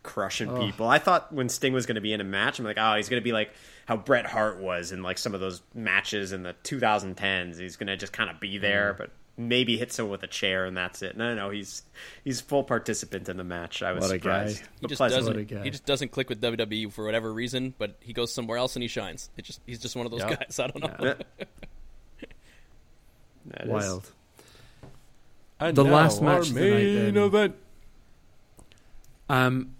Speaker 3: crushing
Speaker 2: Oh.
Speaker 3: people. I thought when Sting was going to be in a match, I'm like, oh, he's going to be like how Bret Hart was in like some of those matches in the 2010s. He's going to just kind of be there,
Speaker 2: Mm.
Speaker 3: but maybe hit someone with a chair and that's it. No, no, he's he's full participant in the match. I was
Speaker 2: What a guy.
Speaker 3: surprised.
Speaker 1: he
Speaker 3: But
Speaker 1: just
Speaker 3: pleasantly.
Speaker 2: What a
Speaker 1: doesn't.
Speaker 2: guy.
Speaker 1: He just doesn't click with WWE for whatever reason, but he goes somewhere else and he shines. It just he's just one of those
Speaker 4: Yeah.
Speaker 1: guys. I don't know.
Speaker 3: Yeah. That is-
Speaker 2: wild.
Speaker 4: And
Speaker 2: The
Speaker 4: now
Speaker 2: last match of the night,
Speaker 4: main
Speaker 2: then.
Speaker 4: event.
Speaker 2: Um,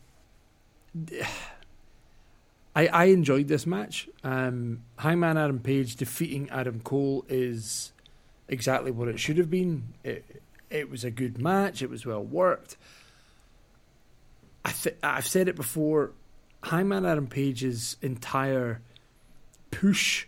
Speaker 2: I I enjoyed this match. Um, Hangman Adam Page defeating Adam Cole is exactly what it should have been. It it was a good match. It was well worked. I th- I've said it before. Hangman Adam Page's entire push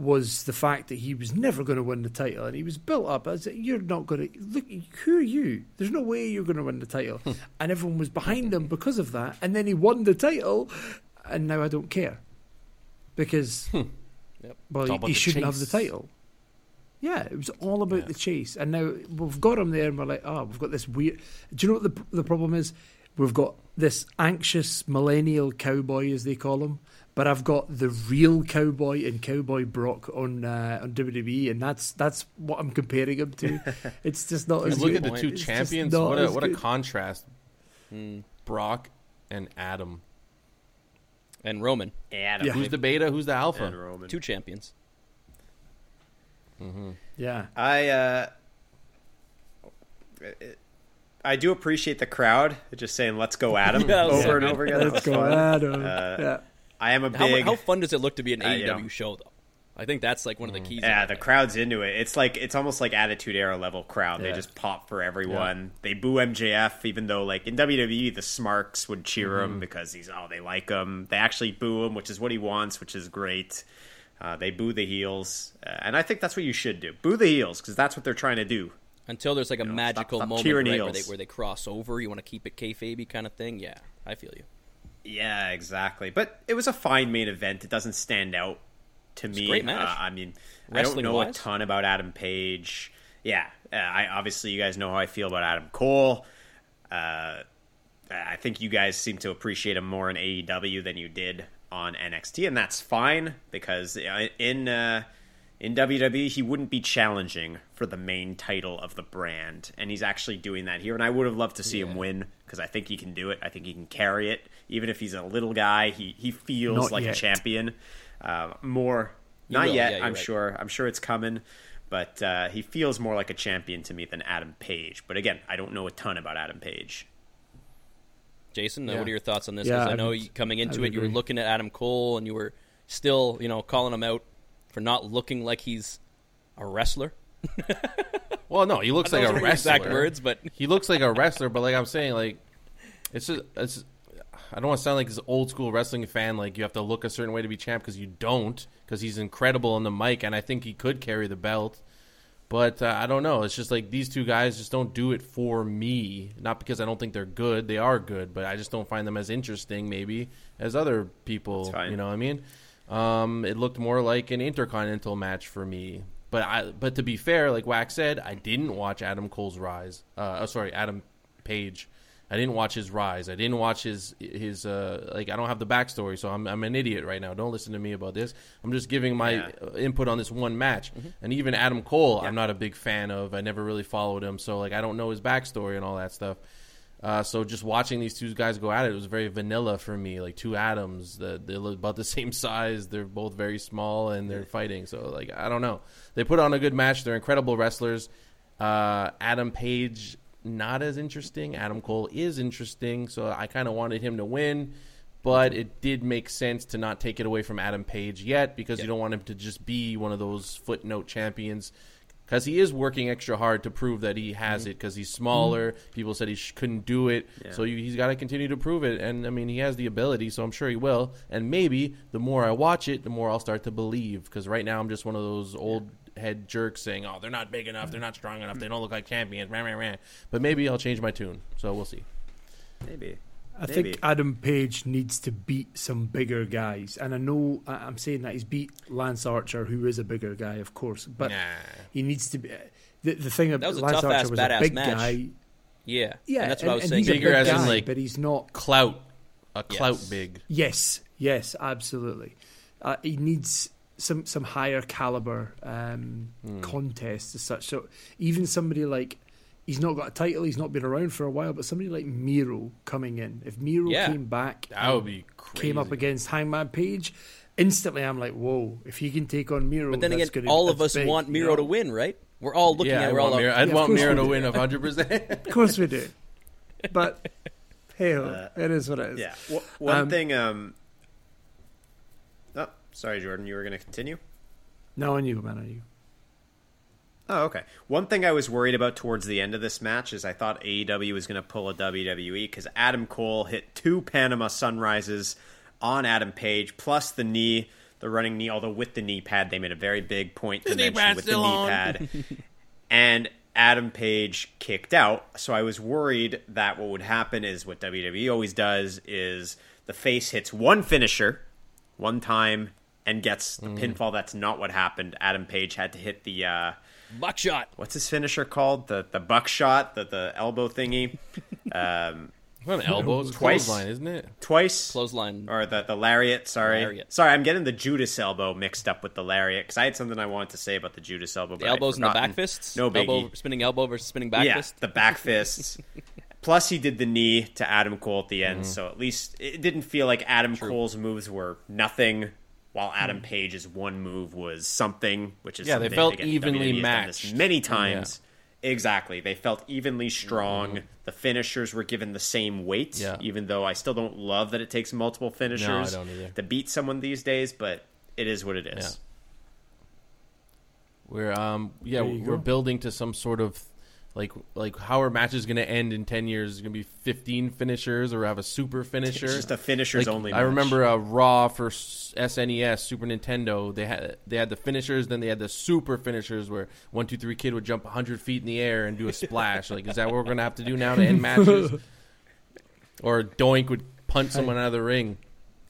Speaker 2: was the fact that he was never going to win the title, and he was built up as you're not going to look. Who are you? There's no way you're going to win the title, and everyone was behind him because of that. And then he won the title, and now I don't care because
Speaker 1: Yep.
Speaker 2: well, he, he shouldn't have the title. Yeah, it was all about
Speaker 4: Yeah.
Speaker 2: the chase, and now we've got him there, and we're like, oh, we've got this weird. Do you know what the the problem is? We've got this anxious millennial cowboy, as they call him, but I've got the real cowboy and Cowboy Brock on uh, on WWE, and that's that's what I'm comparing him to. it's just not
Speaker 4: You
Speaker 2: as
Speaker 4: look
Speaker 2: good.
Speaker 4: at the two
Speaker 2: It's
Speaker 4: champions. What a
Speaker 2: as
Speaker 4: what a contrast.
Speaker 1: Hmm.
Speaker 4: Brock and Adam.
Speaker 1: And Roman,
Speaker 3: Adam
Speaker 2: Yeah.
Speaker 4: Who's the beta? Who's the
Speaker 3: and
Speaker 4: alpha?
Speaker 3: Roman.
Speaker 1: two champions.
Speaker 2: yeah.
Speaker 3: I uh, I do appreciate the crowd just saying "Let's go, Adam"
Speaker 1: Yeah,
Speaker 3: over
Speaker 1: so
Speaker 3: and over again.
Speaker 2: Let's go. Adam.
Speaker 3: Uh,
Speaker 2: yeah.
Speaker 3: I am a
Speaker 1: How,
Speaker 3: big
Speaker 1: how fun does it look to be an
Speaker 3: Uh,
Speaker 1: AEW
Speaker 3: you know.
Speaker 1: show though? I think that's like one of the keys.
Speaker 3: Yeah, the
Speaker 1: it.
Speaker 3: crowd's into it. It's like it's almost like Attitude Era level crowd. They just pop for everyone. They boo MJF, even though like in WWE the Smarks would cheer
Speaker 2: Mm-hmm.
Speaker 3: him because he's oh they like him. They actually boo him, which is what he wants, which is great. Uh, they boo the heels, uh, and I think that's what you should do. Boo the heels because that's what they're trying to do.
Speaker 1: until there's like a
Speaker 3: know,
Speaker 1: magical
Speaker 3: stop- stop
Speaker 1: moment right, where, they, where they cross over. You want to keep it kayfabe kind of thing. Yeah, I feel you.
Speaker 3: Yeah, exactly. But it was a fine main event. It doesn't stand out to me.
Speaker 1: great match.
Speaker 3: Uh, I mean, I don't know a ton about Adam Page. Yeah, uh, I obviously you guys know how I feel about Adam Cole. Uh, I think you guys seem to appreciate him more in AEW than you did on NXT, and that's fine because uh, in uh, in WWE, he wouldn't be challenging for the main title of the brand, and he's actually doing that here. And I would have loved to see him win because I think he can do it. I think he can carry it, even if he's a little guy. He he feels
Speaker 2: Not
Speaker 3: like
Speaker 2: yet.
Speaker 3: a champion. Uh, more,
Speaker 1: He
Speaker 3: not
Speaker 1: will,
Speaker 3: yet.
Speaker 1: yeah,
Speaker 3: I'm
Speaker 1: right.
Speaker 3: sure. I'm sure it's coming. But uh, he feels more like a champion to me than Adam Page. But again, I don't know a ton about Adam Page.
Speaker 1: Jason, uh,
Speaker 2: Yeah.
Speaker 1: what are your thoughts on this?
Speaker 2: Yeah,
Speaker 1: 'Cause I
Speaker 2: I
Speaker 1: know
Speaker 2: would-
Speaker 1: you, coming
Speaker 2: I
Speaker 1: into
Speaker 2: would
Speaker 1: it, you were looking at Adam Cole, and you were still, you know, calling him out for not looking like he's a wrestler.
Speaker 4: Well, no, he looks like a wrestler.
Speaker 1: Exact words, but
Speaker 4: He looks like a wrestler, but like I'm saying, like it's just it's. I don't want to sound like this old school wrestling fan. Like you have to look a certain way to be champ because you don't. Because he's incredible on the mic, and I think he could carry the belt. But uh, I don't know. It's just like these two guys just don't do it for me. Not because I don't think they're good. They are good, but I just don't find them as interesting, maybe, as other people. You know what I mean? Um, it looked more like an intercontinental match for me. But I, but to be fair, like Wax said, I didn't watch Adam Cole's rise. Uh, oh, sorry, Adam Page. I didn't watch his rise. I didn't watch his his uh like I don't have the backstory, so I'm I'm an idiot right now. Don't listen to me about this. I'm just giving my
Speaker 3: Yeah.
Speaker 4: uh, input on this one match. And even Adam Cole, I'm not a big fan of. I never really followed him, so like I don't know his backstory and all that stuff. Uh, so just watching these two guys go at it, it was very vanilla for me. Like two Adams, that they're about the same size. They're both very small and they're fighting. So like I don't know. They put on a good match. They're incredible wrestlers. Uh, Adam Page not as interesting. Adam Cole is interesting. So I kind of wanted him to win. But it did make sense to not take it away from Adam Page yet because you don't want him to just be one of those footnote champions because he is working extra hard to prove that he has mm-hmm. it because he's smaller. Mm-hmm. People said he sh- couldn't do it, so you, he's got to continue to prove it. And I mean, he has the ability, so I'm sure he will. And maybe the more I watch it, the more I'll start to believe. Because right now, I'm just one of those old head jerks saying, "Oh, they're not big enough, mm-hmm. they're not strong enough, they don't look like champions." Rah, rah, rah. But maybe I'll change my tune. So we'll see.
Speaker 3: Maybe.
Speaker 2: I
Speaker 3: Maybe.
Speaker 2: think Adam Page needs to beat some bigger guys, and I know I- I'm saying that he's beat Lance Archer, who is a bigger guy, of course, but
Speaker 4: Nah.
Speaker 2: he needs to be. The, the thing about Lance
Speaker 1: tough-ass,
Speaker 2: Archer was a big
Speaker 1: match.
Speaker 2: guy.
Speaker 1: yeah,
Speaker 2: Yeah,
Speaker 1: and that's what I was saying.
Speaker 2: He's a
Speaker 4: Bigger
Speaker 2: big
Speaker 4: as in, like-
Speaker 2: but he's not.
Speaker 4: Clout, a clout
Speaker 1: Yes.
Speaker 4: big.
Speaker 2: Yes, yes, absolutely. Uh, he needs some some higher caliber um,
Speaker 1: Hmm.
Speaker 2: contests as such. So even somebody like he's not got a title, he's not been around for a while, but somebody like Miro coming in, if Miro
Speaker 1: Yeah.
Speaker 2: came back,
Speaker 4: That would be crazy.
Speaker 2: came up against Hangman Page, instantly I'm like, whoa! If he can take on Miro,
Speaker 1: But then
Speaker 2: that's
Speaker 1: again,
Speaker 2: gonna,
Speaker 1: all of us
Speaker 2: big,
Speaker 1: want
Speaker 2: you
Speaker 1: Miro
Speaker 2: know?
Speaker 1: to win, right? We're all looking
Speaker 4: Yeah,
Speaker 1: at We're all
Speaker 4: want
Speaker 1: like,
Speaker 4: Miro, I'd
Speaker 2: Yeah,
Speaker 4: want Miro to
Speaker 2: do.
Speaker 4: win 100. percent
Speaker 2: Of course we do, but hey,
Speaker 3: Uh,
Speaker 2: it is what it is.
Speaker 3: Yeah. W- one
Speaker 2: Um,
Speaker 3: thing. Um. Oh, sorry, Jordan. You were going to continue.
Speaker 2: No, on you, man, on you.
Speaker 3: Oh, okay. One thing I was worried about towards the end of this match is I thought AEW was going to pull a WWE because Adam Cole hit two Panama Sunrises on Adam Page, plus the knee, the running knee. Although with the knee pad, they made a very big point to
Speaker 4: knee
Speaker 3: mention with the
Speaker 4: still
Speaker 3: knee
Speaker 4: on.
Speaker 3: pad. and Adam Page kicked out. So I was worried that what would happen is what WWE always does is the face hits one finisher one time and gets the pinfall. That's not what happened. Adam Page had to hit the uh,
Speaker 1: buckshot.
Speaker 3: what's his finisher called? The the buckshot, the the elbow thingy. Um,
Speaker 4: Not an elbow, it's
Speaker 3: Twice.
Speaker 4: clothesline, isn't it?
Speaker 3: twice
Speaker 1: Clothesline.
Speaker 3: or the the lariat. Sorry,
Speaker 1: Lariat.
Speaker 3: sorry, I'm getting the Judas elbow mixed up with the lariat because I had something I wanted to say about the Judas elbow.
Speaker 1: The
Speaker 3: but
Speaker 1: elbows and the back fists.
Speaker 3: No biggie.
Speaker 1: Elbow, spinning elbow versus spinning back
Speaker 3: yeah,
Speaker 1: fist.
Speaker 3: the back fists. Plus, he did the knee to Adam Cole at the end,
Speaker 1: Mm-hmm.
Speaker 3: so at least it didn't feel like Adam Cole's moves were nothing, while Adam
Speaker 1: Mm.
Speaker 3: Page's one move was something. Which is
Speaker 4: Yeah, they
Speaker 3: something,
Speaker 4: felt
Speaker 3: again,
Speaker 4: evenly
Speaker 3: WWE has this
Speaker 4: matched.
Speaker 3: many times. Exactly, they felt evenly strong. The finishers were given the same weight,
Speaker 4: Mm-hmm. Yeah.
Speaker 3: even though I still don't love that it takes multiple finishers
Speaker 4: don't
Speaker 3: to beat someone these days. But it is what it is.
Speaker 4: We're um yeah we're
Speaker 2: go.
Speaker 4: building to some sort of like like how our match is going to end in ten years is going to be fifteen finishers or have a super finisher.
Speaker 3: It's just a finishers
Speaker 4: Like,
Speaker 3: only.
Speaker 4: I remember uh, Raw for SNES Super Nintendo. They had they had the finishers, then they had the super finishers where one two three kid would jump hundred feet in the air and do a splash. like is that what we're going to have to do now to end matches? or Doink would punch someone out of the ring.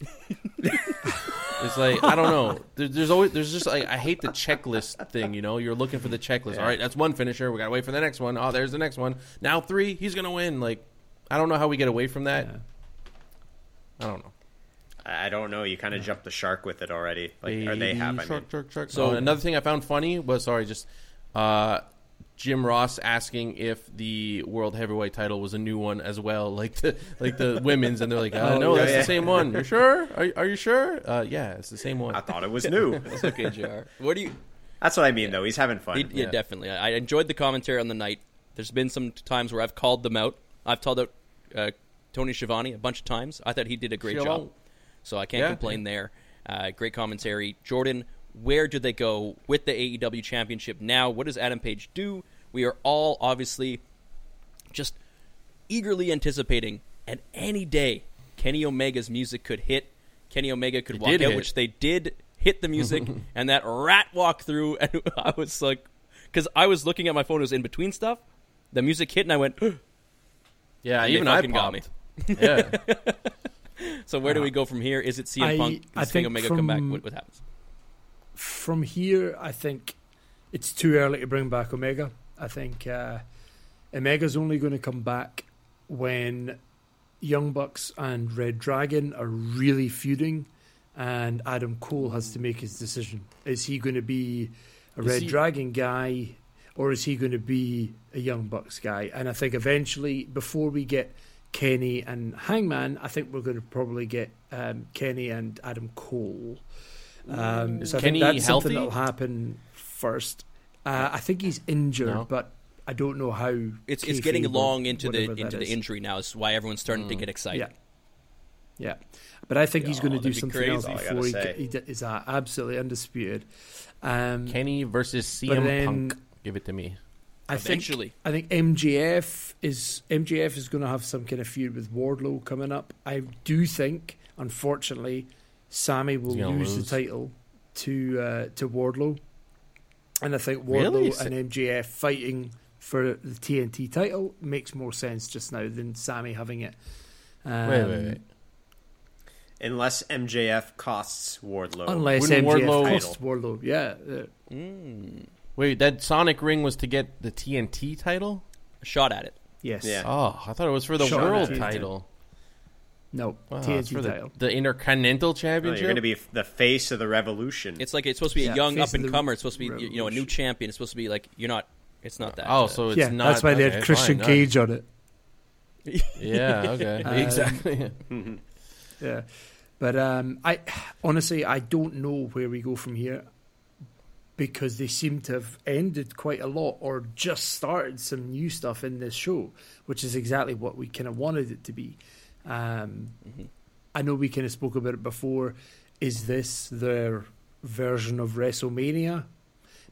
Speaker 4: It's like I don't know. There, there's always there's just like I hate the checklist thing. You know, you're looking for the checklist. All right, that's one finisher. We gotta wait for the next one. Oh, there's the next one. Now three. He's gonna win. Like I don't know how we get away from that.
Speaker 2: Yeah.
Speaker 4: I don't know.
Speaker 3: I I don't know. You kind of jumped the shark with it already. Like, or they
Speaker 4: Baby
Speaker 3: have. I mean,
Speaker 4: shark, shark, shark.
Speaker 1: So-
Speaker 4: So another thing I found funny was sorry, just uh, Jim Ross asking if the world heavyweight title was a new one as well, like the like the women's, and they're like, uh,
Speaker 2: Oh,
Speaker 4: no,
Speaker 2: yeah,
Speaker 4: that's
Speaker 3: yeah.
Speaker 4: the same one. You're sure? Are, are you sure? Uh, yeah, it's the same one.
Speaker 3: I thought it was new.
Speaker 1: It's okay, Jr. What do you?
Speaker 3: That's what I mean, though. He's having fun.
Speaker 1: He, yeah,
Speaker 4: Yeah.
Speaker 1: definitely. I I enjoyed the commentary on the night. There's been some times where I've called them out. I've called out uh, Tony Schiavone a bunch of times. I thought he did a great
Speaker 4: Schiavone.
Speaker 1: job, so I can't
Speaker 4: Yeah.
Speaker 1: complain there. Uh, great commentary, Jordan. Where do they go with the AEW Championship now? What does Adam Page do? We are all obviously just eagerly anticipating. And any day, Kenny Omega's music could hit. Kenny Omega could
Speaker 4: It
Speaker 1: walk out,
Speaker 4: hit.
Speaker 1: which they did hit the music, and that rat walked through, and I was like, because I was looking at my phone, it was in between stuff. The music hit, and I went.
Speaker 4: yeah,
Speaker 1: And
Speaker 4: even I
Speaker 1: fucking got me.
Speaker 4: yeah,
Speaker 1: So where do we uh-huh. go from here? Is it CM
Speaker 2: I-
Speaker 1: Punk?
Speaker 2: I think
Speaker 1: Omega come back? What, what happens?
Speaker 2: From here, I think it's too early to bring back Omega. I think uh, Omega's only going to come back when Young Bucks and reDRagon are really feuding, and Adam Cole has to make his decision. Is he going to be a
Speaker 4: Is
Speaker 2: Red
Speaker 4: he-
Speaker 2: Dragon guy, or is he going to be a Young Bucks guy? And I think eventually, before we get Kenny and Hangman, I think we're going to probably get um, Kenny and Adam Cole. Um, so I
Speaker 4: Kenny
Speaker 2: think that's
Speaker 4: healthy?
Speaker 2: something that'll happen first. Uh, I think he's injured,
Speaker 4: No.
Speaker 2: but I don't know how.
Speaker 1: It's it's getting long into the into the
Speaker 2: is.
Speaker 1: injury now. Is why everyone's starting to get excited.
Speaker 2: Yeah, yeah, but I think he's going to do something
Speaker 1: crazy.
Speaker 2: else before
Speaker 3: gotta
Speaker 2: he,
Speaker 3: say.
Speaker 2: he d- is uh, absolutely undisputed. Um,
Speaker 4: Kenny versus CM
Speaker 2: then-
Speaker 4: Punk. Give it to me.
Speaker 2: I think
Speaker 1: Eventually.
Speaker 2: I think MJF is MJF is going to have some kind of feud with Wardlow coming up. I do think, unfortunately, Sammy will
Speaker 4: He's gonna
Speaker 2: lose,
Speaker 4: lose.
Speaker 2: the title to uh, to Wardlow, and I think
Speaker 4: Really?
Speaker 2: Wardlow and MJF fighting for the TNT title makes more sense just now than Sammy having it. Um,
Speaker 4: Wait, wait, wait.
Speaker 3: Unless MJF costs Wardlow.
Speaker 2: Unless
Speaker 4: Wouldn't
Speaker 2: MJF
Speaker 4: Wardlow-
Speaker 2: costs Wardlow, yeah.
Speaker 1: Mm.
Speaker 4: Wait, that Sonic ring was to get the TNT title?
Speaker 1: A shot at it.
Speaker 2: yes.
Speaker 3: Yeah.
Speaker 4: Oh, I thought it was for the
Speaker 2: Shot
Speaker 4: world
Speaker 2: TNT.
Speaker 4: title.
Speaker 2: No,
Speaker 4: Wow,
Speaker 2: TNT
Speaker 4: for the, the Intercontinental
Speaker 3: No,
Speaker 4: Championship.
Speaker 3: you're going to be the face of the revolution.
Speaker 1: It's like it's supposed to be a young up and comer. It's supposed to be you know a new champion. It's supposed to be like you're not. It's not that.
Speaker 4: oh, so it's
Speaker 2: yeah,
Speaker 4: not.
Speaker 2: that's why they had Christian
Speaker 4: fine,
Speaker 2: Cage on it.
Speaker 4: Yeah, okay,
Speaker 2: Um,
Speaker 4: exactly.
Speaker 2: Yeah, but um, I honestly I don't know where we go from here because they seem to have ended quite a lot or just started some new stuff in this show, which is exactly what we kind of wanted it to be. Um,
Speaker 1: Mm-hmm.
Speaker 2: I know we kind of spoke about it before. Is this their version of WrestleMania?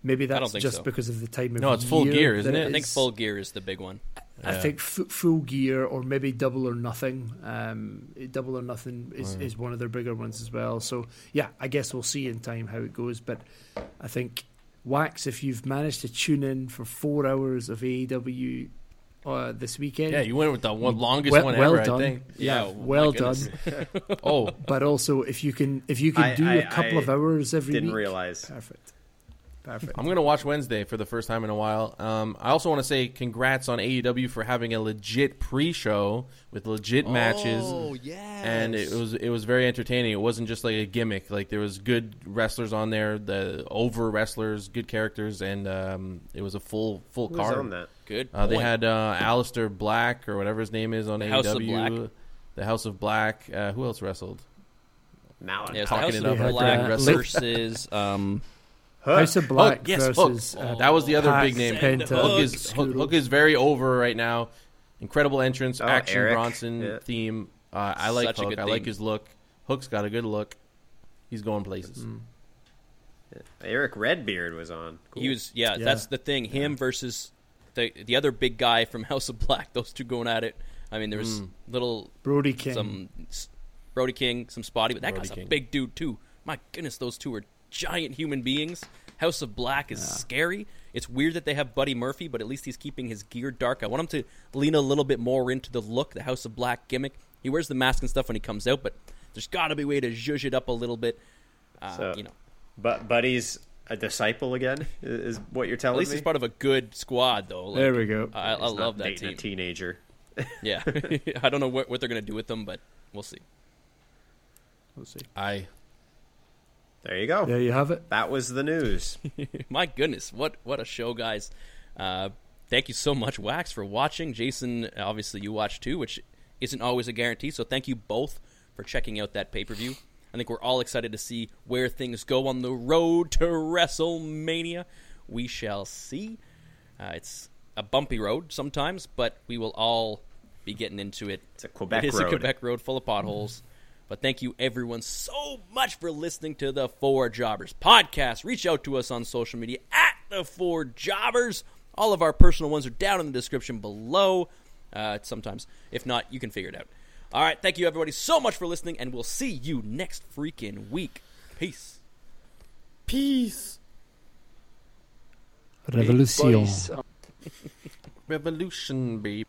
Speaker 2: Maybe that's just
Speaker 1: so.
Speaker 2: because of the time of
Speaker 4: No, it's full gear, isn't it?
Speaker 1: I think full gear is the big one.
Speaker 2: I
Speaker 4: Yeah.
Speaker 2: think f- full gear or maybe double or nothing. Um, double or nothing is,
Speaker 4: Mm.
Speaker 2: is one of their bigger ones as well. So yeah, I guess we'll see in time how it goes. But I think Wax, if you've managed to tune in for four hours of AEW uh, this weekend,
Speaker 4: Yeah, you went with the one longest
Speaker 2: well,
Speaker 4: one
Speaker 2: well
Speaker 4: ever,
Speaker 2: done.
Speaker 4: I think.
Speaker 2: Yeah,
Speaker 1: Yeah,
Speaker 2: well done.
Speaker 4: Oh,
Speaker 2: But also, if you can, if you can
Speaker 3: I-
Speaker 2: do
Speaker 3: I-
Speaker 2: a couple
Speaker 3: I
Speaker 2: of hours every week.
Speaker 3: Didn't
Speaker 2: week,
Speaker 3: realize.
Speaker 2: perfect, perfect.
Speaker 4: I'm gonna watch Wednesday for the first time in a while. Um, I also want to say congrats on AEW for having a legit pre-show with legit matches.
Speaker 1: Oh yeah.
Speaker 4: and it was it was very entertaining. It wasn't just like a gimmick. Like there was good wrestlers on there, the over wrestlers, good characters, and um, it was a full full
Speaker 3: Who was
Speaker 4: card.
Speaker 3: on that?
Speaker 1: Good.
Speaker 4: Uh, they had uh, Aleister Black or whatever his name is on
Speaker 1: The
Speaker 4: AEW.
Speaker 1: House of Black.
Speaker 4: The House of Black. Uh, who else wrestled?
Speaker 3: Malakai.
Speaker 1: yeah, it's the
Speaker 4: talking
Speaker 1: House
Speaker 4: it
Speaker 1: of
Speaker 4: up
Speaker 1: Black versus um.
Speaker 2: House of Black
Speaker 4: Hook, yes,
Speaker 2: versus
Speaker 4: Hook.
Speaker 2: uh,
Speaker 4: that was the other
Speaker 2: Pac,
Speaker 4: big name.
Speaker 2: Penta,
Speaker 4: Hook is Hook, Hook is very over right now. Incredible entrance,
Speaker 3: Oh,
Speaker 4: action
Speaker 3: Eric.
Speaker 4: Bronson
Speaker 3: Yeah.
Speaker 4: theme. Uh, I like
Speaker 1: Such
Speaker 4: Hook. I like his look. Hook's got a good look. He's going places.
Speaker 2: Mm.
Speaker 3: Erick Redbeard was on. Cool.
Speaker 1: He was yeah,
Speaker 2: Yeah.
Speaker 1: That's the thing. Him versus the the other big guy from House of Black. Those two going at it. I mean, there was
Speaker 4: Mm.
Speaker 1: little
Speaker 2: Brody King.
Speaker 1: some Brody King, some Spotty, but that
Speaker 4: Brody
Speaker 1: guy's
Speaker 4: King.
Speaker 1: a big dude too. My goodness, those two are giant human beings. House of Black is scary. It's weird that they have Buddy Murphy, but at least he's keeping his gear dark. I want him to lean a little bit more into the look, the House of Black gimmick. He wears the mask and stuff when he comes out, but there's got to be a way to zhuzh it up a little bit. Uh,
Speaker 3: So-
Speaker 1: you know,
Speaker 3: But Buddy's a disciple again, is what you're telling me.
Speaker 1: at
Speaker 3: telling
Speaker 1: least
Speaker 3: me?
Speaker 1: he's part of a good squad, though. Like,
Speaker 2: there we go.
Speaker 1: I, I
Speaker 3: He's not
Speaker 1: love that team.
Speaker 3: a teenager.
Speaker 1: Yeah, I don't know what, what they're going to do with them, but we'll see.
Speaker 2: Let's see.
Speaker 4: I
Speaker 3: There you go.
Speaker 2: There you have it.
Speaker 3: That was the news.
Speaker 1: My goodness, what what a show, guys! Uh, thank you so much, Wax, for watching. Jason, obviously you watched too, which isn't always a guarantee. So thank you both for checking out that pay per view. I think we're all excited to see where things go on the road to WrestleMania. We shall see. Uh, it's a bumpy road sometimes, but we will all be getting into it.
Speaker 3: It's a Quebec
Speaker 1: it is
Speaker 3: road.
Speaker 1: a Quebec road full of potholes. But thank you, everyone, so much for listening to the Four Jobbers podcast. Reach out to us on social media at the Four Jobbers. All of our personal ones are down in the description below. Uh, sometimes, if not, you can figure it out. All right, thank you, everybody, so much for listening, and we'll see you next freaking week. Peace.
Speaker 4: peace
Speaker 2: Revolution.
Speaker 6: Boys,
Speaker 4: revolution, baby.